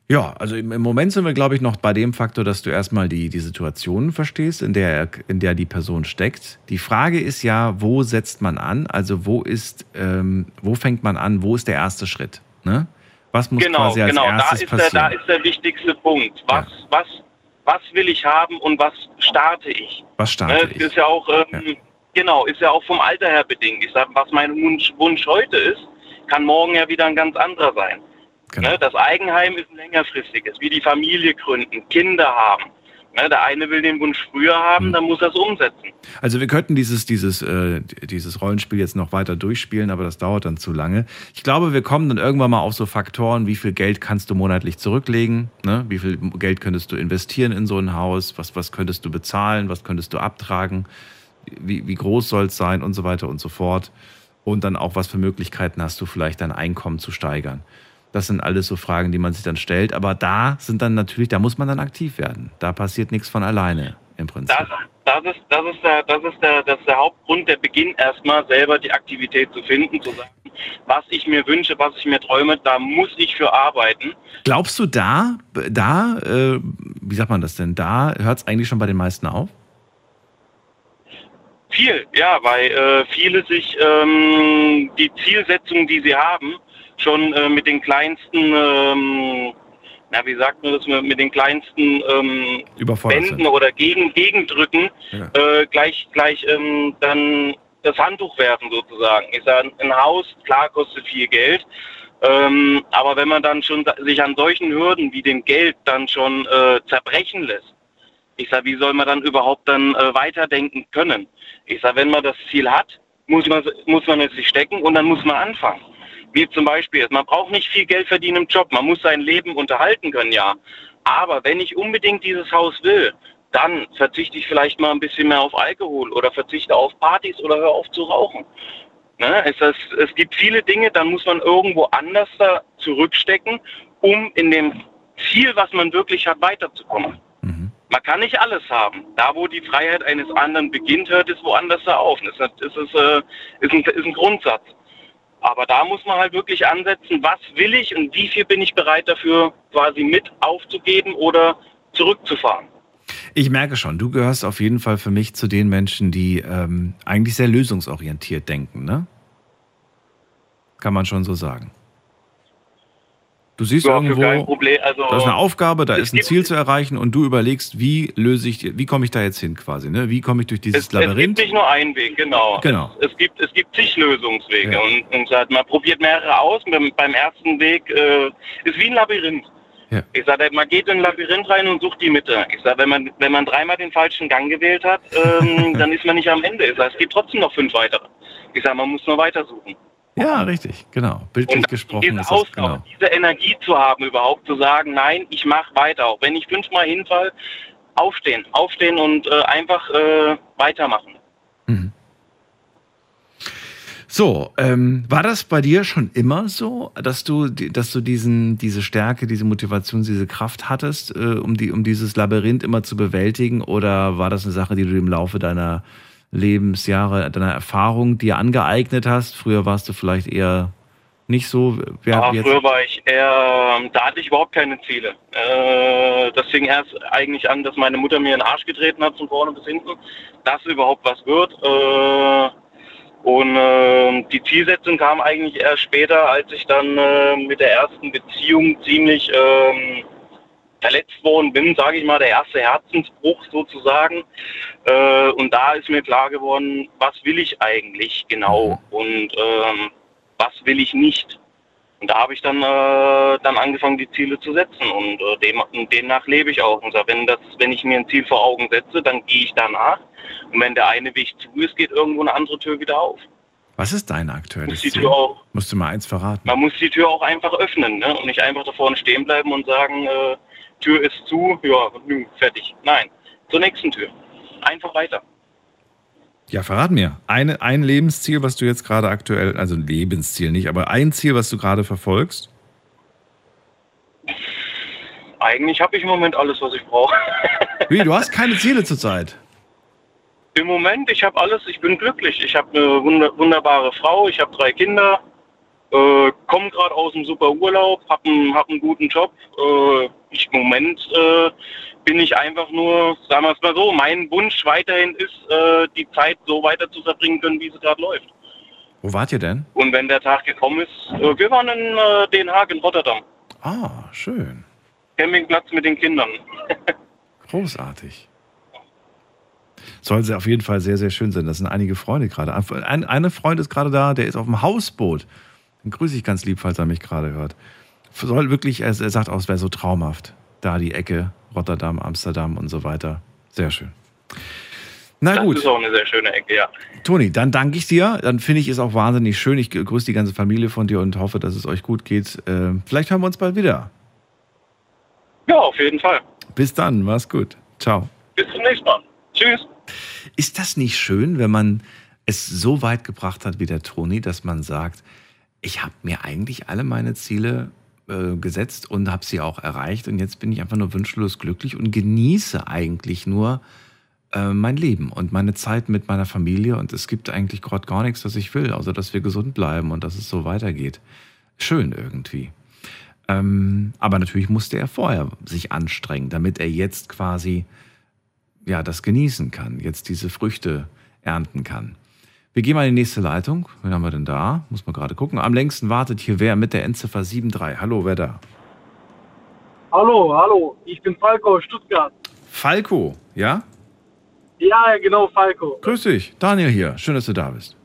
Speaker 3: Ja, also im, im Moment sind wir, glaube ich, noch bei dem Faktor, dass du erstmal die, die Situation verstehst, in der, in der die Person steckt. Die Frage ist ja, wo setzt man an? Also wo ist, ähm, wo fängt man an? Wo ist der erste Schritt? Ne? Was muss
Speaker 13: genau,
Speaker 3: quasi als
Speaker 13: genau. Da
Speaker 3: erstes
Speaker 13: ist, der,
Speaker 3: passieren?
Speaker 13: da ist der wichtigste Punkt. Was, was, was will ich haben und was starte ich?
Speaker 3: Was starte
Speaker 13: Ne,
Speaker 3: ich?
Speaker 13: Ist ja auch, ähm, genau, ist ja auch vom Alter her bedingt. Ich sage, was mein Wunsch, Wunsch heute ist, kann morgen ja wieder ein ganz anderer sein.
Speaker 3: Genau.
Speaker 13: Ne, das Eigenheim ist ein längerfristiges, wie die Familie gründen, Kinder haben. Ne, der eine will den Wunsch früher haben,
Speaker 3: Hm.
Speaker 13: dann muss er es umsetzen.
Speaker 3: Also wir könnten dieses, dieses, äh, dieses Rollenspiel jetzt noch weiter durchspielen, aber das dauert dann zu lange. Ich glaube, wir kommen dann irgendwann mal auf so Faktoren, wie viel Geld kannst du monatlich zurücklegen, ne? wie viel Geld könntest du investieren in so ein Haus, was, was könntest du bezahlen, was könntest du abtragen, wie, wie groß soll es sein und so weiter und so fort. Und dann auch, was für Möglichkeiten hast du vielleicht dein Einkommen zu steigern. Das sind alles so Fragen, die man sich dann stellt. Aber da sind dann natürlich, da muss man dann aktiv werden. Da passiert nichts von alleine. im Prinzip.
Speaker 13: Das, das, ist, das, ist der, das, ist der, das ist der Hauptgrund, der Beginn erstmal selber die Aktivität zu finden, zu sagen, was ich mir wünsche, was ich mir träume, da muss ich für arbeiten.
Speaker 3: Glaubst du da, da, äh, wie sagt man das denn, da hört es eigentlich schon bei den meisten auf?
Speaker 13: Viel, ja, weil äh, viele sich ähm, die Zielsetzung, die sie haben, schon äh, mit den kleinsten, ähm, na, wie sagt man das, mit den kleinsten ähm,
Speaker 3: sind.
Speaker 13: oder gegen, Gegendrücken
Speaker 3: Ja.
Speaker 13: äh, gleich, gleich ähm, dann das Handtuch werfen sozusagen. Ich sage, ein Haus, klar, kostet viel Geld. Ähm, aber wenn man dann schon sich an solchen Hürden wie dem Geld dann schon äh, zerbrechen lässt, ich sage, wie soll man dann überhaupt dann äh, weiterdenken können? Ich sage, wenn man das Ziel hat, muss man, muss man es sich stecken und dann muss man anfangen. Wie zum Beispiel, man braucht nicht viel Geld verdienen im Job, man muss sein Leben unterhalten können, ja. Aber wenn ich unbedingt dieses Haus will, dann verzichte ich vielleicht mal ein bisschen mehr auf Alkohol oder verzichte auf Partys oder höre auf zu rauchen. Ne? Es, es, es gibt viele Dinge, dann muss man irgendwo anders da zurückstecken, um in dem Ziel, was man wirklich hat, weiterzukommen. Man kann nicht alles haben. Da, wo die Freiheit eines anderen beginnt, hört es woanders da auf. Das ist, ist, äh, ist, ein, ist ein Grundsatz. Aber da muss man halt wirklich ansetzen, was will ich und wie viel bin ich bereit dafür quasi mit aufzugeben oder zurückzufahren.
Speaker 3: Ich merke schon, du gehörst auf jeden Fall für mich zu den Menschen, die ähm, eigentlich sehr lösungsorientiert denken, ne? Kann man schon so sagen. Du siehst
Speaker 13: Ja,
Speaker 3: irgendwo.
Speaker 13: Also,
Speaker 3: da ist eine Aufgabe, da
Speaker 13: es
Speaker 3: ist ein Ziel zu erreichen und du überlegst, wie löse ich, wie komme ich da jetzt hin quasi, ne? Wie komme ich durch dieses
Speaker 13: Es, es
Speaker 3: Labyrinth?
Speaker 13: gibt nicht nur einen Weg, genau.
Speaker 3: Genau.
Speaker 13: Es, es gibt es gibt zig Lösungswege
Speaker 3: Ja.
Speaker 13: und, und sagt, man probiert mehrere aus. Beim, beim ersten Weg äh, ist wie ein Labyrinth.
Speaker 3: Ja.
Speaker 13: Ich sage, man geht in ein Labyrinth rein und sucht die Mitte. Ich sage, wenn man wenn man dreimal den falschen Gang gewählt hat, ähm, *laughs* dann ist man nicht am Ende. Ich sage, es gibt trotzdem noch fünf weitere. Ich sage, man muss nur weitersuchen.
Speaker 3: Ja, richtig, genau. Bildlich gesprochen
Speaker 13: Diese
Speaker 3: ist das,
Speaker 13: Ausdauer,
Speaker 3: genau.
Speaker 13: diese Energie zu haben, überhaupt zu sagen, nein, ich mache weiter. Auch wenn ich fünfmal hinfall, aufstehen, aufstehen und äh, einfach äh, weitermachen.
Speaker 3: So, ähm, war das bei dir schon immer so, dass du, dass du diesen, diese Stärke, diese Motivation, diese Kraft hattest, äh, um, die, um dieses Labyrinth immer zu bewältigen? Oder war das eine Sache, die du im Laufe deiner Lebensjahre, deiner Erfahrung dir angeeignet hast? Früher warst du vielleicht eher nicht so. Wer,
Speaker 13: Ja, früher war ich eher, da hatte ich überhaupt keine Ziele. Äh, das fing erst eigentlich an, dass meine Mutter mir in den Arsch getreten hat, von vorne bis hinten, dass überhaupt was wird. Äh, und äh, die Zielsetzung kam eigentlich erst später, als ich dann äh, mit der ersten Beziehung ziemlich ähm, verletzt worden bin, sage ich mal, der erste Herzensbruch sozusagen. Äh, und da ist mir klar geworden, was will ich eigentlich genau und ähm, was will ich nicht. Und da habe ich dann, äh, dann angefangen, die Ziele zu setzen und äh, dem, demnach lebe ich auch. Und wenn, das, wenn ich mir ein Ziel vor Augen setze, dann gehe ich danach. Und wenn der eine Weg zu ist, geht irgendwo eine andere Tür wieder auf.
Speaker 3: was ist dein aktuelles Ziel?
Speaker 13: Tür auch,
Speaker 3: Musst du mal eins verraten.
Speaker 13: man muss die Tür auch einfach öffnen ne? und nicht einfach da vorne stehen bleiben und sagen, äh, Tür ist zu, ja, nü, fertig. Nein, zur nächsten Tür. Einfach weiter.
Speaker 3: Ja, verrat mir. Eine, ein Lebensziel, was du jetzt gerade aktuell, also ein Lebensziel nicht, aber ein Ziel, was du gerade verfolgst?
Speaker 13: Eigentlich habe ich im Moment alles, was ich brauche. *laughs*
Speaker 3: Wie, du hast keine Ziele zurzeit?
Speaker 13: Im Moment, ich habe alles, ich bin glücklich. Ich habe eine wunder wunderbare Frau, ich habe drei Kinder, äh, komme gerade aus einem super Urlaub, habe einen, hab einen guten Job. Äh, ich, Im Moment äh, bin ich einfach nur, sagen wir es mal so, mein Wunsch weiterhin ist, äh, die Zeit so weiter zu verbringen können, wie sie gerade läuft.
Speaker 3: Wo wart ihr denn?
Speaker 13: Und wenn der Tag gekommen ist, äh, wir waren in äh, Den Haag in Rotterdam.
Speaker 3: Ah, schön.
Speaker 13: Campingplatz mit den Kindern. *laughs*
Speaker 3: Großartig. Soll sie auf jeden Fall sehr, sehr schön sein. Das sind einige Freunde gerade. Ein, eine Freund ist gerade da, der ist auf dem Hausboot. Den grüße ich ganz lieb, falls er mich gerade hört. Soll wirklich, er, sagt auch, es wäre so traumhaft. Da die Ecke, Rotterdam, Amsterdam und so weiter. Sehr schön. Na
Speaker 13: das
Speaker 3: gut.
Speaker 13: ist auch eine sehr schöne Ecke, ja.
Speaker 3: Toni, dann danke ich dir. Dann finde ich es auch wahnsinnig schön. Ich grüße die ganze Familie von dir und hoffe, dass es euch gut geht. Äh, vielleicht hören wir uns bald wieder.
Speaker 13: Ja, auf jeden Fall.
Speaker 3: Bis dann, mach's gut. Ciao.
Speaker 13: Bis zum nächsten Mal. Tschüss.
Speaker 3: Ist das nicht schön, wenn man es so weit gebracht hat wie der Toni, dass man sagt, ich habe mir eigentlich alle meine Ziele äh, gesetzt und habe sie auch erreicht und jetzt bin ich einfach nur wünschlos glücklich und genieße eigentlich nur äh, mein Leben und meine Zeit mit meiner Familie und es gibt eigentlich gerade gar nichts, was ich will, außer dass wir gesund bleiben und dass es so weitergeht. Schön irgendwie. Ähm, aber natürlich musste er vorher sich anstrengen, damit er jetzt quasi ja das genießen kann, jetzt diese Früchte ernten kann. Wir gehen mal in die nächste Leitung. Wen haben wir denn da? Muss man gerade gucken. Am längsten wartet hier wer mit der Endziffer 73. Hallo, wer da?
Speaker 14: Hallo, hallo, ich bin Falco aus Stuttgart.
Speaker 3: Falco, ja?
Speaker 14: Ja, genau, Falco.
Speaker 3: Grüß dich, Daniel hier. Schön, dass du da bist.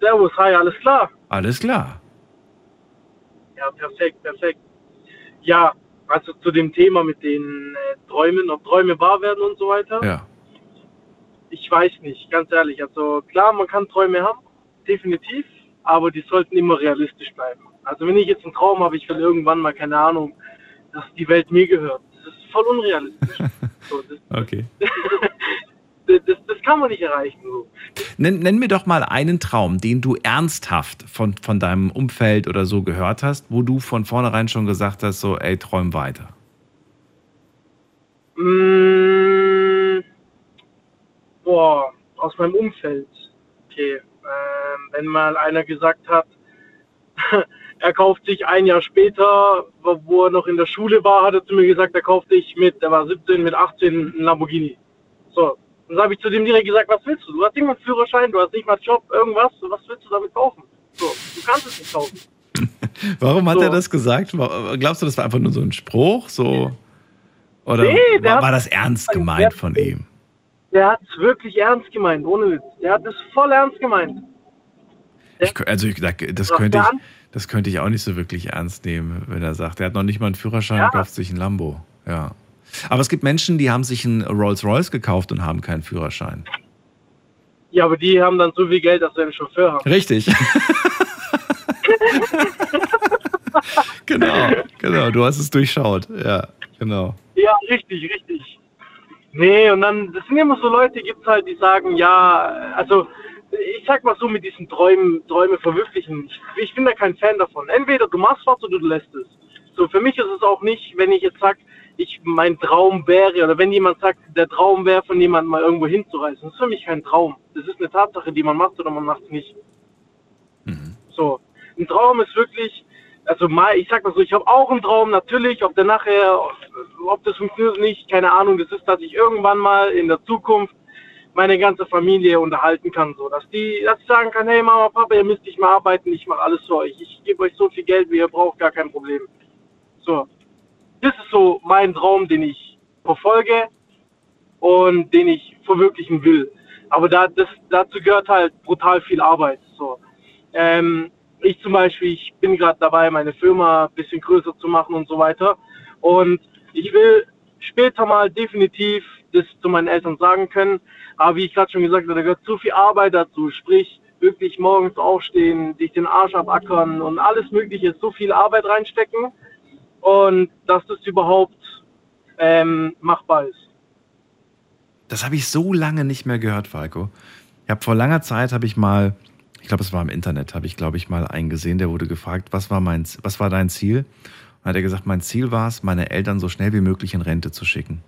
Speaker 14: Servus, hi, alles klar?
Speaker 3: Alles klar.
Speaker 14: Ja, perfekt, perfekt. Ja, also zu dem Thema mit den äh, Träumen, ob Träume wahr werden und so weiter.
Speaker 3: Ja.
Speaker 14: Ich weiß nicht, ganz ehrlich. Also klar, man kann Träume haben, definitiv, aber die sollten immer realistisch bleiben. Also wenn ich jetzt einen Traum habe, ich will irgendwann mal, keine Ahnung, dass die Welt mir gehört. Das ist voll unrealistisch. *laughs* so, das,
Speaker 3: Okay. *laughs*
Speaker 14: das, das, das kann man nicht erreichen. So.
Speaker 3: Nenn, nenn mir doch mal einen Traum, den du ernsthaft von, von deinem Umfeld oder so gehört hast, wo du von vornherein schon gesagt hast, so, ey, träum weiter.
Speaker 14: Mm, boah, aus meinem Umfeld. Okay. Ähm, wenn mal einer gesagt hat, *laughs* er kauft sich ein Jahr später, wo er noch in der Schule war, hat er zu mir gesagt, er kauft sich mit, er war 17, mit 18 einen Lamborghini. So. Dann habe ich zu dem direkt gesagt, was willst du? Du hast nicht mal einen Führerschein, du hast nicht mal einen Job, irgendwas, was willst du damit kaufen? So, du kannst es nicht kaufen. *laughs*
Speaker 3: Warum hat
Speaker 14: So.
Speaker 3: er das gesagt? Glaubst du, das war einfach nur so ein Spruch? So? Oder
Speaker 14: Nee,
Speaker 3: war, war das ernst gemeint von ihm?
Speaker 14: Der hat es wirklich ernst gemeint, ohne Witz. Der hat es voll ernst gemeint.
Speaker 3: Ich, also ich, da- das könnte ich, das könnte ich auch nicht so wirklich ernst nehmen, wenn er sagt, er hat noch nicht mal einen Führerschein und kauft sich ein Lambo. Ja. Aber es gibt Menschen, die haben sich einen Rolls Royce gekauft und haben keinen Führerschein.
Speaker 14: Ja, aber die haben dann so viel Geld, dass sie einen Chauffeur haben.
Speaker 3: Richtig. *laughs* genau, genau. Du hast es durchschaut. Ja, genau.
Speaker 14: Ja, richtig, richtig. Nee, und dann, das sind immer so Leute, gibt's halt, die sagen, ja, also, ich sag mal so mit diesen Träumen, Träume verwirklichen. Ich, ich bin da kein Fan davon. Entweder du machst was oder du lässt es. So, für mich ist es auch nicht, wenn ich jetzt sag, ich, mein Traum wäre, oder wenn jemand sagt, der Traum wäre, von jemandem mal irgendwo hinzureisen. Das ist für mich kein Traum. Das ist eine Tatsache, die man macht oder man macht es nicht. So, ein Traum ist wirklich, also mal, ich sag mal so, ich habe auch einen Traum, natürlich, ob der nachher, ob das funktioniert oder nicht, keine Ahnung, das ist, dass ich irgendwann mal in der Zukunft meine ganze Familie unterhalten kann, so, dass die, dass ich sagen kann, hey Mama, Papa, ihr müsst nicht mehr arbeiten, ich mache alles für euch, ich gebe euch so viel Geld, wie ihr braucht, gar kein Problem. So, das ist so mein Traum, den ich verfolge und den ich verwirklichen will. Aber da, das, dazu gehört halt brutal viel Arbeit. So. Ähm, ich zum Beispiel, ich bin gerade dabei, meine Firma ein bisschen größer zu machen und so weiter. Und ich will später mal definitiv das zu meinen Eltern sagen können. Aber wie ich gerade schon gesagt habe, da gehört zu viel Arbeit dazu. Sprich, wirklich morgens aufstehen, sich den Arsch abackern und alles Mögliche, so viel Arbeit reinstecken. Und dass das überhaupt ähm, machbar ist.
Speaker 3: Das habe ich so lange nicht mehr gehört, Falco. Ich habe vor langer Zeit habe ich mal, ich glaube, es war im Internet, habe ich glaube ich mal einen gesehen, der wurde gefragt, was war mein, was war dein Ziel? Und hat er gesagt, mein Ziel war es, meine Eltern so schnell wie möglich in Rente zu schicken.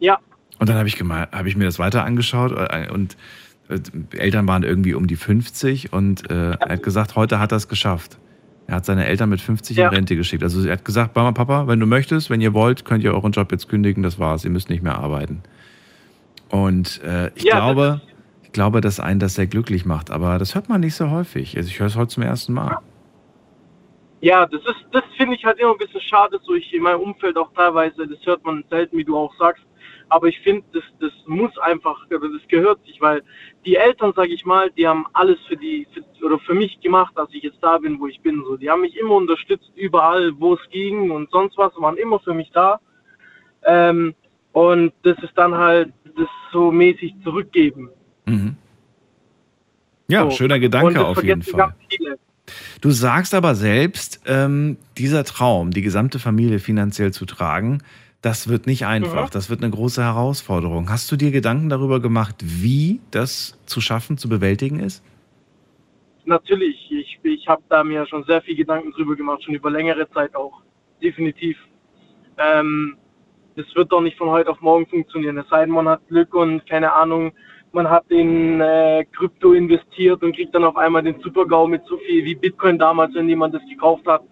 Speaker 14: Ja,
Speaker 3: Und dann habe ich, habe ich mir das weiter angeschaut äh, und äh, Eltern waren irgendwie um die 50 und äh, er hat gesagt, heute hat er es geschafft. Er hat seine Eltern mit 50
Speaker 14: Ja.
Speaker 3: in Rente geschickt. Also er hat gesagt, Mama, Papa, wenn du möchtest, wenn ihr wollt, könnt ihr euren Job jetzt kündigen, das war's, ihr müsst nicht mehr arbeiten. Und äh, ich
Speaker 14: Ja,
Speaker 3: glaube, glaube, dass einen das sehr glücklich macht, aber das hört man nicht so häufig. Also ich höre es heute zum ersten Mal.
Speaker 14: Ja, das ist, das finde ich halt immer ein bisschen schade, so ich in meinem Umfeld auch teilweise, das hört man selten, wie du auch sagst. Aber ich finde, das, das muss einfach, oder das gehört sich, weil die Eltern, sage ich mal, die haben alles für die, für, oder für mich gemacht, dass ich jetzt da bin, wo ich bin. So, die haben mich immer unterstützt, überall, wo es ging und sonst was, waren immer für mich da. Ähm, und das ist dann halt das so mäßig zurückgeben.
Speaker 3: Mhm. Ja,
Speaker 14: So.
Speaker 3: schöner Gedanke auf jeden Fall. Du sagst aber selbst, ähm, dieser Traum, die gesamte Familie finanziell zu tragen, das wird nicht einfach.
Speaker 14: Mhm.
Speaker 3: Das wird eine große Herausforderung. Hast du dir Gedanken darüber gemacht, wie das zu schaffen, zu bewältigen ist?
Speaker 14: Natürlich, ich, ich habe da mir schon sehr viel Gedanken drüber gemacht, schon über längere Zeit auch. Definitiv. Ähm, Das wird doch nicht von heute auf morgen funktionieren. Es sei denn, man hat Glück und keine Ahnung, man hat in äh, Krypto investiert und kriegt dann auf einmal den Super-GAU mit so viel wie Bitcoin damals, wenn jemand das gekauft hat.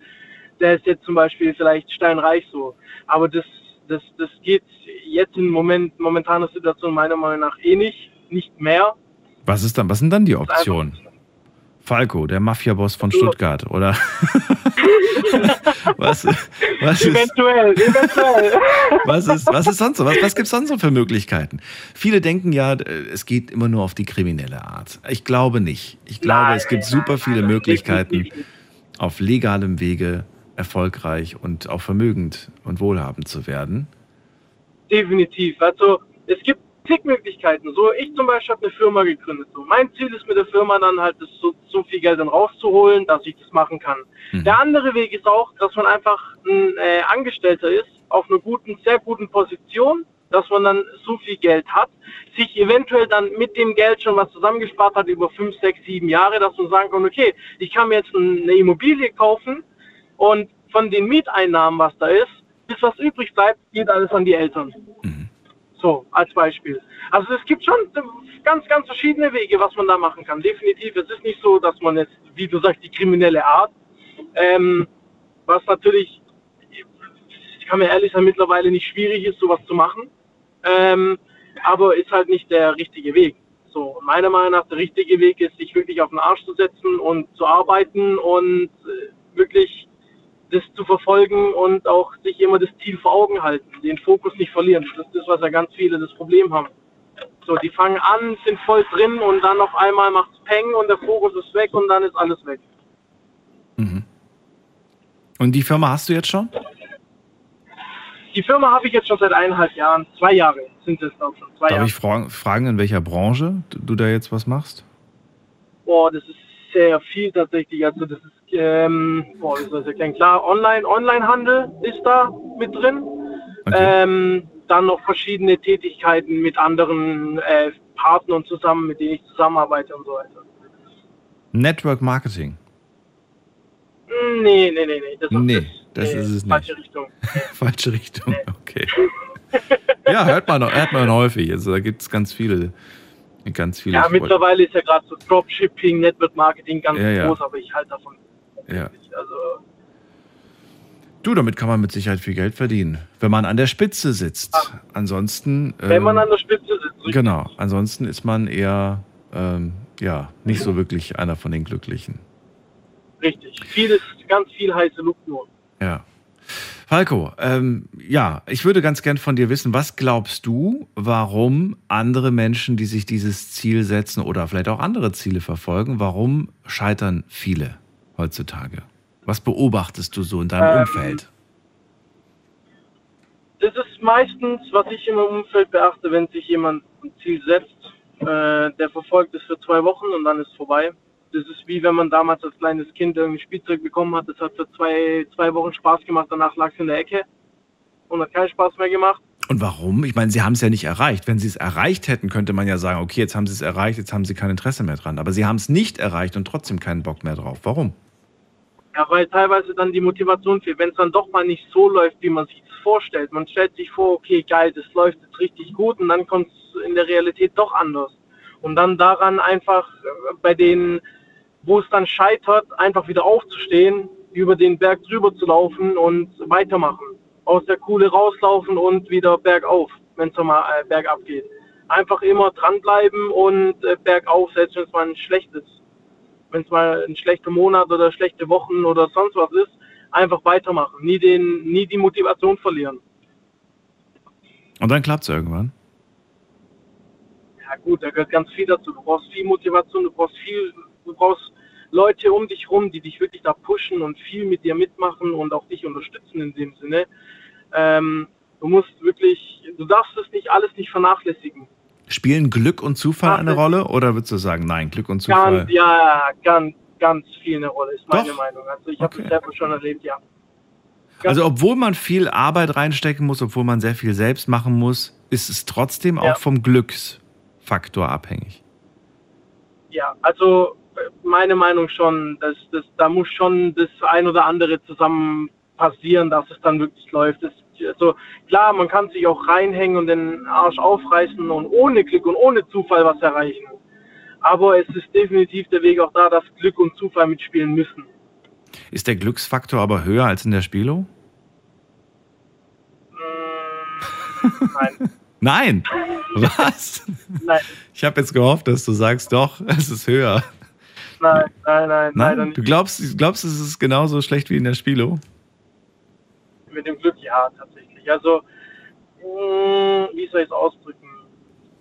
Speaker 14: Der ist jetzt zum Beispiel vielleicht steinreich so. Aber das, das, das geht jetzt in Moment, momentaner Situation meiner Meinung nach eh nicht, nicht mehr.
Speaker 3: Was ist dann, was sind dann die Optionen? Falco, der Mafia-Boss von Stuttgart, oder? *laughs* was, was ist,
Speaker 14: Eventuell, eventuell.
Speaker 3: was ist, was ist sonst so? Was, was gibt es sonst so für Möglichkeiten? Viele denken ja, äh, es geht immer nur auf die kriminelle Art. Ich glaube nicht. Ich glaube, es gibt super viele Möglichkeiten, auf legalem Wege erfolgreich und auch vermögend und wohlhabend zu werden.
Speaker 14: Definitiv. Also es gibt zig Möglichkeiten. So, ich zum Beispiel habe eine Firma gegründet. So, mein Ziel ist mit der Firma dann halt, das so, so viel Geld dann rauszuholen, dass ich das machen kann. Der andere Weg ist auch, dass man einfach ein äh, Angestellter ist, auf einer guten, sehr guten Position, dass man dann so viel Geld hat, sich eventuell dann mit dem Geld schon was zusammengespart hat über fünf, sechs, sieben Jahre, dass man sagen kann, okay, ich kann mir jetzt eine Immobilie kaufen und von den Mieteinnahmen, was da ist, bis was übrig bleibt, geht alles an die Eltern. So, als Beispiel. Also es gibt schon ganz, ganz verschiedene Wege, was man da machen kann. Definitiv. Es ist nicht so, dass man jetzt, wie du sagst, die kriminelle Art, ähm, was natürlich, ich kann mir ehrlich sein, mittlerweile nicht schwierig ist, sowas zu machen. Ähm, aber ist halt nicht der richtige Weg. So, meiner Meinung nach der richtige Weg ist, sich wirklich auf den Arsch zu setzen und zu arbeiten und äh, wirklich das zu verfolgen und auch sich immer das Ziel vor Augen halten, den Fokus nicht verlieren. Das ist das, was ja ganz viele das Problem haben. So, die fangen an, sind voll drin und dann auf einmal macht's Peng und der Fokus ist weg und dann ist alles weg.
Speaker 3: Und die Firma hast du jetzt schon?
Speaker 14: Die Firma habe ich jetzt schon seit eineinhalb Jahren, zwei Jahre sind es auch schon, zwei
Speaker 3: Darf
Speaker 14: Jahre.
Speaker 3: ich fra fragen, in welcher Branche du du da jetzt was machst?
Speaker 14: Boah, das ist sehr viel tatsächlich. Also das ist, ähm, boah, ich das erklären? Klar, Online, Onlinehandel ist da mit drin. Ähm, dann noch verschiedene Tätigkeiten mit anderen äh, Partnern zusammen, mit denen ich zusammenarbeite und so weiter.
Speaker 3: Network Marketing.
Speaker 14: Hm, Nee, nee, nee, nee. Das
Speaker 3: Nee, das
Speaker 14: nee,
Speaker 3: ist es nicht.
Speaker 14: falsche Richtung. *laughs*
Speaker 3: Falsche Richtung, okay. ja, hört man, hört man häufig. Also da gibt es ganz viele, ganz viele.
Speaker 14: Ja, mittlerweile ist ja gerade so Dropshipping, Network Marketing ganz
Speaker 3: Ja, ja.
Speaker 14: groß, aber ich halte davon.
Speaker 3: Ja.
Speaker 14: Also,
Speaker 3: Du, damit kann man mit Sicherheit viel Geld verdienen, wenn man an der Spitze sitzt. Ansonsten.
Speaker 14: wenn man
Speaker 3: ähm,
Speaker 14: an der Spitze sitzt. richtig.
Speaker 3: Genau, ansonsten ist man eher, ähm, ja, nicht so wirklich einer von den Glücklichen.
Speaker 14: Richtig. Vieles, ganz viel heiße Luft nur.
Speaker 3: Ja. Falco, ähm, ja, ich würde ganz gern von dir wissen, was glaubst du, warum andere Menschen, die sich dieses Ziel setzen oder vielleicht auch andere Ziele verfolgen, warum scheitern viele heutzutage? Was beobachtest du so in deinem
Speaker 14: Ähm,
Speaker 3: Umfeld?
Speaker 14: Das ist meistens, was ich im Umfeld beachte, wenn sich jemand ein Ziel setzt, äh, der verfolgt es für zwei Wochen und dann ist vorbei. Das ist wie wenn man damals als kleines Kind irgendwie Spielzeug bekommen hat. Das hat für zwei, zwei Wochen Spaß gemacht, danach lag es in der Ecke und hat keinen Spaß mehr gemacht.
Speaker 3: Und warum? Ich meine, sie haben es ja nicht erreicht. Wenn sie es erreicht hätten, könnte man ja sagen, okay, jetzt haben sie es erreicht, jetzt haben sie kein Interesse mehr dran. Aber sie haben es nicht erreicht und trotzdem keinen Bock mehr drauf. Warum?
Speaker 14: Ja, weil teilweise dann die Motivation fehlt, wenn es dann doch mal nicht so läuft, wie man sich das vorstellt. Man stellt sich vor, okay, geil, das läuft jetzt richtig gut und dann kommt es in der Realität doch anders. Und dann daran einfach äh, bei denen, wo es dann scheitert, einfach wieder aufzustehen, über den Berg drüber zu laufen und weitermachen. Aus der Kuhle rauslaufen und wieder bergauf, wenn es mal äh, bergab geht. Einfach immer dranbleiben und äh, bergauf, selbst wenn es mal ein schlechtes wenn es mal ein schlechter Monat oder schlechte Wochen oder sonst was ist, einfach weitermachen. Nie, den, nie die Motivation verlieren.
Speaker 3: Und dann klappt es irgendwann.
Speaker 14: Ja gut, da gehört ganz viel dazu. Du brauchst viel Motivation, du brauchst viel, du brauchst Leute um dich rum, die dich wirklich da pushen und viel mit dir mitmachen und auch dich unterstützen in dem Sinne. Ähm, du musst wirklich, du darfst es nicht alles nicht vernachlässigen.
Speaker 3: Spielen Glück und Zufall eine Rolle oder würdest du sagen, nein, Glück und Zufall?
Speaker 14: Ganz, ja, ganz, ganz viel eine Rolle, ist meine
Speaker 3: Doch?
Speaker 14: Meinung. Also ich habe das selber schon erlebt, ja.
Speaker 3: Also obwohl man viel Arbeit reinstecken muss, obwohl man sehr viel selbst machen muss, ist es trotzdem
Speaker 14: Ja.
Speaker 3: auch vom Glücksfaktor abhängig.
Speaker 14: Ja, also äh, meine Meinung schon, dass, dass da muss schon das ein oder andere zusammen passieren, dass es dann wirklich läuft. Das, Also klar, man kann sich auch reinhängen und den Arsch aufreißen und ohne Glück und ohne Zufall was erreichen. Aber es ist definitiv der Weg auch da, dass Glück und Zufall mitspielen müssen.
Speaker 3: Ist der Glücksfaktor aber höher als in der Spielo?
Speaker 14: Nein. *laughs*
Speaker 3: Nein! Was?
Speaker 14: Nein.
Speaker 3: Ich habe jetzt gehofft, dass du sagst, doch, *laughs* es ist höher.
Speaker 14: Nein, nein, nein,
Speaker 3: Nein? Du glaubst, glaubst, es ist genauso schlecht wie in der Spielo?
Speaker 14: Mit dem Glück ja, tatsächlich. Also, mh, wie soll ich es ausdrücken?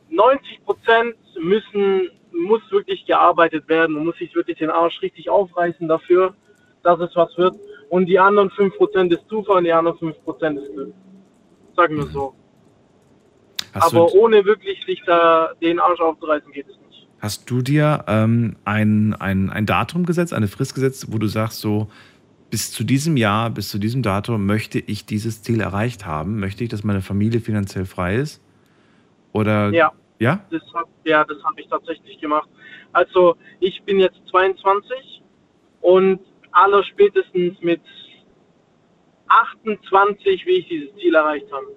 Speaker 14: 90 Prozent müssen, muss wirklich gearbeitet werden. Man muss sich wirklich den Arsch richtig aufreißen dafür, dass es was wird. Und die anderen 5 Prozent ist Zufall und die anderen 5 Prozent ist Glück. Sagen wir so.
Speaker 3: Hast
Speaker 14: Aber ohne wirklich sich da den Arsch aufzureißen geht es nicht.
Speaker 3: hast du dir ähm, ein, ein, ein Datum gesetzt, eine Frist gesetzt, wo du sagst, so bis zu diesem Jahr, bis zu diesem Datum möchte ich dieses Ziel erreicht haben? Möchte ich, dass meine Familie finanziell frei ist? Oder
Speaker 14: Ja.
Speaker 3: Ja?
Speaker 14: Das hab, ja, das habe ich tatsächlich gemacht. Also ich bin jetzt 22 und aller spätestens mit 28, wie ich dieses Ziel erreicht habe.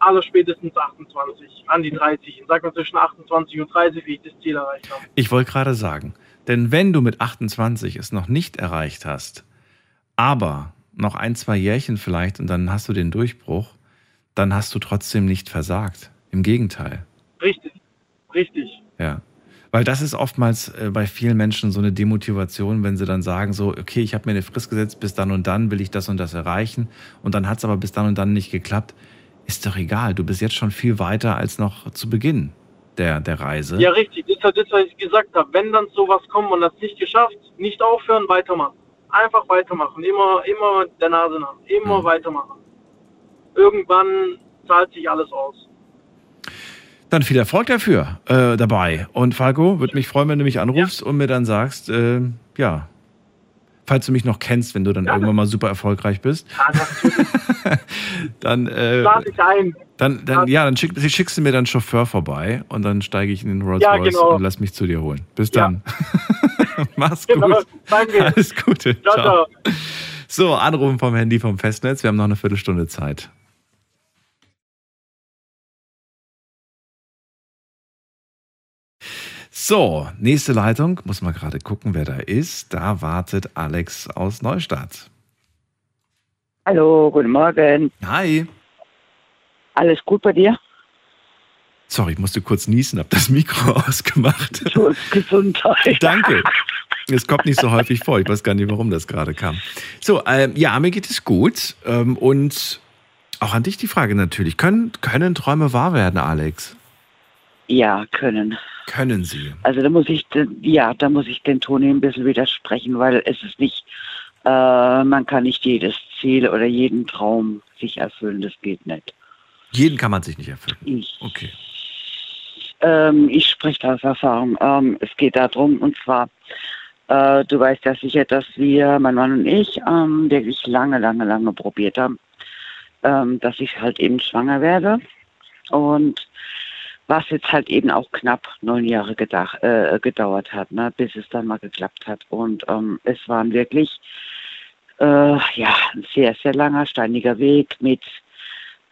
Speaker 14: Aller spätestens 28, an die 30. Ich sag mal zwischen 28 und 30, wie ich das Ziel erreicht habe.
Speaker 3: Ich wollte gerade sagen, denn wenn du mit 28 es noch nicht erreicht hast, aber noch ein, zwei Jährchen vielleicht und dann hast du den Durchbruch, dann hast du trotzdem nicht versagt. Im Gegenteil.
Speaker 14: Richtig, richtig.
Speaker 3: Ja. Weil das ist oftmals äh, bei vielen Menschen so eine Demotivation, wenn sie dann sagen, so, okay, ich habe mir eine Frist gesetzt, bis dann und dann will ich das und das erreichen und dann hat es aber bis dann und dann nicht geklappt. Ist doch egal, du bist jetzt schon viel weiter als noch zu Beginn der, der Reise.
Speaker 14: Ja, richtig. Das ist das, was ich gesagt habe. Wenn dann sowas kommt und das nicht geschafft, nicht aufhören, weitermachen. Einfach weitermachen. Immer, immer der Nase nach. Immer weitermachen. Irgendwann zahlt sich alles aus.
Speaker 3: Dann viel Erfolg dafür äh, dabei. Und Falco, würde mich freuen, wenn du mich anrufst und mir dann sagst, äh, ja, falls du mich noch kennst, wenn du dann irgendwann mal super erfolgreich bist, *laughs* dann, äh,
Speaker 14: Lade ich ein.
Speaker 3: dann, dann, ja, dann schick, schickst du mir dann Chauffeur vorbei und dann steige ich in den Rolls
Speaker 14: Ja,
Speaker 3: Royce
Speaker 14: genau.
Speaker 3: und lass mich zu dir holen. Bis
Speaker 14: Ja.
Speaker 3: dann. *laughs* Mach's
Speaker 14: Genau,
Speaker 3: gut.
Speaker 14: danke.
Speaker 3: Alles Gute.
Speaker 14: Ciao,
Speaker 3: Ciao. So, anrufen vom Handy vom Festnetz. Wir haben noch eine Viertelstunde Zeit. So, nächste Leitung. Muss mal gerade gucken, wer da ist. Da wartet Alex aus Neustadt.
Speaker 15: Hallo, guten Morgen.
Speaker 3: Hi.
Speaker 15: Alles gut bei dir?
Speaker 3: Sorry, ich musste kurz niesen, hab das Mikro *laughs* ausgemacht.
Speaker 15: Gesundheit. *laughs*
Speaker 3: Danke. Es kommt nicht so häufig vor. Ich weiß gar nicht, warum das gerade kam. So, ähm, ja, mir geht es gut. Ähm, und auch an dich die Frage natürlich. Können, können Träume wahr werden, Alex?
Speaker 15: Ja, können.
Speaker 3: Können sie?
Speaker 15: Also da muss ich, den- ja, da muss ich den Toni ein bisschen widersprechen, weil es ist nicht, äh, man kann nicht jedes Ziel oder jeden Traum sich erfüllen, das geht nicht.
Speaker 3: Jeden kann man sich nicht erfüllen.
Speaker 15: Ich,
Speaker 3: Okay.
Speaker 15: ähm, ich spreche da aus Erfahrung. Ähm, es geht darum, und zwar, äh, du weißt ja sicher, dass wir, mein Mann und ich, ähm, wirklich lange, lange, lange probiert haben, ähm, dass ich halt eben schwanger werde. Und was jetzt halt eben auch knapp neun Jahre gedach, äh, gedauert hat, ne, bis es dann mal geklappt hat. Und ähm, es waren wirklich äh, ja, ein sehr, sehr langer, steiniger Weg mit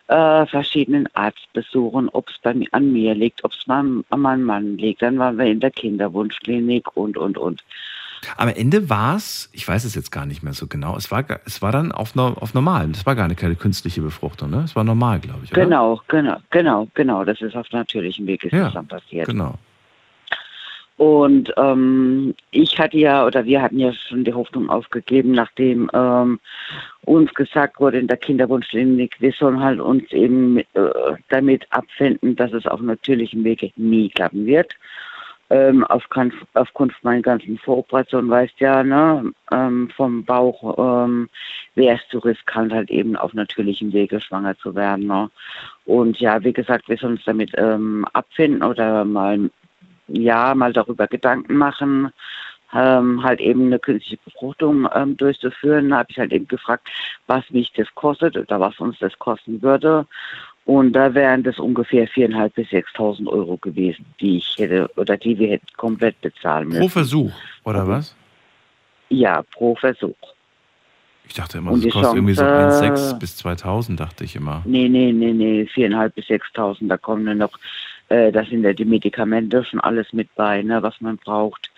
Speaker 15: äh, verschiedenen Arztbesuchen, ob es mir, an mir liegt, ob es an meinem Mann liegt. Dann waren wir in der Kinderwunschklinik und, und, und.
Speaker 3: Am Ende war es, ich weiß es jetzt gar nicht mehr so genau, es war, es war dann auf, auf normal. Das war gar nicht keine künstliche Befruchtung, ne? Es war normal, glaube ich, oder?
Speaker 15: Genau, genau, genau, genau. Das ist auf natürlichem Weg ist
Speaker 3: Ja,
Speaker 15: das dann passiert.
Speaker 3: Genau.
Speaker 15: Und ähm, ich hatte ja, oder wir hatten ja schon die Hoffnung aufgegeben, nachdem ähm, uns gesagt wurde in der Kinderwunschklinik, wir sollen halt uns eben äh, damit abfinden, dass es auf natürlichem Wege nie klappen wird. Ähm, aufgrund, aufgrund meiner ganzen Voroperationen weißt ja, ne, ähm, vom Bauch ähm, wäre es zu riskant, halt eben auf natürlichem Wege schwanger zu werden. Ne? Und ja, wie gesagt, wir sollen uns damit ähm, abfinden oder mal ja, mal darüber Gedanken machen, ähm, halt eben eine künstliche Befruchtung ähm, durchzuführen. Da habe ich halt eben gefragt, was mich das kostet oder was uns das kosten würde. Und da wären das ungefähr 4.500 bis 6.000 Euro gewesen, die ich hätte oder die wir hätten komplett bezahlen müssen.
Speaker 3: Pro Versuch, oder was?
Speaker 15: Ja, pro Versuch.
Speaker 3: Ich dachte immer, das kostet irgendwie so
Speaker 15: Chance-
Speaker 3: 1,6 bis 2000, dachte ich immer.
Speaker 15: Nee, nee, nee, nee, 4.500 bis 6.000, da kommen dann noch, äh, da sind ja die Medikamente schon alles mit bei, ne, was man braucht.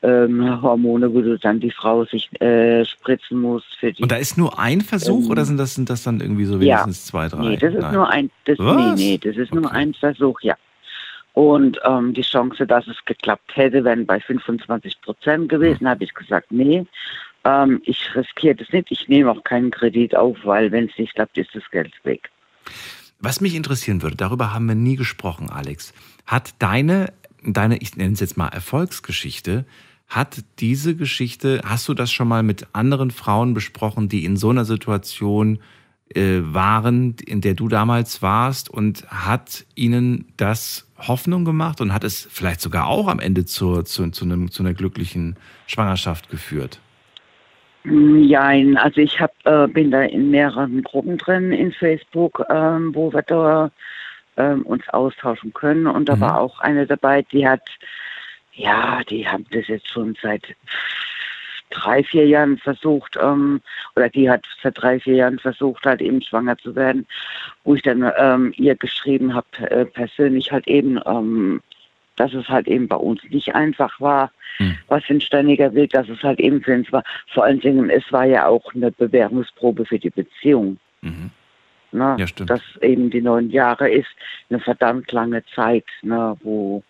Speaker 15: Ähm, Hormone, wo du dann die Frau sich äh, spritzen muss für die.
Speaker 3: Und da ist nur ein Versuch
Speaker 15: Ähm,
Speaker 3: oder sind das, sind das dann irgendwie so
Speaker 15: ja.
Speaker 3: wenigstens zwei, drei?
Speaker 15: Nee, das ist
Speaker 3: Nein.
Speaker 15: nur ein, das, nee, nee, das ist nur ein Versuch, ja. Und ähm, die Chance, dass es geklappt hätte, wären bei 25 Prozent gewesen.
Speaker 3: Hm.
Speaker 15: habe ich gesagt, nee, ähm, ich riskiere das nicht. Ich nehme auch keinen Kredit auf, weil wenn es nicht klappt, ist das Geld weg.
Speaker 3: Was mich interessieren würde, darüber haben wir nie gesprochen, Alex. Hat deine, deine, ich nenne es jetzt mal Erfolgsgeschichte, hat diese Geschichte, hast du das schon mal mit anderen Frauen besprochen, die in so einer Situation äh, waren, in der du damals warst und hat ihnen das Hoffnung gemacht und hat es vielleicht sogar auch am Ende zur, zu, zu, einem, zu einer glücklichen Schwangerschaft geführt?
Speaker 15: Nein, also ich hab, äh, bin da in mehreren Gruppen drin in Facebook, ähm, wo wir da ähm, uns austauschen können. Und da
Speaker 3: Mhm.
Speaker 15: war auch eine dabei, die hat, ja, die haben das jetzt schon seit drei, vier Jahren versucht, ähm, oder die hat seit drei, vier Jahren versucht, halt eben schwanger zu werden, wo ich dann ähm, ihr geschrieben habe, äh, persönlich halt eben, ähm, dass es halt eben bei uns nicht einfach war, was für ein steiniger Weg, dass es halt eben für uns war. Vor allen Dingen, es war ja auch eine Bewährungsprobe für die Beziehung. Ne?
Speaker 3: Ja, stimmt.
Speaker 15: Dass eben die neun Jahre ist eine verdammt lange Zeit, ne, wo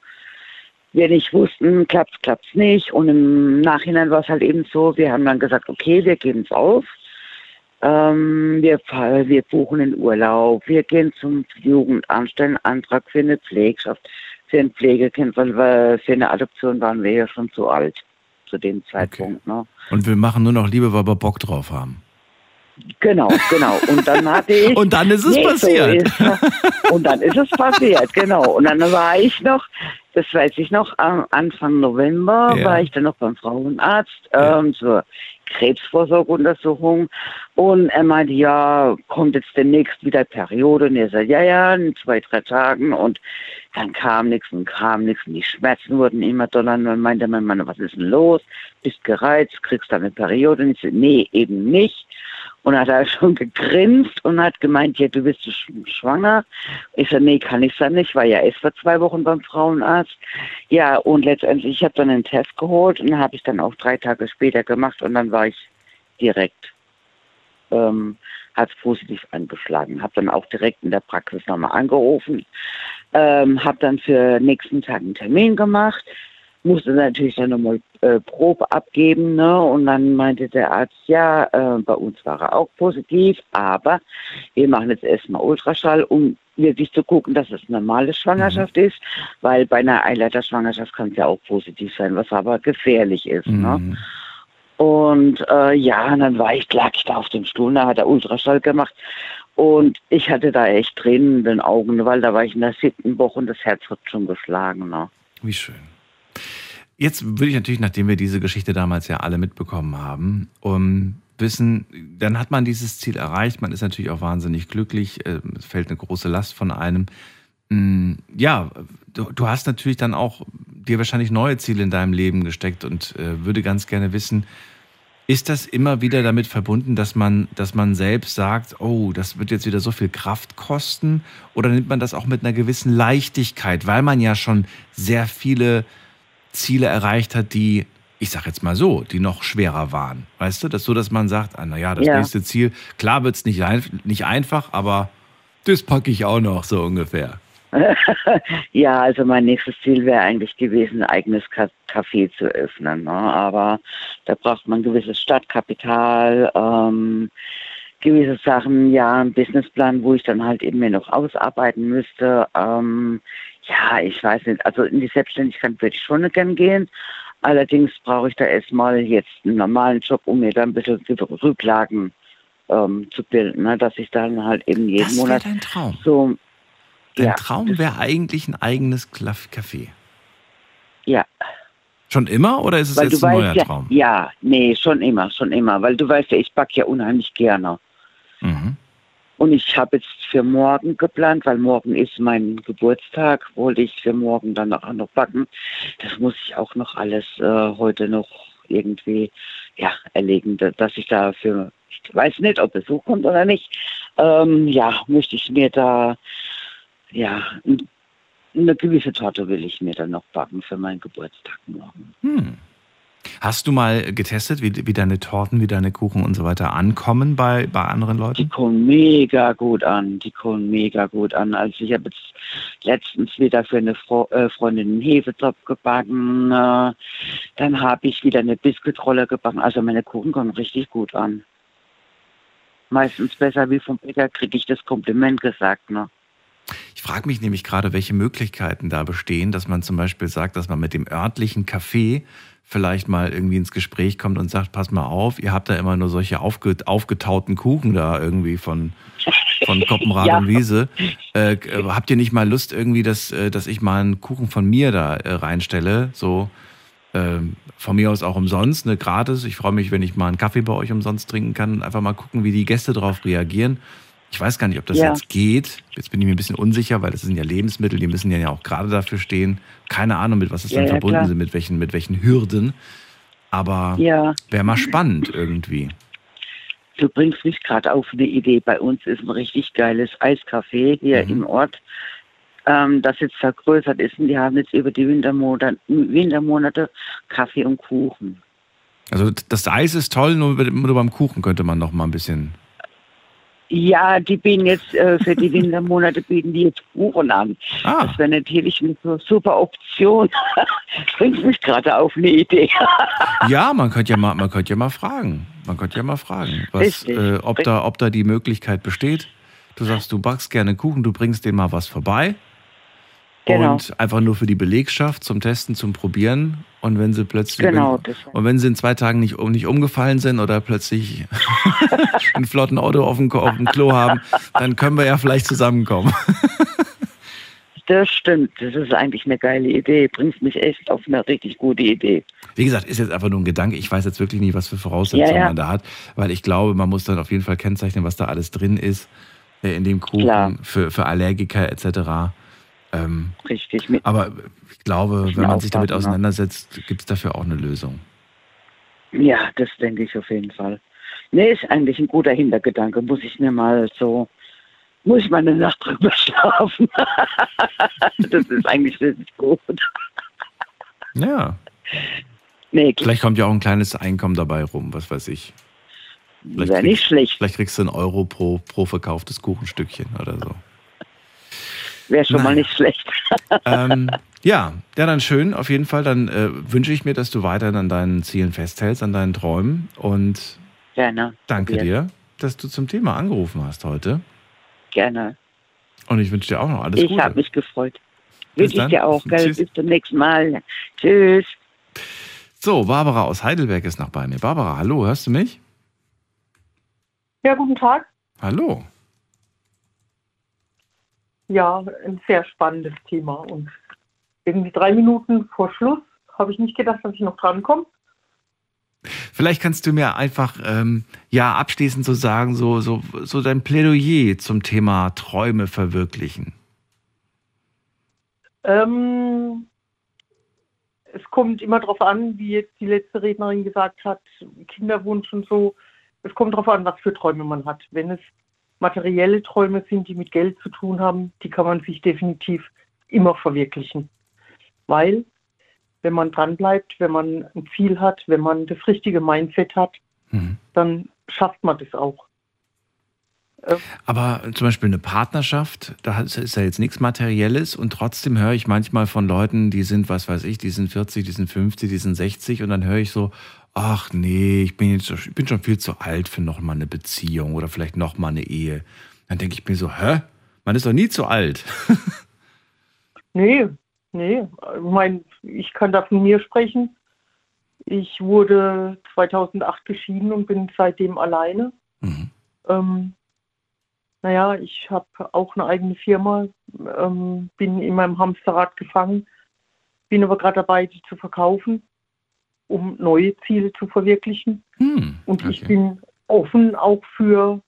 Speaker 15: wir nicht wussten, klappt klappt's nicht. Und im Nachhinein war es halt eben so, wir haben dann gesagt, okay, wir geben es auf. Ähm, wir, wir buchen den Urlaub, wir gehen zum Jugendamt, stellen Antrag für eine Pflegschaft, für ein Pflegekind, weil wir, für eine Adoption waren wir ja schon zu alt zu dem Zeitpunkt. Ne?
Speaker 3: Und wir machen nur noch Liebe, weil wir Bock drauf haben.
Speaker 15: Genau, genau. Und dann hatte ich. *laughs*
Speaker 3: Und dann ist es
Speaker 15: so
Speaker 3: passiert.
Speaker 15: ist es. und dann ist es passiert, genau. Und dann war ich noch, das weiß ich noch, am Anfang November
Speaker 16: Ja.
Speaker 15: war ich dann noch beim Frauenarzt ähm, zur Krebsvorsorgeuntersuchung. Und er meinte, ja, kommt jetzt demnächst wieder Periode. Und er sagt, ja, ja, in zwei, drei Tagen. Und dann kam nichts und kam nichts. Und die Schmerzen wurden immer doller. Und dann meinte mein Mann, was ist denn los? Bist gereizt, kriegst du eine Periode? Und ich so, nee, eben nicht. Und hat er *laughs* schon gegrinst und hat gemeint, ja, du bist sch schwanger. Ich so, nee, kann ich sein nicht, war ja erst vor zwei Wochen beim Frauenarzt. Ja, und letztendlich, ich habe dann einen Test geholt und habe ich dann auch drei Tage später gemacht und dann war ich direkt, ähm, hat positiv angeschlagen. Habe dann auch direkt in der Praxis nochmal angerufen, ähm, habe dann für nächsten Tag einen Termin gemacht, musste natürlich dann nochmal äh, Probe abgeben, ne? Und dann meinte der Arzt, ja, äh, bei uns war er auch positiv, aber wir machen jetzt erstmal Ultraschall, um wirklich zu gucken, dass es eine normale Schwangerschaft ist, weil bei einer Eileiterschwangerschaft kann es ja auch positiv sein, was aber gefährlich ist, ne? Und äh, ja, und dann war ich, lag ich da auf dem Stuhl, da hat er Ultraschall gemacht. Und ich hatte da echt Tränen in den Augen, weil da war ich in der siebten Woche und das Herz hat schon geschlagen. Ne?
Speaker 3: Wie schön. Jetzt würde ich natürlich, nachdem wir diese Geschichte damals ja alle mitbekommen haben, um wissen, dann hat man dieses Ziel erreicht, man ist natürlich auch wahnsinnig glücklich, äh, es fällt eine große Last von einem. Mm, Ja, du, du hast natürlich dann auch dir wahrscheinlich neue Ziele in deinem Leben gesteckt und äh, würde ganz gerne wissen, ist das immer wieder damit verbunden, dass man, dass man selbst sagt, oh, das wird jetzt wieder so viel Kraft kosten? Oder nimmt man das auch mit einer gewissen Leichtigkeit, weil man ja schon sehr viele Ziele erreicht hat, die, ich sag jetzt mal so, die noch schwerer waren. Weißt du, das so, dass man sagt, ah, naja, das
Speaker 15: Ja.
Speaker 3: nächste Ziel, klar wird's nicht, ein, nicht einfach, aber das packe ich auch noch, so ungefähr. *laughs*
Speaker 15: ja, also mein nächstes Ziel wäre eigentlich gewesen, ein eigenes Café zu öffnen. Ne? Aber da braucht man gewisses Stadtkapital, ähm, gewisse Sachen, ja, einen Businessplan, wo ich dann halt eben mir noch ausarbeiten müsste. Ähm, ja, ich weiß nicht, also in die Selbstständigkeit würde ich schon gern gehen. Allerdings brauche ich da erstmal jetzt einen normalen Job, um mir da ein bisschen Rücklagen ähm, zu bilden, ne? dass ich dann halt eben jeden
Speaker 3: Das
Speaker 15: Monat
Speaker 3: dein Traum.
Speaker 15: so
Speaker 3: Dein
Speaker 15: Ja,
Speaker 3: Traum wäre eigentlich ein eigenes Café.
Speaker 15: ja.
Speaker 3: Schon immer oder ist es
Speaker 15: weil
Speaker 3: jetzt ein
Speaker 15: weißt
Speaker 3: neuer
Speaker 15: ja,
Speaker 3: Traum?
Speaker 15: ja, nee, schon immer, schon immer, weil du weißt ja, ich backe ja unheimlich gerne.
Speaker 3: Mhm.
Speaker 15: Und ich habe jetzt für morgen geplant, weil morgen ist mein Geburtstag, wollte ich für morgen dann auch noch backen. Das muss ich auch noch alles äh, heute noch irgendwie ja, erlegen, da- dass ich da für weiß nicht, ob Besuch kommt oder nicht, ähm, ja, möchte ich mir da, ja, eine gewisse Torte will ich mir dann noch backen für meinen Geburtstag morgen.
Speaker 3: Hm. Hast du mal getestet, wie, wie deine Torten, wie deine Kuchen und so weiter ankommen bei, bei anderen Leuten?
Speaker 15: Die kommen mega gut an, die kommen mega gut an. Also ich habe jetzt letztens wieder für eine Fro äh, Freundin einen Hefezopf gebacken, äh, dann habe ich wieder eine Biskuitrolle gebacken. Also meine Kuchen kommen richtig gut an. Meistens besser wie vom Bäcker kriege ich das Kompliment gesagt. Ne?
Speaker 3: Ich frage mich nämlich gerade, welche Möglichkeiten da bestehen, dass man zum Beispiel sagt, dass man mit dem örtlichen Café vielleicht mal irgendwie ins Gespräch kommt und sagt, pass mal auf, ihr habt da immer nur solche aufge aufgetauten Kuchen da irgendwie von, von Koppenrad *laughs*
Speaker 15: Ja.
Speaker 3: und Wiese. Äh, äh, habt ihr nicht mal Lust irgendwie, dass, äh, dass ich mal einen Kuchen von mir da äh, reinstelle? So ähm, von mir aus auch umsonst, ne, gratis. Ich freue mich, wenn ich mal einen Kaffee bei euch umsonst trinken kann einfach mal gucken, wie die Gäste darauf reagieren. Ich weiß gar nicht, ob das
Speaker 15: Ja.
Speaker 3: jetzt geht. Jetzt bin ich mir ein bisschen unsicher, weil das sind ja Lebensmittel, die müssen ja auch gerade dafür stehen. Keine Ahnung, mit was es
Speaker 15: Ja,
Speaker 3: dann
Speaker 15: ja,
Speaker 3: verbunden
Speaker 15: klar.
Speaker 3: sind, mit welchen, mit welchen Hürden. Aber wäre mal spannend irgendwie.
Speaker 15: Du bringst mich gerade auf eine Idee. Bei uns ist ein richtig geiles Eiscafé hier
Speaker 3: Mhm.
Speaker 15: im Ort, ähm, das jetzt vergrößert ist. Und die haben jetzt über die Wintermonate, Wintermonate Kaffee und Kuchen.
Speaker 3: Also das Eis ist toll, nur, nur beim Kuchen könnte man noch mal ein bisschen.
Speaker 15: Ja, die bieten jetzt äh, für die Wintermonate bieten die jetzt Kuchen an.
Speaker 3: Ah.
Speaker 15: Das wäre natürlich eine super Option. *laughs* Bringst mich gerade auf eine Idee. *laughs*
Speaker 3: Ja, man könnte ja mal, man könnte ja mal fragen. Man könnte ja mal fragen, was, äh, ob, da, ob da die Möglichkeit besteht. Du sagst, du backst gerne Kuchen, du bringst denen mal was vorbei.
Speaker 15: Genau.
Speaker 3: Und einfach nur für die Belegschaft, zum Testen, zum Probieren. Und wenn sie plötzlich,
Speaker 15: Genau,
Speaker 3: wenn, und wenn sie in zwei Tagen nicht, um- nicht umgefallen sind oder plötzlich *laughs* einen flotten Auto auf dem, auf dem Klo haben, dann können wir ja vielleicht zusammenkommen. *laughs*
Speaker 15: Das stimmt. Das ist eigentlich eine geile Idee. Bringst mich echt auf eine richtig gute Idee.
Speaker 3: Wie gesagt, ist jetzt einfach nur ein Gedanke. Ich weiß jetzt wirklich nicht, was für Voraussetzungen
Speaker 15: Ja, ja.
Speaker 3: man da hat, weil ich glaube, man muss dann auf jeden Fall kennzeichnen, was da alles drin ist äh, in dem Kuchen
Speaker 15: Klar.
Speaker 3: für, für Allergiker etc. Ähm,
Speaker 15: Richtig. Mit,
Speaker 3: aber ich glaube, wenn man sich damit
Speaker 15: ne?
Speaker 3: auseinandersetzt, gibt es dafür auch eine Lösung.
Speaker 15: ja, das denke ich auf jeden Fall. Nee, ist eigentlich ein guter Hintergedanke. Muss ich mir mal so, muss ich mal eine Nacht drüber *laughs* schlafen. *laughs* das ist eigentlich richtig gut.
Speaker 3: Ja.
Speaker 15: Nee,
Speaker 3: Vielleicht kommt ja auch ein kleines Einkommen dabei rum, was weiß ich.
Speaker 15: Wäre nicht schlecht.
Speaker 3: Vielleicht kriegst du einen Euro pro, pro verkauftes Kuchenstückchen oder so.
Speaker 15: Wäre schon mal
Speaker 3: Naja.
Speaker 15: nicht schlecht. *laughs*
Speaker 3: ähm, ja, ja, dann schön. Auf jeden Fall. Dann äh, wünsche ich mir, dass du weiterhin an deinen Zielen festhältst, an deinen Träumen. Und
Speaker 15: Gerne.
Speaker 3: danke
Speaker 15: Probiert.
Speaker 3: dir, dass du zum Thema angerufen hast heute.
Speaker 15: Gerne.
Speaker 3: Und ich wünsche dir auch noch alles
Speaker 15: ich
Speaker 3: Gute.
Speaker 15: habe mich gefreut. Wünsche ich dir auch, gell?
Speaker 3: Tschüss.
Speaker 15: Bis zum nächsten Mal. Tschüss.
Speaker 3: So, Barbara aus Heidelberg ist noch bei mir. Barbara, hallo, hörst du mich?
Speaker 16: Ja, guten Tag.
Speaker 3: Hallo.
Speaker 16: Ja, ein sehr spannendes Thema. Und irgendwie drei Minuten vor Schluss habe ich nicht gedacht, dass ich noch drankomme.
Speaker 3: Vielleicht kannst du mir einfach ähm, ja abschließend so sagen, so, so, so dein Plädoyer zum Thema Träume verwirklichen.
Speaker 16: Ähm, es kommt immer darauf an, wie jetzt die letzte Rednerin gesagt hat, Kinderwunsch und so. Es kommt darauf an, was für Träume man hat. Wenn es materielle Träume sind, die mit Geld zu tun haben, die kann man sich definitiv immer verwirklichen. Weil, wenn man dranbleibt, wenn man ein Ziel hat, wenn man das richtige Mindset hat, dann schafft man das auch.
Speaker 3: Aber zum Beispiel eine Partnerschaft, da ist ist ja jetzt nichts Materielles und trotzdem höre ich manchmal von Leuten, die sind, was weiß ich, die sind 40, die sind 50, die sind 60 und dann höre ich so, ach nee, ich bin, jetzt, ich bin schon viel zu alt für noch mal eine Beziehung oder vielleicht noch mal eine Ehe. Dann denke ich mir so, hä? Man ist doch nie zu alt. *laughs*
Speaker 16: Nee, nee. Ich meine, ich kann da von mir sprechen. Ich wurde 2008 geschieden und bin seitdem alleine. Ähm, naja, ich habe auch eine eigene Firma, ähm, bin in meinem Hamsterrad gefangen, bin aber gerade dabei, die zu verkaufen, um neue Ziele zu verwirklichen. und ich bin offen auch für,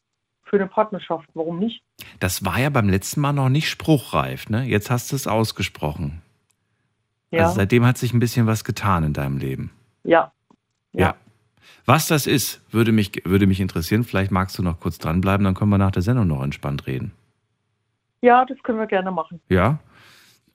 Speaker 16: für eine Partnerschaft. Warum nicht?
Speaker 3: Das war ja beim letzten Mal noch nicht spruchreif, ne? Jetzt hast du es ausgesprochen.
Speaker 16: Ja,
Speaker 3: Also seitdem hat sich ein bisschen was getan in deinem Leben.
Speaker 16: ja,
Speaker 3: Ja. Was das ist, würde mich, würde mich interessieren. Vielleicht magst du noch kurz dranbleiben, dann können wir nach der Sendung noch entspannt reden.
Speaker 16: Ja, das können wir gerne machen.
Speaker 3: Ja?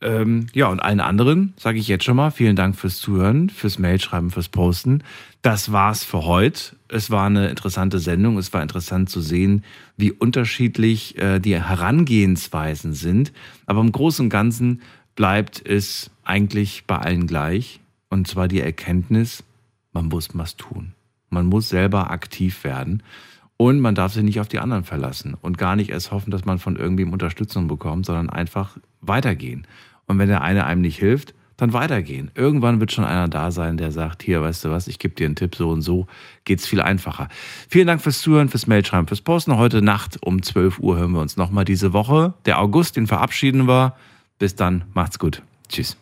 Speaker 3: Ähm, ja, und allen anderen sage ich jetzt schon mal vielen Dank fürs Zuhören, fürs Mailschreiben, fürs Posten. Das war's für heute. Es war eine interessante Sendung. Es war interessant zu sehen, wie unterschiedlich äh, die Herangehensweisen sind. Aber im Großen und Ganzen bleibt es eigentlich bei allen gleich. Und zwar die Erkenntnis, man muss was tun. Man muss selber aktiv werden. Und man darf sich nicht auf die anderen verlassen und gar nicht erst hoffen, dass man von irgendwem Unterstützung bekommt, sondern einfach weitergehen. Und wenn der eine einem nicht hilft, dann weitergehen. Irgendwann wird schon einer da sein, der sagt, hier, weißt du was, ich gebe dir einen Tipp, so und so geht's viel einfacher. Vielen Dank fürs Zuhören, fürs Mailschreiben, fürs Posten. Heute Nacht um 12 Uhr hören wir uns nochmal diese Woche. Der August, den verabschieden wir. Bis dann, macht's gut. Tschüss.